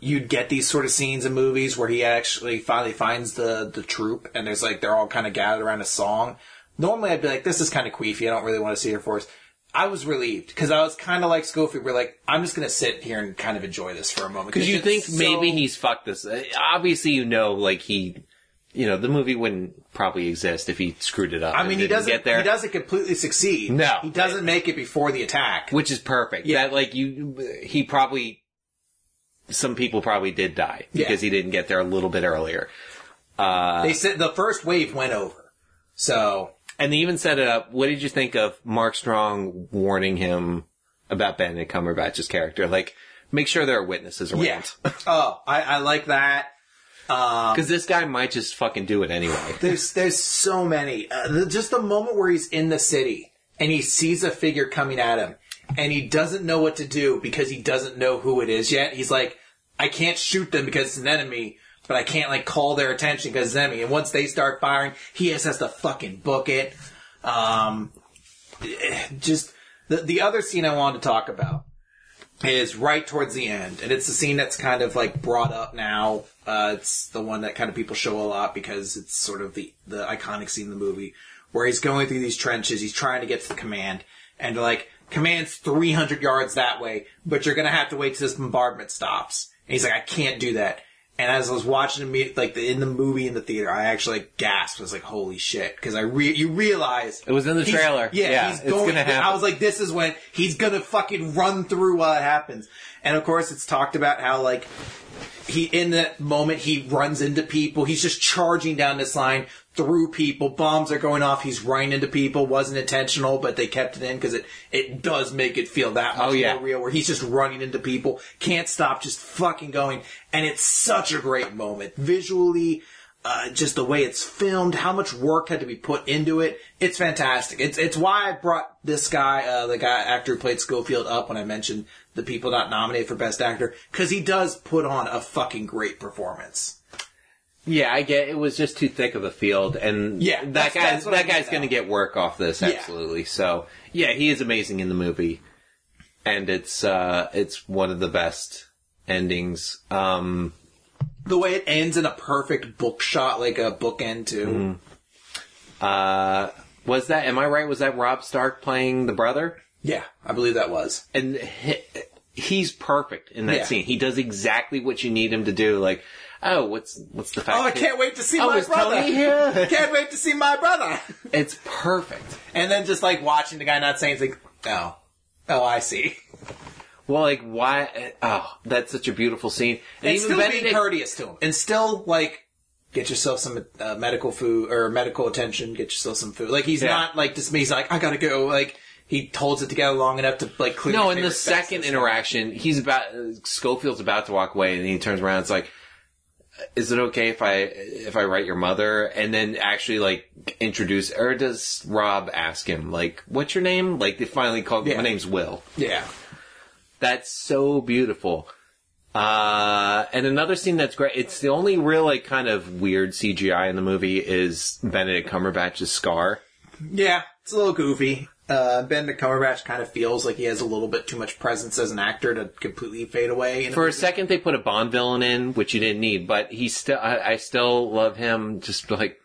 you'd get these sort of scenes in movies where he actually finally finds the the troop and there's like they're all kind of gathered around a song. Normally, I'd be like, "This is kind of queefy. I don't really want to see Air Force." I was relieved because I was kind of like Schofield. We're like, I'm just gonna sit here and kind of enjoy this for a moment Because you think so- maybe he's fucked this. uh, Obviously, you know, like he, you know, the movie wouldn't probably exist if he screwed it up. I and mean, he didn't doesn't. get there. He doesn't completely succeed. No. he doesn't make it before the attack. which is perfect. Yeah. That like you, he probably, some people probably did die Yeah. because he didn't get there a little bit earlier. Uh, they said the first wave went over, so And they even set it up. What did you think of Mark Strong warning him about Benedict Cumberbatch's character? Like, make sure there are witnesses around. yeah. oh, I, I like that. Because this guy might just fucking do it anyway. There's there's so many. Uh, the, just the moment where he's in the city and he sees a figure coming at him, and he doesn't know what to do because he doesn't know who it is yet. He's like, I can't shoot them because it's an enemy, but I can't like call their attention because it's. And once they start firing, he just has to fucking book it. Um, just the the other scene I wanted to talk about is right towards the end, and it's the scene that's kind of like brought up now. Uh, it's the one that kind of people show a lot because it's sort of the the iconic scene in the movie where he's going through these trenches, he's trying to get to the command, and like, command's 300 yards that way, but you're gonna have to wait till this bombardment stops. And he's like, I can't do that. And as I was watching the like the, in the movie in the theater, I actually like, gasped. I was like, "Holy shit!" Because I re- you realize It was in the trailer. Yeah, Yeah, he's going. I was like, "This is when he's gonna fucking run through while it happens." And of course, it's talked about how like he in that moment he runs into people. He's just charging down this line through people. Bombs are going off. He's running into people. wasn't intentional, but they kept it in because it it does make it feel that much Oh, yeah. more real. Where he's just running into people, can't stop, just fucking going, and it's such a great moment visually. Uh, just the way it's filmed, how much work had to be put into it. It's fantastic. It's it's why I brought this guy, uh, the guy actor who played Schofield, up when I mentioned the people not nominated for Best Actor because he does put on a fucking great performance. Yeah, I get it was just too thick of a field, and Yeah, that that's- guy that's what I that guy's going to get work off this Yeah. absolutely. So yeah, he is amazing in the movie, and it's uh it's one of the best endings. Um, The way it ends in a perfect book shot, like a bookend too. uh, was that? Am I right? Was that Rob Stark playing the brother? Yeah, I believe that was. and he, he's perfect in that Yeah. scene. He does exactly what you need him to do. Like, oh, what's what's the fact? Oh, I can't wait to see Oh, my is brother. Tony here? can't wait to see my brother. It's perfect. And then just like watching the guy not saying, it's like, oh, oh, I see. Well, like, why? Oh, that's such a beautiful scene. And, And even still Benedict, being courteous to him, and still like get yourself some uh, medical food or medical attention. Get yourself some food. Like he's Yeah. not like dismayed. He's like, I gotta go. Like he holds it together long enough to like clear. no, his in the favorite second interaction, he's about uh, Schofield's about to walk away, and he turns around. It's like, is it okay if I if I write your mother? And then actually like introduce, or does Rob ask him like, what's your name? Like they finally call. Yeah. My name's Will. Yeah, That's so beautiful. Uh, and another scene that's great. It's the only real like kind of weird CGI in the movie is Benedict Cumberbatch's scar. yeah, it's a little goofy. Uh, Benedict Cumberbatch kind of feels like he has a little bit too much presence as an actor to completely fade away. in For a second, they put a Bond villain in, which you didn't need, but he still. I, I still love him. Just like,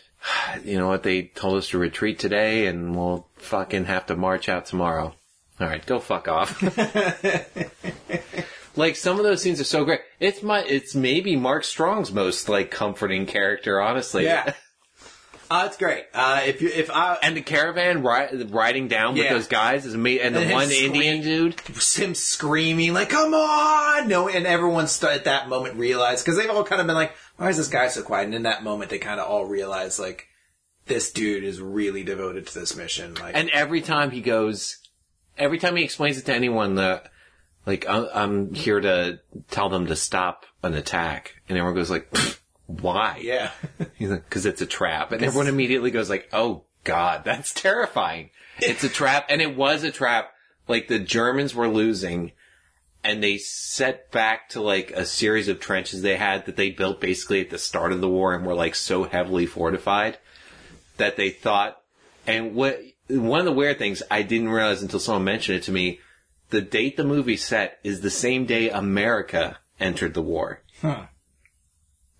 you know what? They told us to retreat today, and we'll fucking have to march out tomorrow. All right, go fuck off. like some of those scenes are so great. It's my. It's maybe Mark Strong's most like comforting character, honestly. yeah, uh, it's great. Uh, if you if I And the caravan ri- riding down with Yeah. those guys is amazing. And the And him one Indian dude. him screaming like "Come on!" No, and everyone st- at that moment realized because they've all kind of been like, "Why is this guy so quiet?" And in that moment, they kind of all realize like, this dude is really devoted to this mission. Like, And every time he goes, every time he explains it to anyone, that like I'm, I'm here to tell them to stop an attack, and everyone goes like, "Pfft, "Why?" yeah, He's like, "Because it's a trap," and everyone immediately goes like, "Oh God, that's terrifying! It's a trap," and it was a trap. Like the Germans were losing. And they set back to like a series of trenches they had that they built basically at the start of the war and were like so heavily fortified that they thought, and what, one of the weird things I didn't realize until someone mentioned it to me, the date the movie set is the same day America entered the war. Huh.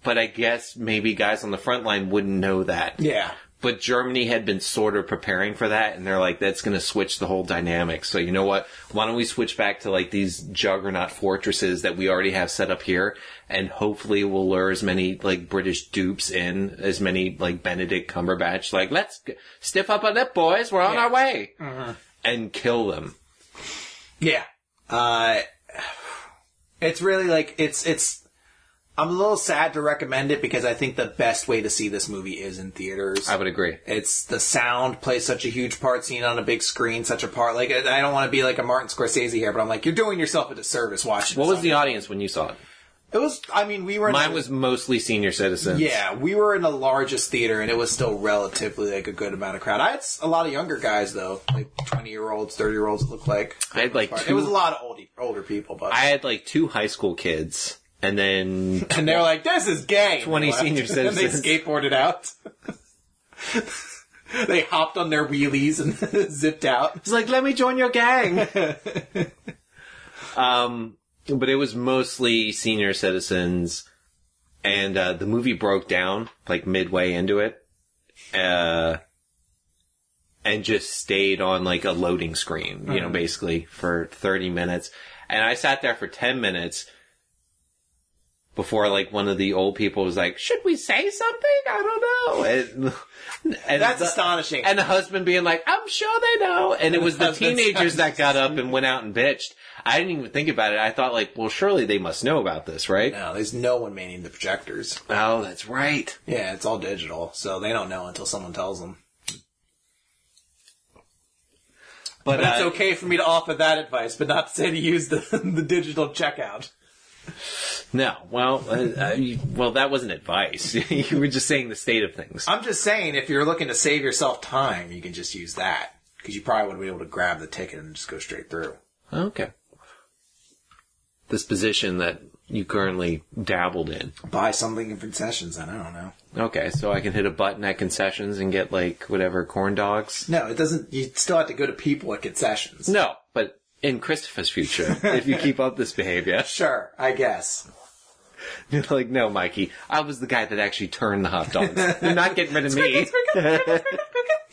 But I guess maybe guys on the front line wouldn't know that. yeah. But Germany had been sort of preparing for that, and they're like, that's going to switch the whole dynamic. So you know what? Why don't we switch back to like these juggernaut fortresses that we already have set up here, and hopefully we'll lure as many like British dupes in, as many like Benedict Cumberbatch, like let's g- stiff up our lip, boys, we're on Yeah. our way, and kill them. Yeah. Uh, it's really like it's it's. I'm a little sad to recommend it because I think the best way to see this movie is in theaters. I would agree. It's the sound plays such a huge part, seeing it on a big screen, such a part. Like I don't want to be like a Martin Scorsese here, but I'm like, you're doing yourself a disservice watching. This. What was the audience when you saw it? It was. I mean, we were. in Mine the- was mostly senior citizens. Yeah, we were in the largest theater, and it was still relatively like a good amount of crowd. I had a lot of younger guys though, like twenty year olds, thirty year olds. It looked like I had like two, it was a lot of older older people, but I had like two high school kids, and then and they're like, "This is gay." 20 And they senior and they citizens. skateboarded out. they hopped on their wheelies and zipped out. It's like, let me join your gang. um, but it was mostly senior citizens, and uh, the movie broke down like midway into it, uh, and just stayed on like a loading screen, you know, basically for thirty minutes. And I sat there for ten minutes before like one of the old people was like, "Should we say something? I don't know." And, and That's the- astonishing. and the husband being like, I'm sure they know. And it was the teenagers that got up and went out and bitched. I didn't even think about it. I thought like, well, surely they must know about this, right? no, there's no one manning the projectors. Oh, that's right. Yeah, it's all digital, so they don't know until someone tells them. But, But it's uh, okay for me to offer that advice, but not to say to use the the digital checkout. No, well, uh, you- well, that wasn't advice. you were just saying the state of things. I'm just saying, if you're looking to save yourself time, you can just use that because you probably would be able to grab the ticket and just go straight through. Okay. This position that you currently dabbled in. Buy something in concessions, and I don't know. Okay, so I can hit a button at concessions and get like whatever corn dogs. No, it doesn't. You still have to go to people at concessions. No, but in Christopher's future, if you keep up this behavior, Sure, I guess. You're like, no, Mikey, I was the guy that actually turned the hot dogs. You're not getting rid of me.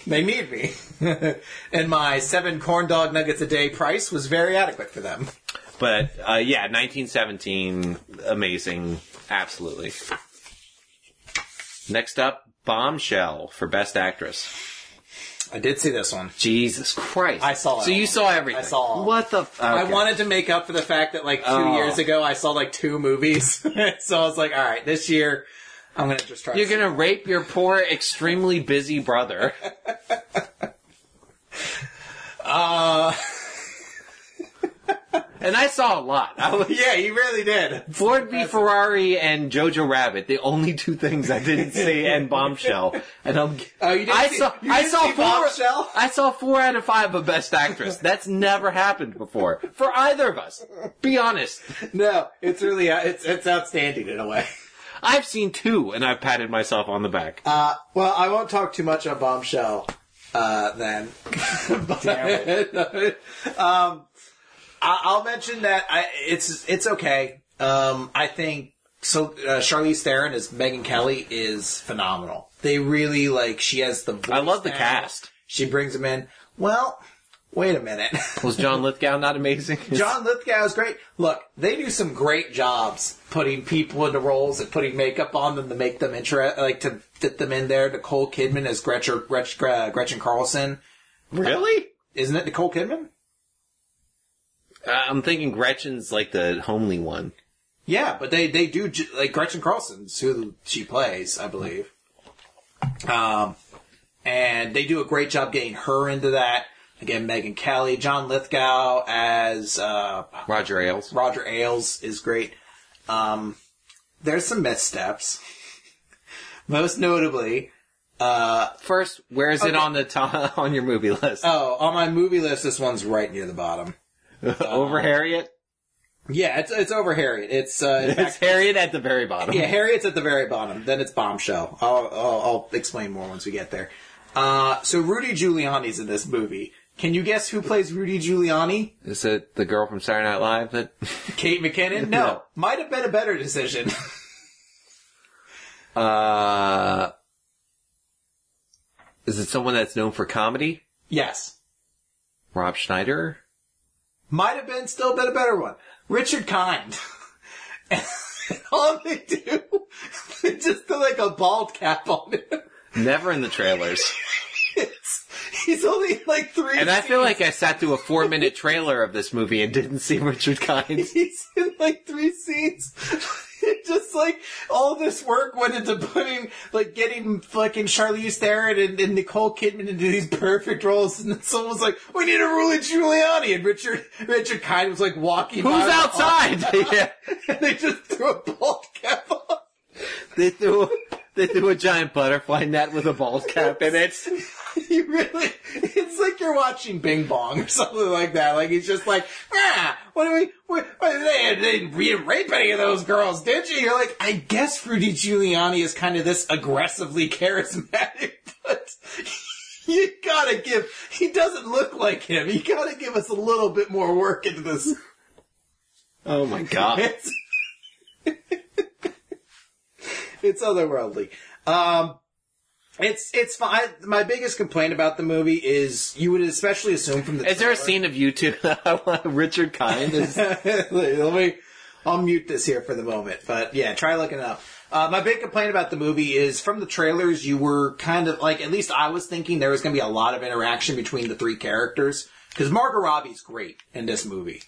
They need me, and my seven corn dog nuggets a day price was very adequate for them. but uh, yeah, 1917, amazing, absolutely. Next up, Bombshell for Best Actress. I did see this one. Jesus Christ! I saw it So you saw everything. I saw all. What the? F- I okay. wanted to make up for the fact that like two Oh. years ago I saw like two movies, so I was like, all right, this year I'm gonna just try. You're to gonna rape your poor, extremely busy brother. Uh, And I saw a lot. I was yeah, you really did. Ford v Ferrari and Jojo Rabbit, the only two things I didn't see, and Bombshell. And I'm, Oh, you didn't I see- saw, you I didn't saw see four, Bombshell? I saw four out of five of Best Actress. That's never happened before for either of us. Be honest. No, it's really it's it's outstanding in a way. I've seen two, and I've patted myself on the back. Uh, well, I won't talk too much on Bombshell uh, then. um, I- I'll mention that I, it's it's okay. Um, I think so. Uh, Charlize Theron as Megyn Kelly is phenomenal. They really like she has the. Voice I love the now. cast. She brings them in. Well, wait a minute. Was John Lithgow not amazing? John Lithgow is great. Look, they do some great jobs putting people into roles and putting makeup on them to make them interest, like to fit them in there. Nicole Kidman as Gretchen, Gretchen, uh, Gretchen Carlson. really? Isn't it Nicole Kidman? Uh, I'm thinking Gretchen's like the homely one. Yeah, but they, they do, like Gretchen Carlson's who she plays, I believe. Um, and they do a great job getting her into that. Again, Megyn Kelly, John Lithgow as, uh, Roger Ailes. Roger Ailes is great. Um, there's some missteps. Most notably, uh, First, where is it on the on your movie list? oh, on my movie list, this one's right near the bottom. Over Harriet. Yeah, it's it's over Harriet. It's uh, in It's fact, Harriet at the very bottom. yeah, Harriet's at the very bottom. Then it's Bombshell. I'll I'll, I'll explain more once we get there. Uh, so Rudy Giuliani's in this movie. Can you guess who plays Rudy Giuliani? Is it the girl from Saturday Night Live that? Kate McKinnon? No, No. might have been a better decision. Uh, is it someone that's known for comedy? yes, Rob Schneider? Might have been still been a better one. Richard Kind. And all they do is just put like a bald cap on him. Never in the trailers. It's, he's only like three. And I feel like I sat through a four minute trailer of this movie and didn't see Richard Kind. he's in like three scenes. It just like all this work went into putting, like, getting fucking Charlize Theron and, and Nicole Kidman into these perfect roles, and then someone was like, "We need a Rudy Giuliani," and Richard Richard Kind was like walking. by Who's outside? yeah. and they just threw a bald cap on. They threw they do a giant butterfly net with a bald cap in it. You really, it's like you're watching Bing Bong or something like that. Like he's just like, ah, what do we, what, what, they, they didn't rape any of those girls, did you? You're like, I guess Rudy Giuliani is kind of this aggressively charismatic, but you gotta give, he doesn't look like him. You gotta give us a little bit more work into this. Oh my god. It's, otherworldly. Um, it's it's fine. My biggest complaint about the movie is you would especially assume from the Is there a scene of you two? Richard Kind is Let me. I'll mute this here for the moment, but yeah, try looking it up. Uh, my big complaint about the movie is from the trailers, you were kind of like, at least I was thinking there was going to be a lot of interaction between the three characters because Margot Robbie's great in this movie,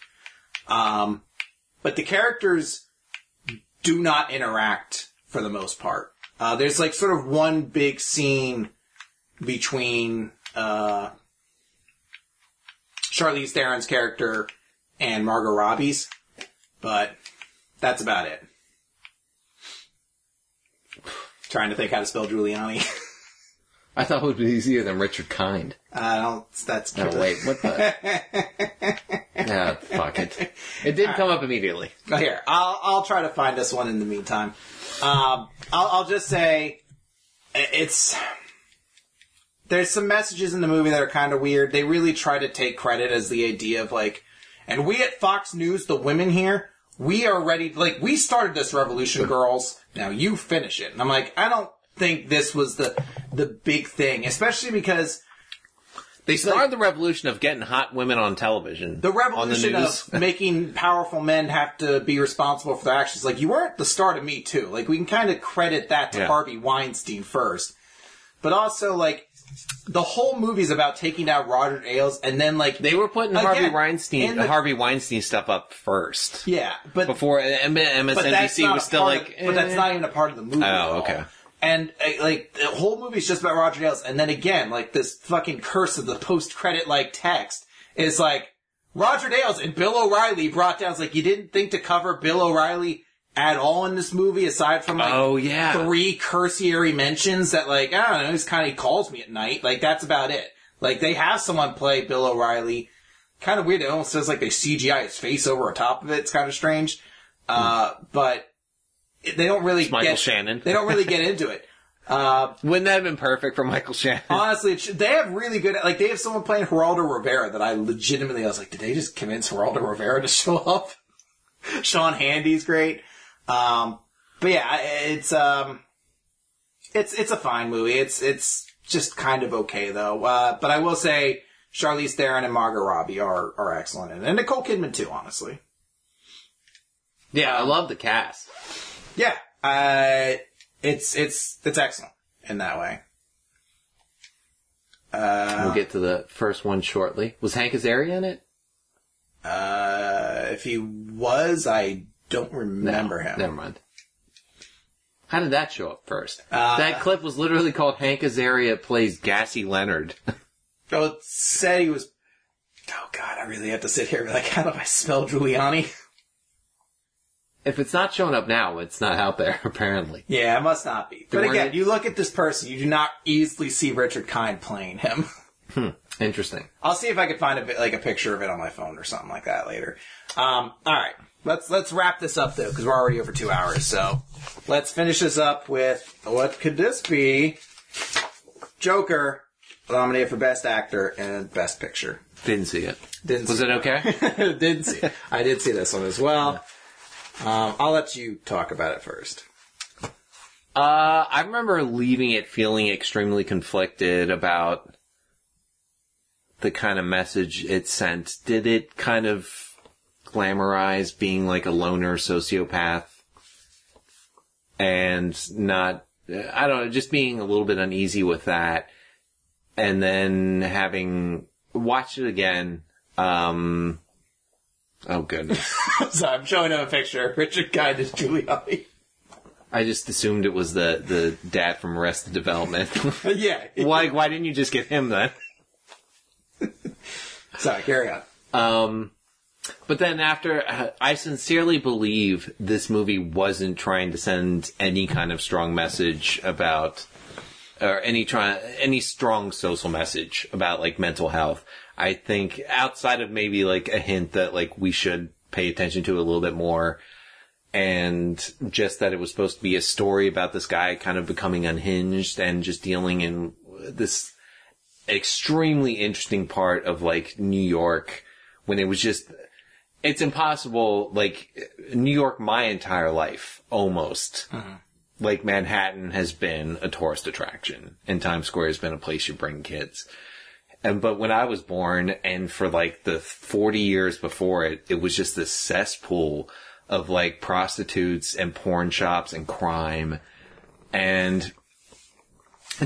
um, but the characters do not interact for the most part. Uh, there's like sort of one big scene between uh, Charlize Theron's character and Margot Robbie's, but that's about it. Trying to think how to spell Giuliani. I thought it would be easier than Richard Kind. I don't. That's Oh wait, what the? yeah, fuck it. It didn't come up immediately. Here, I'll I'll try to find this one in the meantime. Um, I'll, I'll just say i- it's there's some messages in the movie that are kind of weird. They really try to take credit as the idea of like, and we at Fox News, the women here, we are ready. Like we started this revolution, girls. Now you finish it. And I'm like, I don't think this was the the big thing, especially because They started the revolution of getting hot women on television. the revolution on the news. of making powerful men have to be responsible for their actions. Like you weren't the start of Me Too. Like we can kind of credit that to Yeah. Harvey Weinstein first, but also like the whole movie is about taking down Roger Ailes, and then like They were putting Again, Harvey in Weinstein, the- Harvey Weinstein stuff up first yeah, but before M- but that's MSNBC not was a still part like. of- but that's eh. not even a part of the movie. at all. okay. And uh, like the whole movie is just about Roger Ailes, and then again, like this fucking curse of the post-credit like text is like Roger Ailes and Bill O'Reilly brought down. It's like you didn't think to cover Bill O'Reilly at all in this movie, aside from like Oh, yeah. three cursory mentions that like I don't know, he's kind of calls me at night. Like that's about it. Like they have someone play Bill O'Reilly. Kind of weird. It almost says like they CGI his face over top of it. It's kind of strange. Uh, but they don't really Michael get, Shannon. They don't really get into it. Uh, Wouldn't that have been perfect for Michael Shannon? honestly, it should, they have really good. Like they have someone playing Geraldo Rivera that I legitimately I was like, did they just convince Geraldo Rivera to show up? Sean Hannity's great. Um, but yeah, it's um, it's it's a fine movie. It's it's just kind of okay though. Uh, but I will say Charlize Theron and Margot Robbie are are excellent, and, and Nicole Kidman too. Honestly, yeah, I love the cast. Yeah, uh, it's it's it's excellent in that way. Uh, We'll get to the first one shortly. Was Hank Azaria in it? Uh, if he was, I don't remember him. Never mind. How did that show up first? Uh, that clip was literally called Hank Azaria plays Gassy Leonard. Oh, it said he was. Oh God, I really have to sit here and be like, how do I spell Giuliani? if it's not showing up now, it's not out there, apparently. Yeah, it must not be. But again, you look at this person, you do not easily see Richard Kind playing him. Interesting. I'll see if I can find a bit, like a picture of it on my phone or something like that later. Um, all right, let's let's wrap this up though because we're already over two hours. So let's finish this up with what could this be? Joker nominated for Best Actor and Best Picture. Didn't see it. Didn't Was it okay? didn't see. It. I did see this one as well. Um, I'll let you talk about it first. Uh, I remember leaving it feeling extremely conflicted about the kind of message it sent. Did it kind of glamorize being like a loner sociopath and not, I don't know, just being a little bit uneasy with that and then having watched it again, um, oh goodness. so I'm showing him a picture. Richard Kind is Giuliani. I just assumed it was the the dad from Arrested Development. yeah. why why didn't you just get him then? Sorry, carry on. Um, but then after, uh, I sincerely believe this movie wasn't trying to send any kind of strong message about, or any try, any strong social message about like mental health. I think outside of maybe like a hint that like we should pay attention to a little bit more. And just that it was supposed to be a story about this guy kind of becoming unhinged and just dealing in this extremely interesting part of like New York when it was just it's impossible like New York my entire life almost mm-hmm. like Manhattan has been a tourist attraction and Times Square has been a place you bring kids and but when I was born and for like the 40 years before it it was just this cesspool of like prostitutes and porn shops and crime and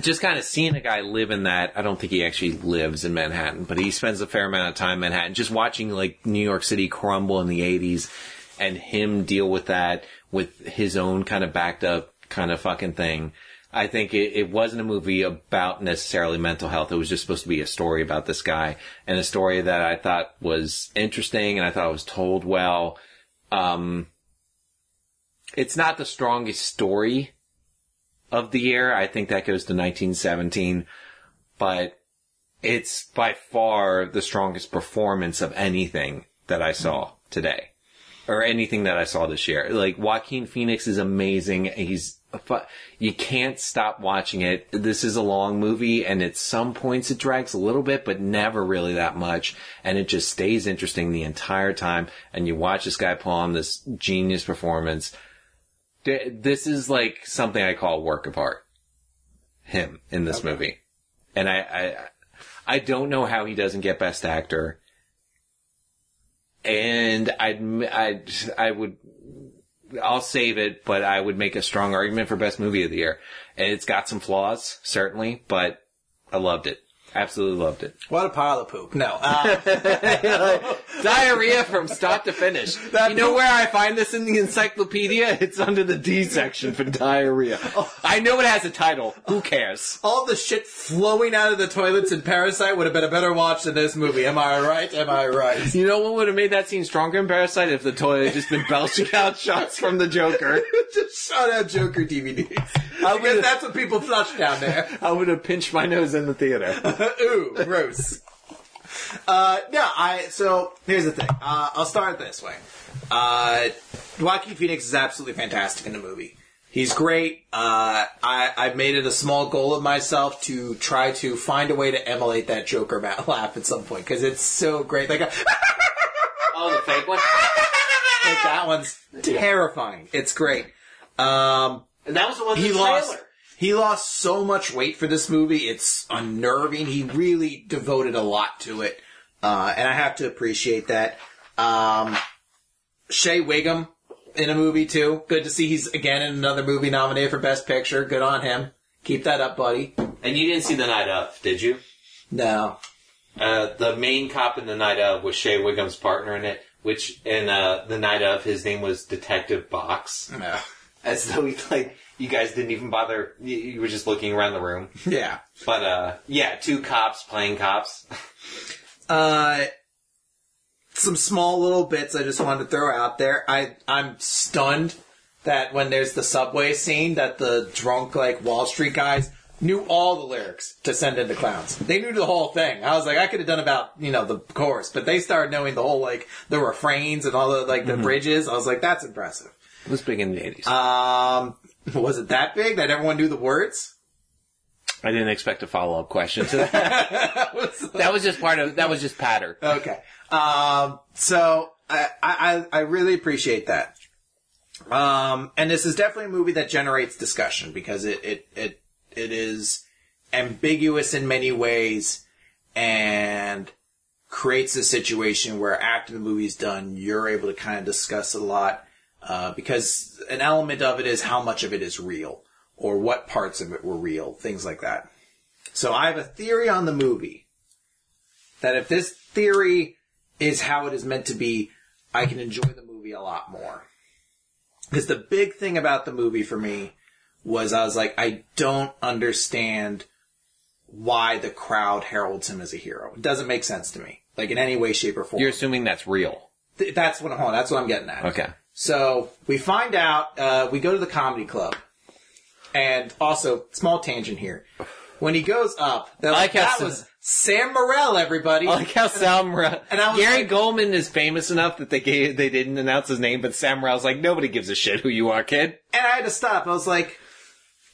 just kind of seeing a guy live in that. I don't think he actually lives in Manhattan, but he spends a fair amount of time in Manhattan. Just watching like New York City crumble in the '80s, and him deal with that with his own kind of backed up kind of fucking thing. I think it, it wasn't a movie about necessarily mental health. It was just supposed to be a story about this guy and a story that I thought was interesting and I thought it was told well. Um, it's not the strongest story of the year. I think that goes to 1917, but it's by far the strongest performance of anything that I saw today or anything that I saw this year. Like Joaquin Phoenix is amazing. He's you can't stop watching it. This is a long movie and at some points it drags a little bit, but never really that much. And it just stays interesting the entire time. And you watch this guy pull on this genius performance. Th- This is like something I call work of art. Him in this movie. And I, I, I don't know how he doesn't get best actor. And I'd, I'd, I would, I'll save it, but I would make a strong argument for best movie of the year. And it's got some flaws, certainly, but I loved it. Absolutely loved it. What a pile of poop. No. Uh, Diarrhea from start to finish. That- you know where I find this in the encyclopedia? It's under the D section for diarrhea. I know it has a title. Who cares? all the shit flowing out of the toilets in Parasite would have been a better watch than this movie. Am I right? Am I right? You know what would have made that scene stronger in Parasite if the toilet had just been belching out shots from the Joker? Just shout out Joker DVDs. I I guess that's what people flush down there. I would have pinched my nose in the theater. Ooh, gross. Uh, no, I, so, here's the thing. Uh, I'll start this way. Uh, Joaquin Phoenix is absolutely fantastic in the movie. He's great. Uh, I, I've made it a small goal of myself to try to find a way to emulate that Joker laugh at some point, because it's so great. Like, a, Oh, the fake one? like that one's terrifying. It's great. Um, And that was the one he lost he lost so much weight for this movie it's unnerving. He really devoted a lot to it uh, and i have to appreciate that. Um, Shea Whigham in a movie too. Good to see he's again in another movie nominated for best picture. Good on him. Keep that up buddy. And you didn't see The Night Of, did you? no. Uh, the main cop in The Night Of was Shea Whigham's partner in it, which in uh, The Night Of, his name was Detective Box. no As though he, like, you guys didn't even bother, you, you were just looking around the room. yeah But, uh, yeah, two cops playing cops. Uh, some small little bits I just wanted to throw out there. I I'm stunned that when there's the subway scene, that the drunk like Wall Street guys knew all the lyrics to "Send in the Clowns." They knew the whole thing. I was like, I could have done about you know the chorus, but they started knowing the whole like the refrains and all the like the bridges. I was like, that's impressive. It was big in the 80s. Um, was it that big that everyone knew the words? I didn't expect a follow up question to that. that was just part of, that was just patter. Okay. Um, so I, I, I really appreciate that. Um, and this is definitely a movie that generates discussion because it, it, it, it is ambiguous in many ways and creates a situation where after the movie's done, you're able to kind of discuss a lot. Uh, because an element of it is how much of it is real or what parts of it were real, things like that. So I have a theory on the movie that if this theory is how it is meant to be, I can enjoy the movie a lot more. Because the big thing about the movie for me was I was like, I don't understand why the crowd heralds him as a hero. It doesn't make sense to me, like in any way, shape, or form. You're assuming that's real. Th- that's what. Hold on, that's what I'm getting at. Okay. So we find out. Uh, we go to the comedy club, and also small tangent here. When he goes up, I like, how that Sam- was Sam Morril, everybody. I like how Sam Ra- and I was Gary like- Gulman is famous enough that they gave, they didn't announce his name, but Sam Morril's like nobody gives a shit who you are, kid. and I had to stop. I was like,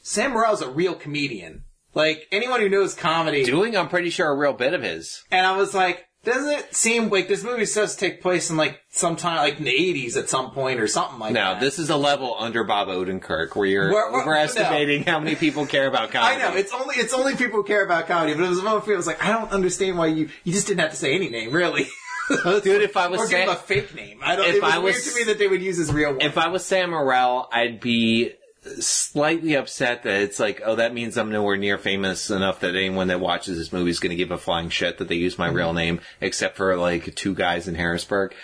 Sam Morril's a real comedian. Like anyone who knows comedy, Doing, I'm pretty sure a real bit of his. and I was like, doesn't it seem like this movie supposed to take place in like sometime like in the eighties at some point or something like No, that? No, this is a level under Bob Odenkirk where you're We're- we're- overestimating how many people care about comedy. I know it's only it's only people who care about comedy, but it was a moment where. I was like, I don't understand why you you just didn't have to say any name, really. Dude, if I was or give him a fake name, I don't. If it was I was- weird to me that they would use his real one. If I was Sam Morril, I'd be slightly upset that it's like, oh, that means I'm nowhere near famous enough that anyone that watches this movie is going to give a flying shit that they use my mm-hmm. real name, except for like two guys in Harrisburg.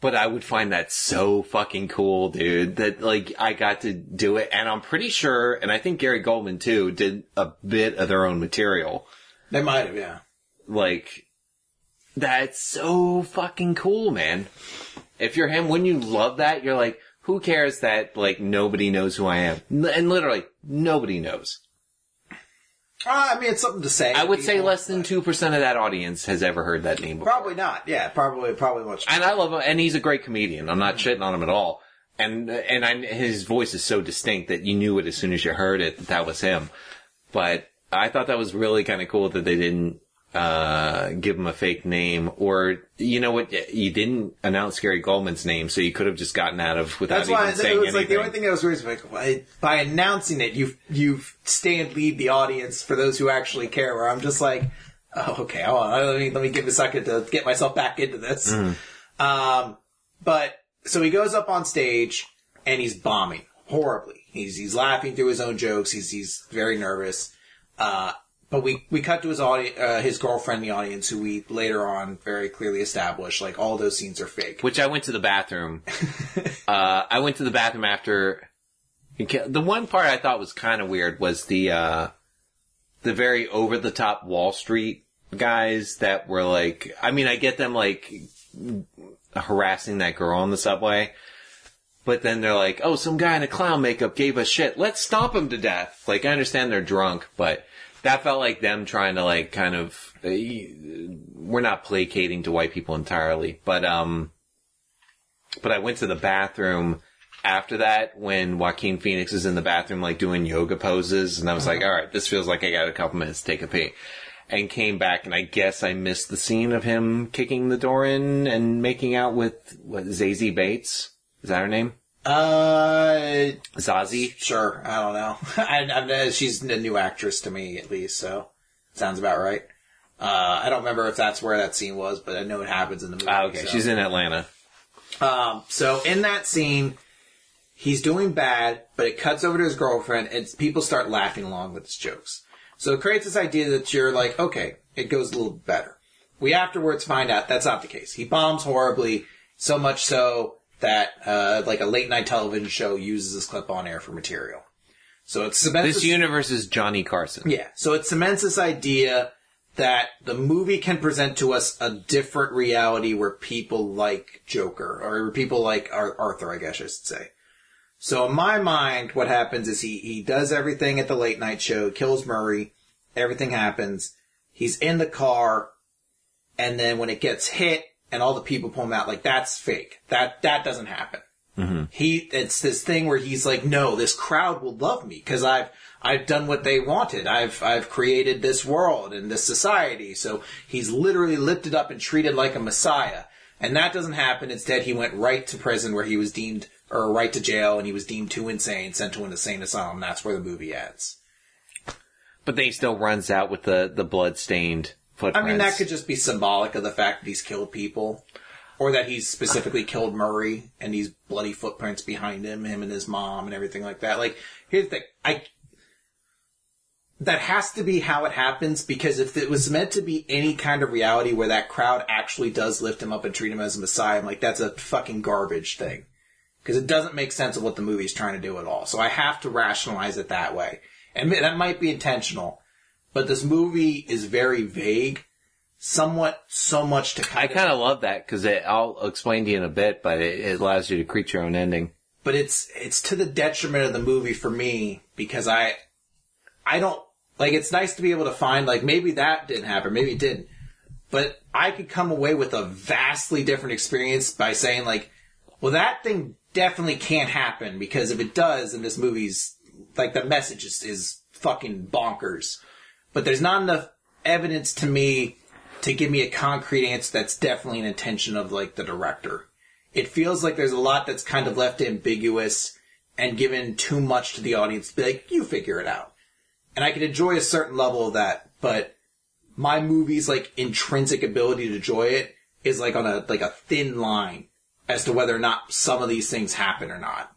But I would find that so fucking cool, dude, that like I got to do it. And I'm pretty sure, and I think Gary Gulman too, did a bit of their own material. they might have, yeah. Like, that's so fucking cool, man. If you're him, wouldn't you love that? You're like, who cares that, like, nobody knows who I am? N- And literally, nobody knows. Uh, I mean, it's something to say. I would say less than 2% of that audience has ever heard that name before. Probably not. Yeah, probably probably much. And I love him, and he's a great comedian. I'm not shitting on him at all. And, and I, his voice is so distinct that you knew it as soon as you heard it that that was him. But I thought that was really kind of cool that they didn't, uh, give him a fake name or, you know what, you didn't announce Gary Gulman's name, so you could have just gotten out of without That's even why saying it was anything. like the only thing that was weird was like by, by announcing it, you've you've stand lead the audience for those who actually care. Where I'm just like, oh, okay, hold on, let me let me give a second to get myself back into this. Mm-hmm. Um, but so he goes up on stage and he's bombing horribly. He's he's laughing through his own jokes. He's he's very nervous. Uh, but we, we cut to his audi- uh, his girlfriend, in the audience, who we later on very clearly established like all those scenes are fake. Which I went to the bathroom. uh, I went to the bathroom after. The one part I thought was kind of weird was the uh, the very over the top Wall Street guys that were like. I mean, I get them like harassing that girl on the subway, but then they're like, "Oh, some guy in a clown makeup gave us shit. Let's stomp him to death." Like, I understand they're drunk, but that felt like them trying to like kind of. We're not placating to white people entirely, but um, but I went to the bathroom after that when Joaquin Phoenix is in the bathroom like doing yoga poses, and I was like, all right, this feels like I got a couple minutes to take a pee. And came back, and I guess I missed the scene of him kicking the door in and making out with what, Zazie Beetz. Is that her name? Uh, Zazie. Sure, I don't know. I, I, she's a new actress to me, at least, so sounds about right. Uh, I don't remember if that's where that scene was, but I know it happens in the movie. Ah, okay, so. she's in Atlanta. Um, so in that scene, he's doing bad, but it cuts over to his girlfriend, and people start laughing along with his jokes. So it creates this idea that you're like, okay, it goes a little better. We afterwards find out that's not the case. He bombs horribly, so much so that uh, like a late night television show uses this clip on air for material. So it cements This universe is Johnny Carson. yeah. So it cements this idea that the movie can present to us a different reality where people like Joker or people like Arthur, I guess I should say. So in my mind, what happens is he, he does everything at the late night show, kills Murray, everything happens. He's in the car, and then when it gets hit and all the people pull him out, like that's fake. That, that doesn't happen. Mm-hmm. He it's this thing where he's like no this crowd will love me because i've i've done what they wanted. I've i've created this world and this society. So he's literally lifted up and treated like a messiah. And that doesn't happen. Instead he went right to prison where he was deemed or right to jail and he was deemed too insane sent to an insane asylum. That's where the movie ends. But then he still runs out with the, the blood stained i mean that could just be symbolic of the fact that he's killed people or that he's specifically killed Murray and these bloody footprints behind him, him and his mom and everything like that. Like, here's the thing. I, that has to be how it happens because if it was meant to be any kind of reality where that crowd actually does lift him up and treat him as a messiah, I'm like, that's a fucking garbage thing. because it doesn't make sense of what the movie is trying to do at all. So I have to rationalize it that way, and that might be intentional. But this movie is very vague, somewhat so much to I kind of, kind of love that because I'll explain to you in a bit, but it, it allows you to create your own ending. but it's it's to the detriment of the movie for me because I I don't like it's nice to be able to find like maybe that didn't happen, maybe it didn't. But I could come away with a vastly different experience by saying like, well that thing definitely can't happen because if it does then this movie's like the message is, is fucking bonkers. But there's not enough evidence to me to give me a concrete answer that's definitely an intention of like the director. It feels like there's a lot that's kind of left ambiguous and given too much to the audience to be like, you figure it out. And I can enjoy a certain level of that, but my movie's like intrinsic ability to enjoy it is like on a like a thin line as to whether or not some of these things happen or not.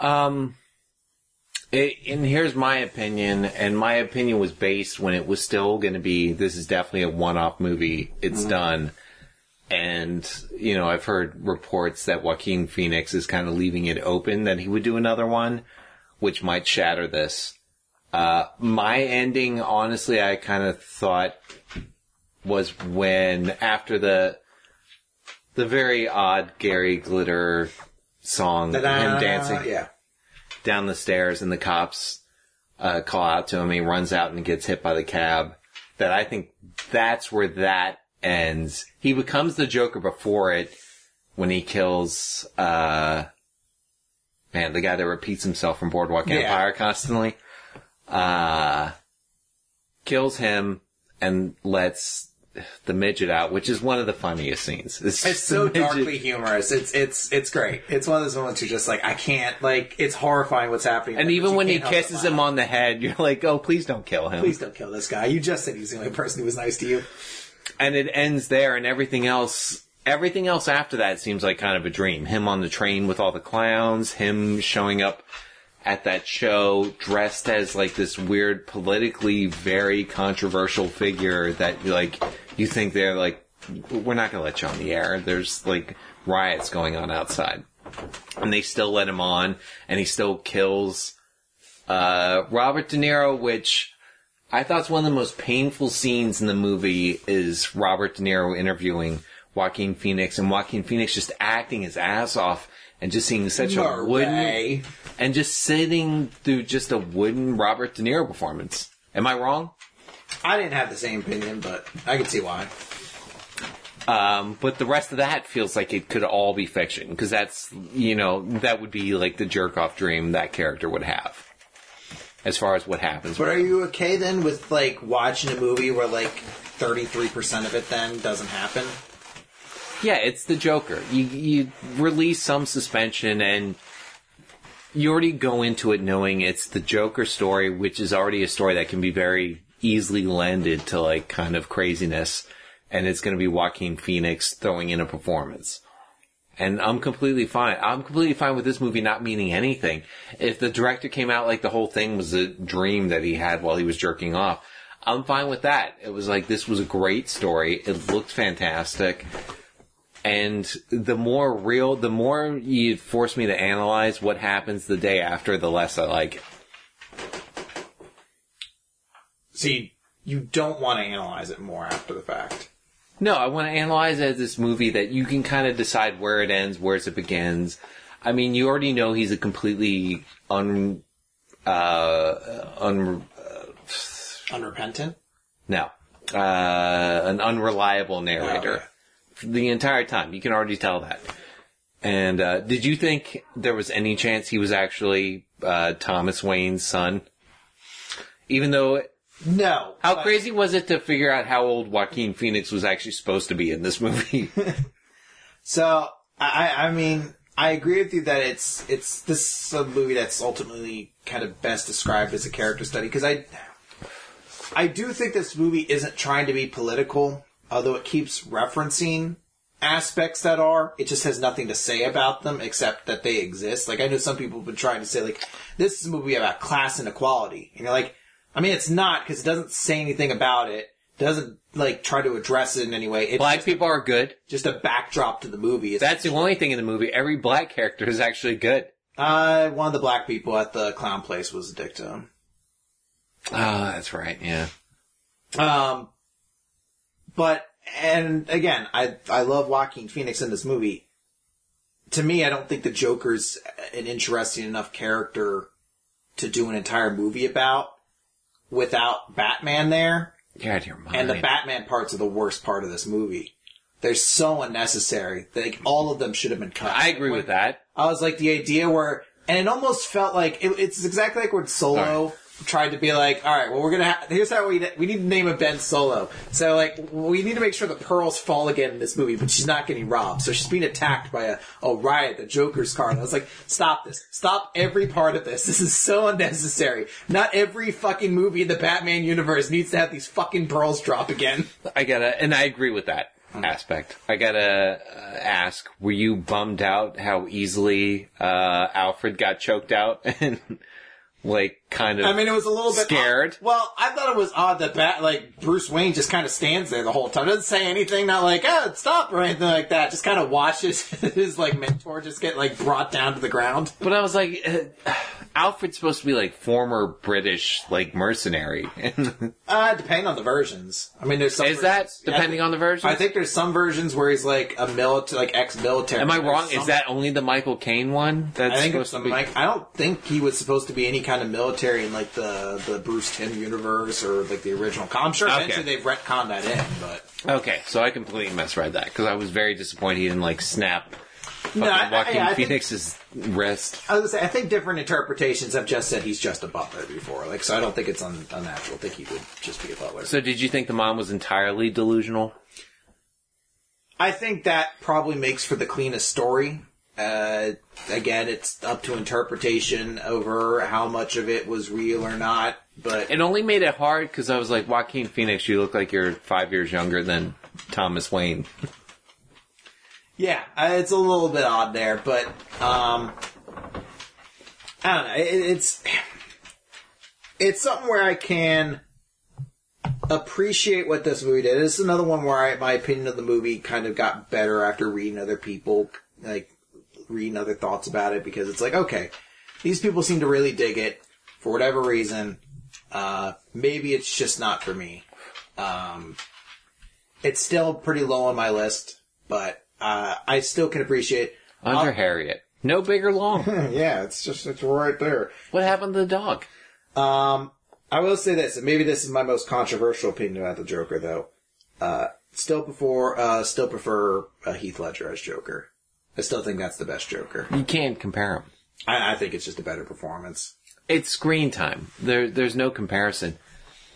Um, it, and here's my opinion, and my opinion was based when it was still going to be. This is definitely a one-off movie. It's done, and you know I've heard reports that Joaquin Phoenix is kind of leaving it open that he would do another one, which might shatter this. Uh, my ending, honestly, I kind of thought was when after the the very odd Gary Glitter song, him dancing Yeah. Down the stairs and the cops uh, call out to him. He runs out and gets hit by the cab. That I think that's where that ends. He becomes the Joker before it when he kills, uh, man, the guy that repeats himself from Boardwalk Yeah. Empire constantly. Uh, kills him and lets the midget out, which is one of the funniest scenes. It's just so darkly humorous. It's it's it's great. It's one of those moments you're just like, I can't like. It's horrifying what's happening. And even when he can't help but kisses him on the head, you're like, oh, please don't kill him. please don't kill this guy. You just said he's the only person who was nice to you. and it ends there and everything else everything else after that seems like kind of a dream him on the train with all the clowns him showing up at that show dressed as like this weird politically very controversial figure that like you think they're like we're not going to let you on the air there's like riots going on outside and they still let him on and he still kills uh Robert De Niro which I thought one of the most painful scenes in the movie is Robert De Niro interviewing Joaquin Phoenix and Joaquin Phoenix just acting his ass off and just seeing such a wooden Murray. and just sitting through just a wooden Robert De Niro performance. Am I wrong? I didn't have the same opinion, but I can see why. Um, but the rest of that feels like it could all be fiction because that's you know that would be like the jerk off dream that character would have. As far as what happens, But are you okay then with like watching a movie where like thirty three percent of it then doesn't happen? Yeah, it's the Joker. You you release some suspension and you already go into it knowing it's the Joker story, which is already a story that can be very easily landed to like kind of craziness, and it's going to be Joaquin Phoenix throwing in a performance. And I'm completely fine. I'm completely fine with this movie not meaning anything. If the director came out like the whole thing was a dream that he had while he was jerking off, I'm fine with that. It was like this was a great story. It looked fantastic. And the more real, the more you force me to analyze what happens the day after, the less I like it. So you, you don't want to analyze it more after the fact. No, I want to analyze it as this movie that you can kind of decide where it ends, where it begins. I mean, you already know he's a completely un, uh, un, Unrepentant. no, uh, an unreliable narrator. Okay. the entire time. You can already tell that. And uh, did you think there was any chance he was actually uh, Thomas Wayne's son? Even though, No. how but- crazy was it to figure out how old Joaquin Phoenix was actually supposed to be in this movie? So I, I mean, I agree with you that it's it's this is a movie that's ultimately kind of best described as a character study because I I do think this movie isn't trying to be political, although it keeps referencing aspects that are. It just has nothing to say about them except that they exist. Like I know some people have been trying to say like this is a movie about class inequality, and you're like, I mean, it's not because it doesn't say anything about it. doesn't like try to address it in any way. It's Black people are good. just a backdrop to the movie. That's the only thing in the movie. Every black character is actually good. uh, one of the black people at the clown place was a dick to him. Oh, that's right. Yeah. Um, but and again, I I love Joaquin Phoenix in this movie. To me, I don't think the Joker's an interesting enough character to do an entire movie about without Batman there. Of your mind. And the Batman parts are the worst part of this movie. They're so unnecessary. Like all of them should have been cut. I agree with that. I was like the idea where, and it almost felt like it, it's exactly like when Solo tried to be like, all right, well we're gonna ha- here's how we we need to name a Ben Solo. So like we need to make sure the pearls fall again in this movie, but she's not getting robbed. So she's being attacked by a, a riot, the Joker's car. And I was like, stop this, stop every part of this. This is so unnecessary. Not every fucking movie in the Batman universe needs to have these fucking pearls drop again. I gotta, and I agree with that aspect. I gotta uh, ask: Were you bummed out how easily uh, Alfred got choked out and like kind of? I mean, it was a little bit Scared? odd. Well, I thought it was odd that Bat, like Bruce Wayne just kind of stands there the whole time, doesn't say anything, not like "oh, stop" or anything like that. Just kind of watches his like mentor just get like brought down to the ground. but I was like, uh, Alfred's supposed to be like former British like mercenary. Uh, depending on the versions. I mean, there's some. Is that versions- yeah, I depending think- on the version? I think there's some versions where he's like a military, like ex-military. Am I wrong? Is that only the Michael Caine one? That's I think supposed to be. Mike. I don't think he was supposed to be any kind of military in like the the Bruce Timm universe or like the original. com- I'm sure Okay. eventually they've retconned that in, but Okay, so I completely misread that because I was very disappointed he didn't like snap No, I- I- Joaquin I think- Phoenix's wrist. I was say, I think different interpretations have just said he's just a butler before. Like, so I don't think it's un- unnatural. I think he would just be a butler. So did you think the mom was entirely delusional? I think that probably makes for the cleanest story. Uh, again, it's up to interpretation over how much of it was real or not. But It only made it hard because I was like, Joaquin Phoenix, you look like you're five years younger than Thomas Wayne. yeah, uh, it's a little bit odd there. But um, I don't know. It, it's it's something where I can appreciate what this movie did. It's another one where I, my opinion of the movie kind of got better after reading other people, like reading other thoughts about it, because it's like, okay, these people seem to really dig it for whatever reason. Uh, maybe it's just not for me. Um, it's still pretty low on my list, but uh, I still can appreciate. Under Uh, Harriet. No Bigger Long. yeah, it's just it's right there. what happened to the dog? Um, I will say this, and maybe this is my most controversial opinion about the Joker, though. Uh, still before, uh, still prefer uh, Heath Ledger as Joker. I still think that's the best Joker. You can't compare him. I, I think it's just a better performance. It's screen time. There, there's no comparison.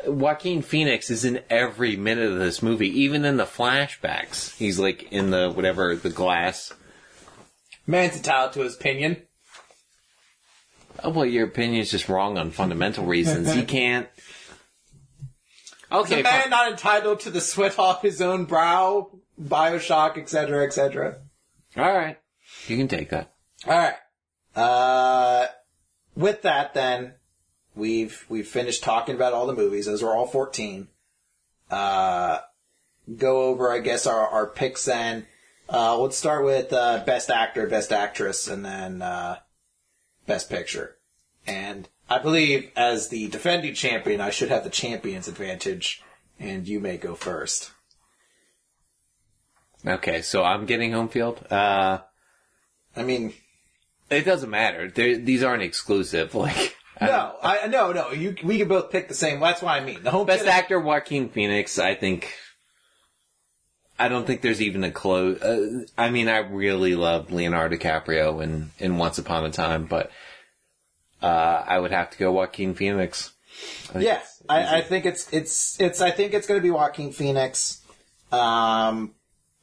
Joaquin Phoenix is in every minute of this movie, even in the flashbacks. He's like in the whatever the glass. Man's entitled to his opinion. Oh, well, your opinion is just wrong on fundamental reasons. You can't. Okay, Is a man fine. not entitled to the sweat off his own brow, Bioshock, etc., etc.? All right, you can take that. All right. Uh, with that, then we've we've finished talking about all the movies. Those are all fourteen. Uh, go over, I guess, our our picks. Then uh, let's start with uh, best actor, best actress, and then uh, best picture. And I believe, as the defending champion, I should have the champion's advantage, and you may go first. Okay, so I'm getting home field. Uh, I mean, it doesn't matter. They're, these aren't exclusive. Like no, I no, no. You we can both pick the same. That's what I mean. The home best field- actor, Joaquin Phoenix. I think. I don't think there's even a close. Uh, I mean, I really love Leonardo DiCaprio in in Once Upon a Time, but uh, I would have to go Joaquin Phoenix. I Yeah, I, I think it's it's it's. I think it's going to be Joaquin Phoenix. Um,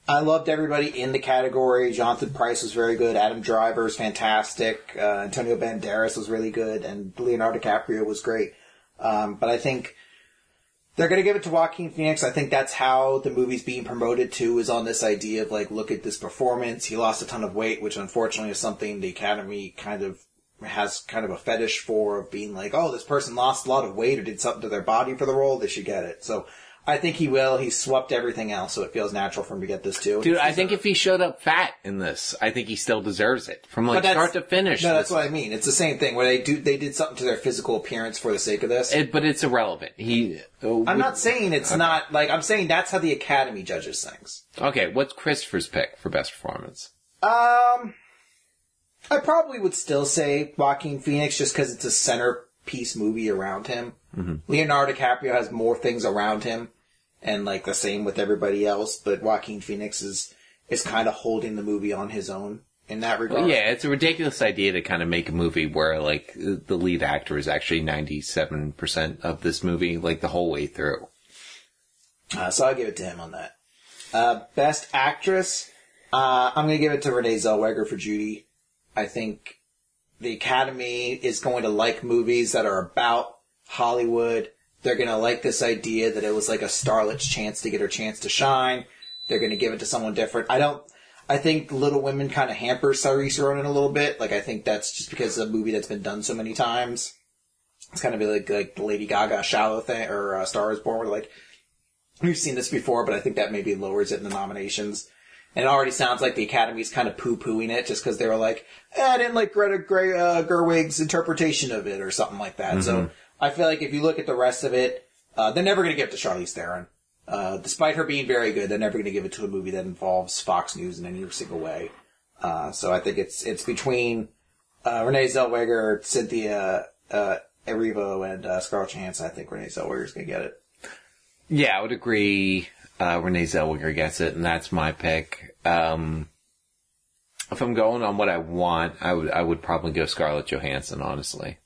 I loved everybody in the category. Jonathan Pryce was very good. Adam Driver is fantastic. Uh, Antonio Banderas was really good, and Leonardo DiCaprio was great. Um, but I think they're going to give it to Joaquin Phoenix. I think that's how the movie's being promoted to is on this idea of like, look at this performance. He lost a ton of weight, which unfortunately is something the Academy kind of has kind of a fetish for of being like, oh, this person lost a lot of weight or did something to their body for the role. They should get it. So I think he will. He swept everything else, so it feels natural for him to get this too. Dude, I think if he showed up fat in this, I think he still deserves it from like start to finish. No, that's this- what I mean. It's the same thing where they do they did something to their physical appearance for the sake of this. It, but it's irrelevant. He. uh, I'm not saying it's not like I'm saying that's how the Academy judges things. Okay, what's Christopher's pick for best performance? Um, I probably would still say Joaquin Phoenix just because it's a centerpiece movie around him. Leonardo DiCaprio has more things around him, and like the same with everybody else. But Joaquin Phoenix is is kind of holding the movie on his own in that regard. Yeah, it's a ridiculous idea to kind of make a movie where like the lead actor is actually ninety seven percent of this movie, like the whole way through. Uh, so I'll give it to him on that. Uh, best actress, uh, I'm going to give it to Renee Zellweger for Judy. I think the Academy is going to like movies that are about Hollywood. They're going to like this idea that it was like a starlet's chance to get her chance to shine. They're going to give it to someone different. I don't. I think Little Women kind of hampers Saoirse Ronan a little bit. Like I think that's just because it's a movie that's been done so many times. It's kind of like like the Lady Gaga Shallow thing or uh, Star is Born, where like We've seen this before, but I think that maybe lowers it in the nominations. And it already sounds like the Academy's kind of poo-pooing it just because they were like, eh, I didn't like Greta Gray, uh, Gerwig's interpretation of it or something like that. So I feel like if you look at the rest of it, uh, they're never going to give it to Charlize Theron. Uh, despite her being very good, they're never going to give it to a movie that involves Fox News in any single way. Uh, so I think it's, it's between, uh, Renee Zellweger, Cynthia, uh, Erivo, and, uh, Scarlett Johansson. I think Renee Zellweger's going to get it. Yeah, I would agree. Renee Zellweger gets it, and that's my pick. Um, if I'm going on what I want, I would I would probably go Scarlett Johansson. Honestly,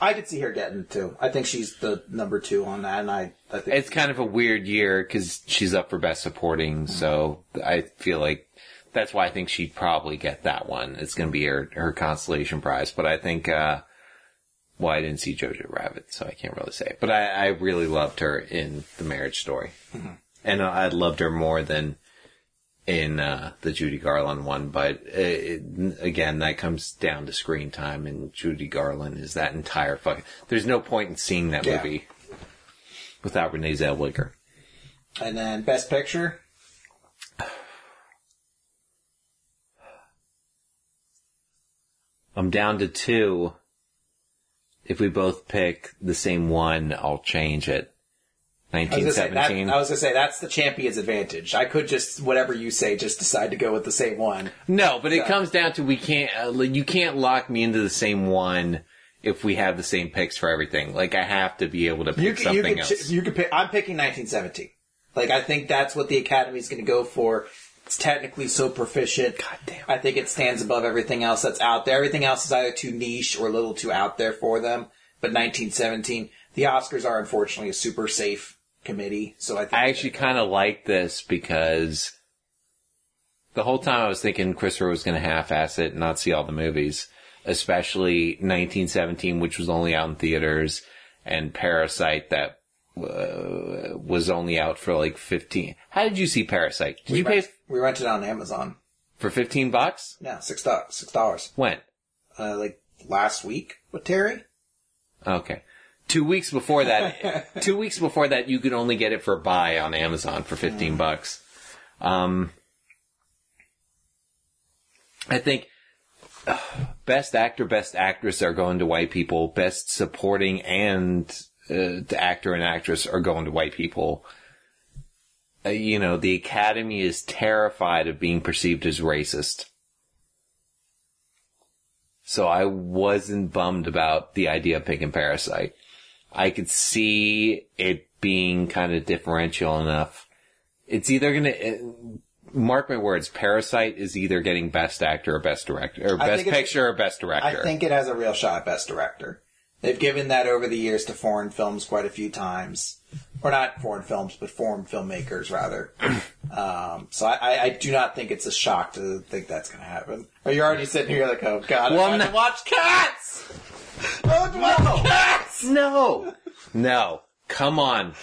I could see her getting too. I think she's the number two on that, and I, I think it's kind of a weird year because she's up for best supporting, so I feel like that's why I think she'd probably get that one. It's going to be her her consolation prize, but I think. Uh, well, I didn't see Jojo Rabbit, so I can't really say. But I, I really loved her in The Marriage Story, and I loved her more than in uh, the Judy Garland one. But it, it, again, that comes down to screen time, and Judy Garland is that entire fucking. There's no point in seeing that Yeah. movie without Renee Zellweger. And then Best Picture. I'm down to two. If we both pick the same one, I'll change it. 1917. I was gonna say that's the champion's advantage. I could just whatever you say, just decide to go with the same one. No, but it comes down to we can't. Uh, you can't lock me into the same one if we have the same picks for everything. Like I have to be able to pick You can, you something can, else. you can pick. I'm picking 1917. Like I think that's what the Academy's going to go for. It's technically so proficient. God damn. I think it stands above everything else that's out there. Everything else is either too niche or a little too out there for them. But 1917, the Oscars are unfortunately a super safe committee. So I think I actually kind of like this because the whole time I was thinking Christopher was going to half-ass it and not see all the movies, especially 1917, which was only out in theaters, and Parasite that uh, was only out for like 15. How did you see Parasite? Did you pay rent- we rented it on Amazon. for 15 bucks? Yeah, six dollars. Six dollars. When? Uh, like last week with Terry. Okay. Two weeks before that, two weeks before that, you could only get it for buy on Amazon for 15 bucks. Um, I think uh, best actor, best actress are going to white people. Best supporting and uh, actor and actress are going to white people. Uh, you know, the Academy is terrified of being perceived as racist. So I wasn't bummed about the idea of picking Parasite. I could see it being kind of differential enough. It's either gonna, uh, mark my words, Parasite is either getting best actor or best director, or I best picture or best director. I think it has a real shot at best director. They've given that over the years to foreign films quite a few times, or not foreign films, but foreign filmmakers rather. um, so I, I, do not think it's a shock to think that's going to happen. Are you already sitting here like, oh god, Well, I'm to watch Cats? Oh, no. watch Cats! no, no, come on.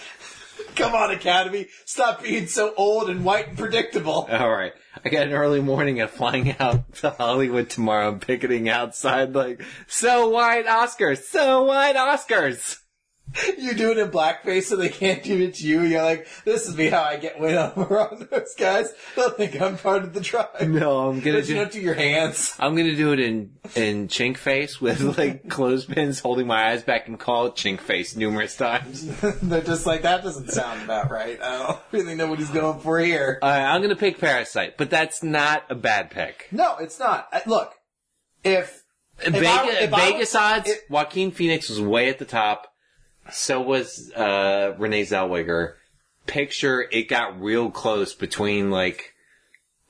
Come on, Academy, stop being so old and white and predictable. All right. I got an early morning of flying out to Hollywood tomorrow and picketing outside like, so white Oscars, so white Oscars. you do it in blackface so they can't do it to you. You're like, this is me how I get win over on those guys. They'll think I'm part of the tribe. No, I'm gonna But you do. don't do your hands. I'm gonna do it in in chink face with like clothespins holding my eyes back and call it chink face numerous times. They're just like, that doesn't sound about right. I don't really know what he's going for here. Uh, I'm gonna pick Parasite, but that's not a bad pick. No, it's not. Uh, Look, if Vegas, I- if I Vegas was- odds. if- Joaquin Phoenix was way at the top. So was uh, Renee Zellweger. Picture it got real close between like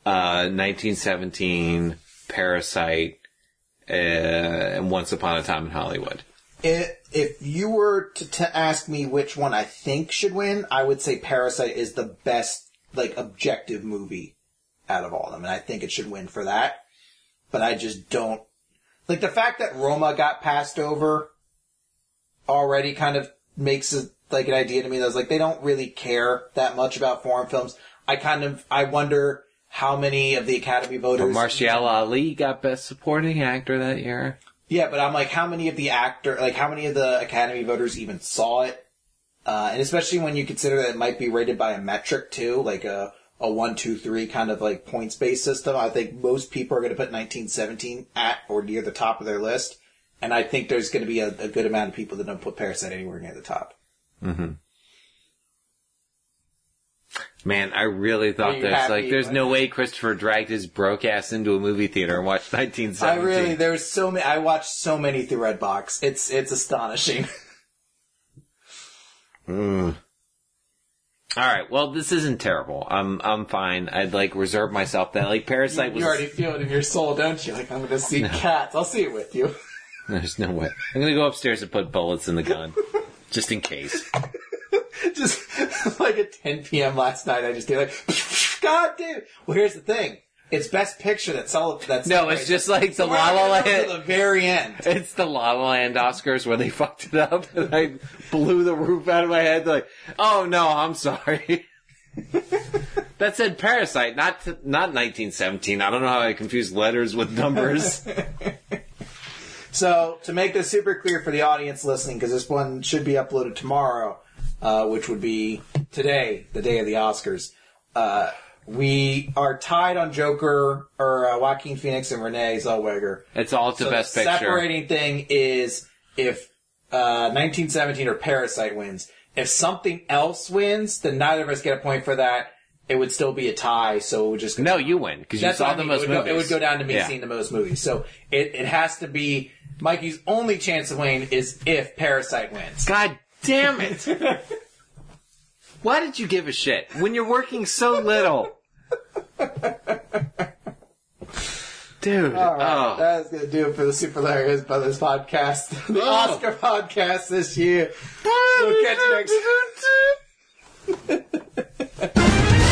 uh, 1917, Parasite, uh, and Once Upon a Time in Hollywood. If, if you were to t- ask me which one I think should win, I would say Parasite is the best, like, objective movie out of all of them, and I think it should win for that. But I just don't like the fact that Roma got passed over already kind of makes it like an idea to me that was like they don't really care that much about foreign films. I kind of I wonder how many of the Academy voters Mahershala Ali got Best Supporting Actor that year. Yeah, but I'm like, how many of the actor, like, how many of the Academy voters even saw it? Uh, and especially when you consider that it might be rated by a metric too, like a, a one, two, three kind of like points based system. I think most people are going to put 1917 at or near the top of their list. And I think there's going to be a, a good amount of people that don't put Parasite anywhere near the top. Mm-hmm. Man, I really thought you there's happy like there's no way Christopher dragged his broke ass into a movie theater and watched I really, there's so many, I watched so many through Redbox. It's, it's astonishing. Mm. All right, well, this isn't terrible. I'm I'm fine. I'd like reserve myself that. Like Parasite was. you already feel it in your soul, don't you? Like, I'm going to see cats. I'll see it with you. There's no way. I'm gonna go upstairs and put bullets in the gun, just in case. just like at 10 p.m. last night, I just did like, God damn. Well, here's the thing. It's Best Picture that's all. That's No, it's just like the La La not gonna go Land. to the very end. It's the La La Land Oscars where they fucked it up and I blew the roof out of my head. Like, oh no, I'm sorry. that said Parasite, not not 1917. I don't know how I confused letters with numbers. So to make this super clear for the audience listening, because this one should be uploaded tomorrow, uh, which would be today, the day of the Oscars. Uh, we are tied on Joker or uh, Joaquin Phoenix and Renee Zellweger. it's all to So best the picture. separating thing is if uh, 1917 or Parasite wins. If something else wins, then neither of us get a point for that. It would still be a tie, so it would just go No, you win because you saw I the mean. most it would, go, movies. it would go down to me Yeah. seeing the most movies. So it, it has to be Mikey's only chance to win is if Parasite wins. God damn it! Why did you give a shit when you're working so little? Dude. All right. Oh. That's going to do it for the Super Larry's Brothers podcast. the oh. Oscar podcast this year. we'll catch you next time.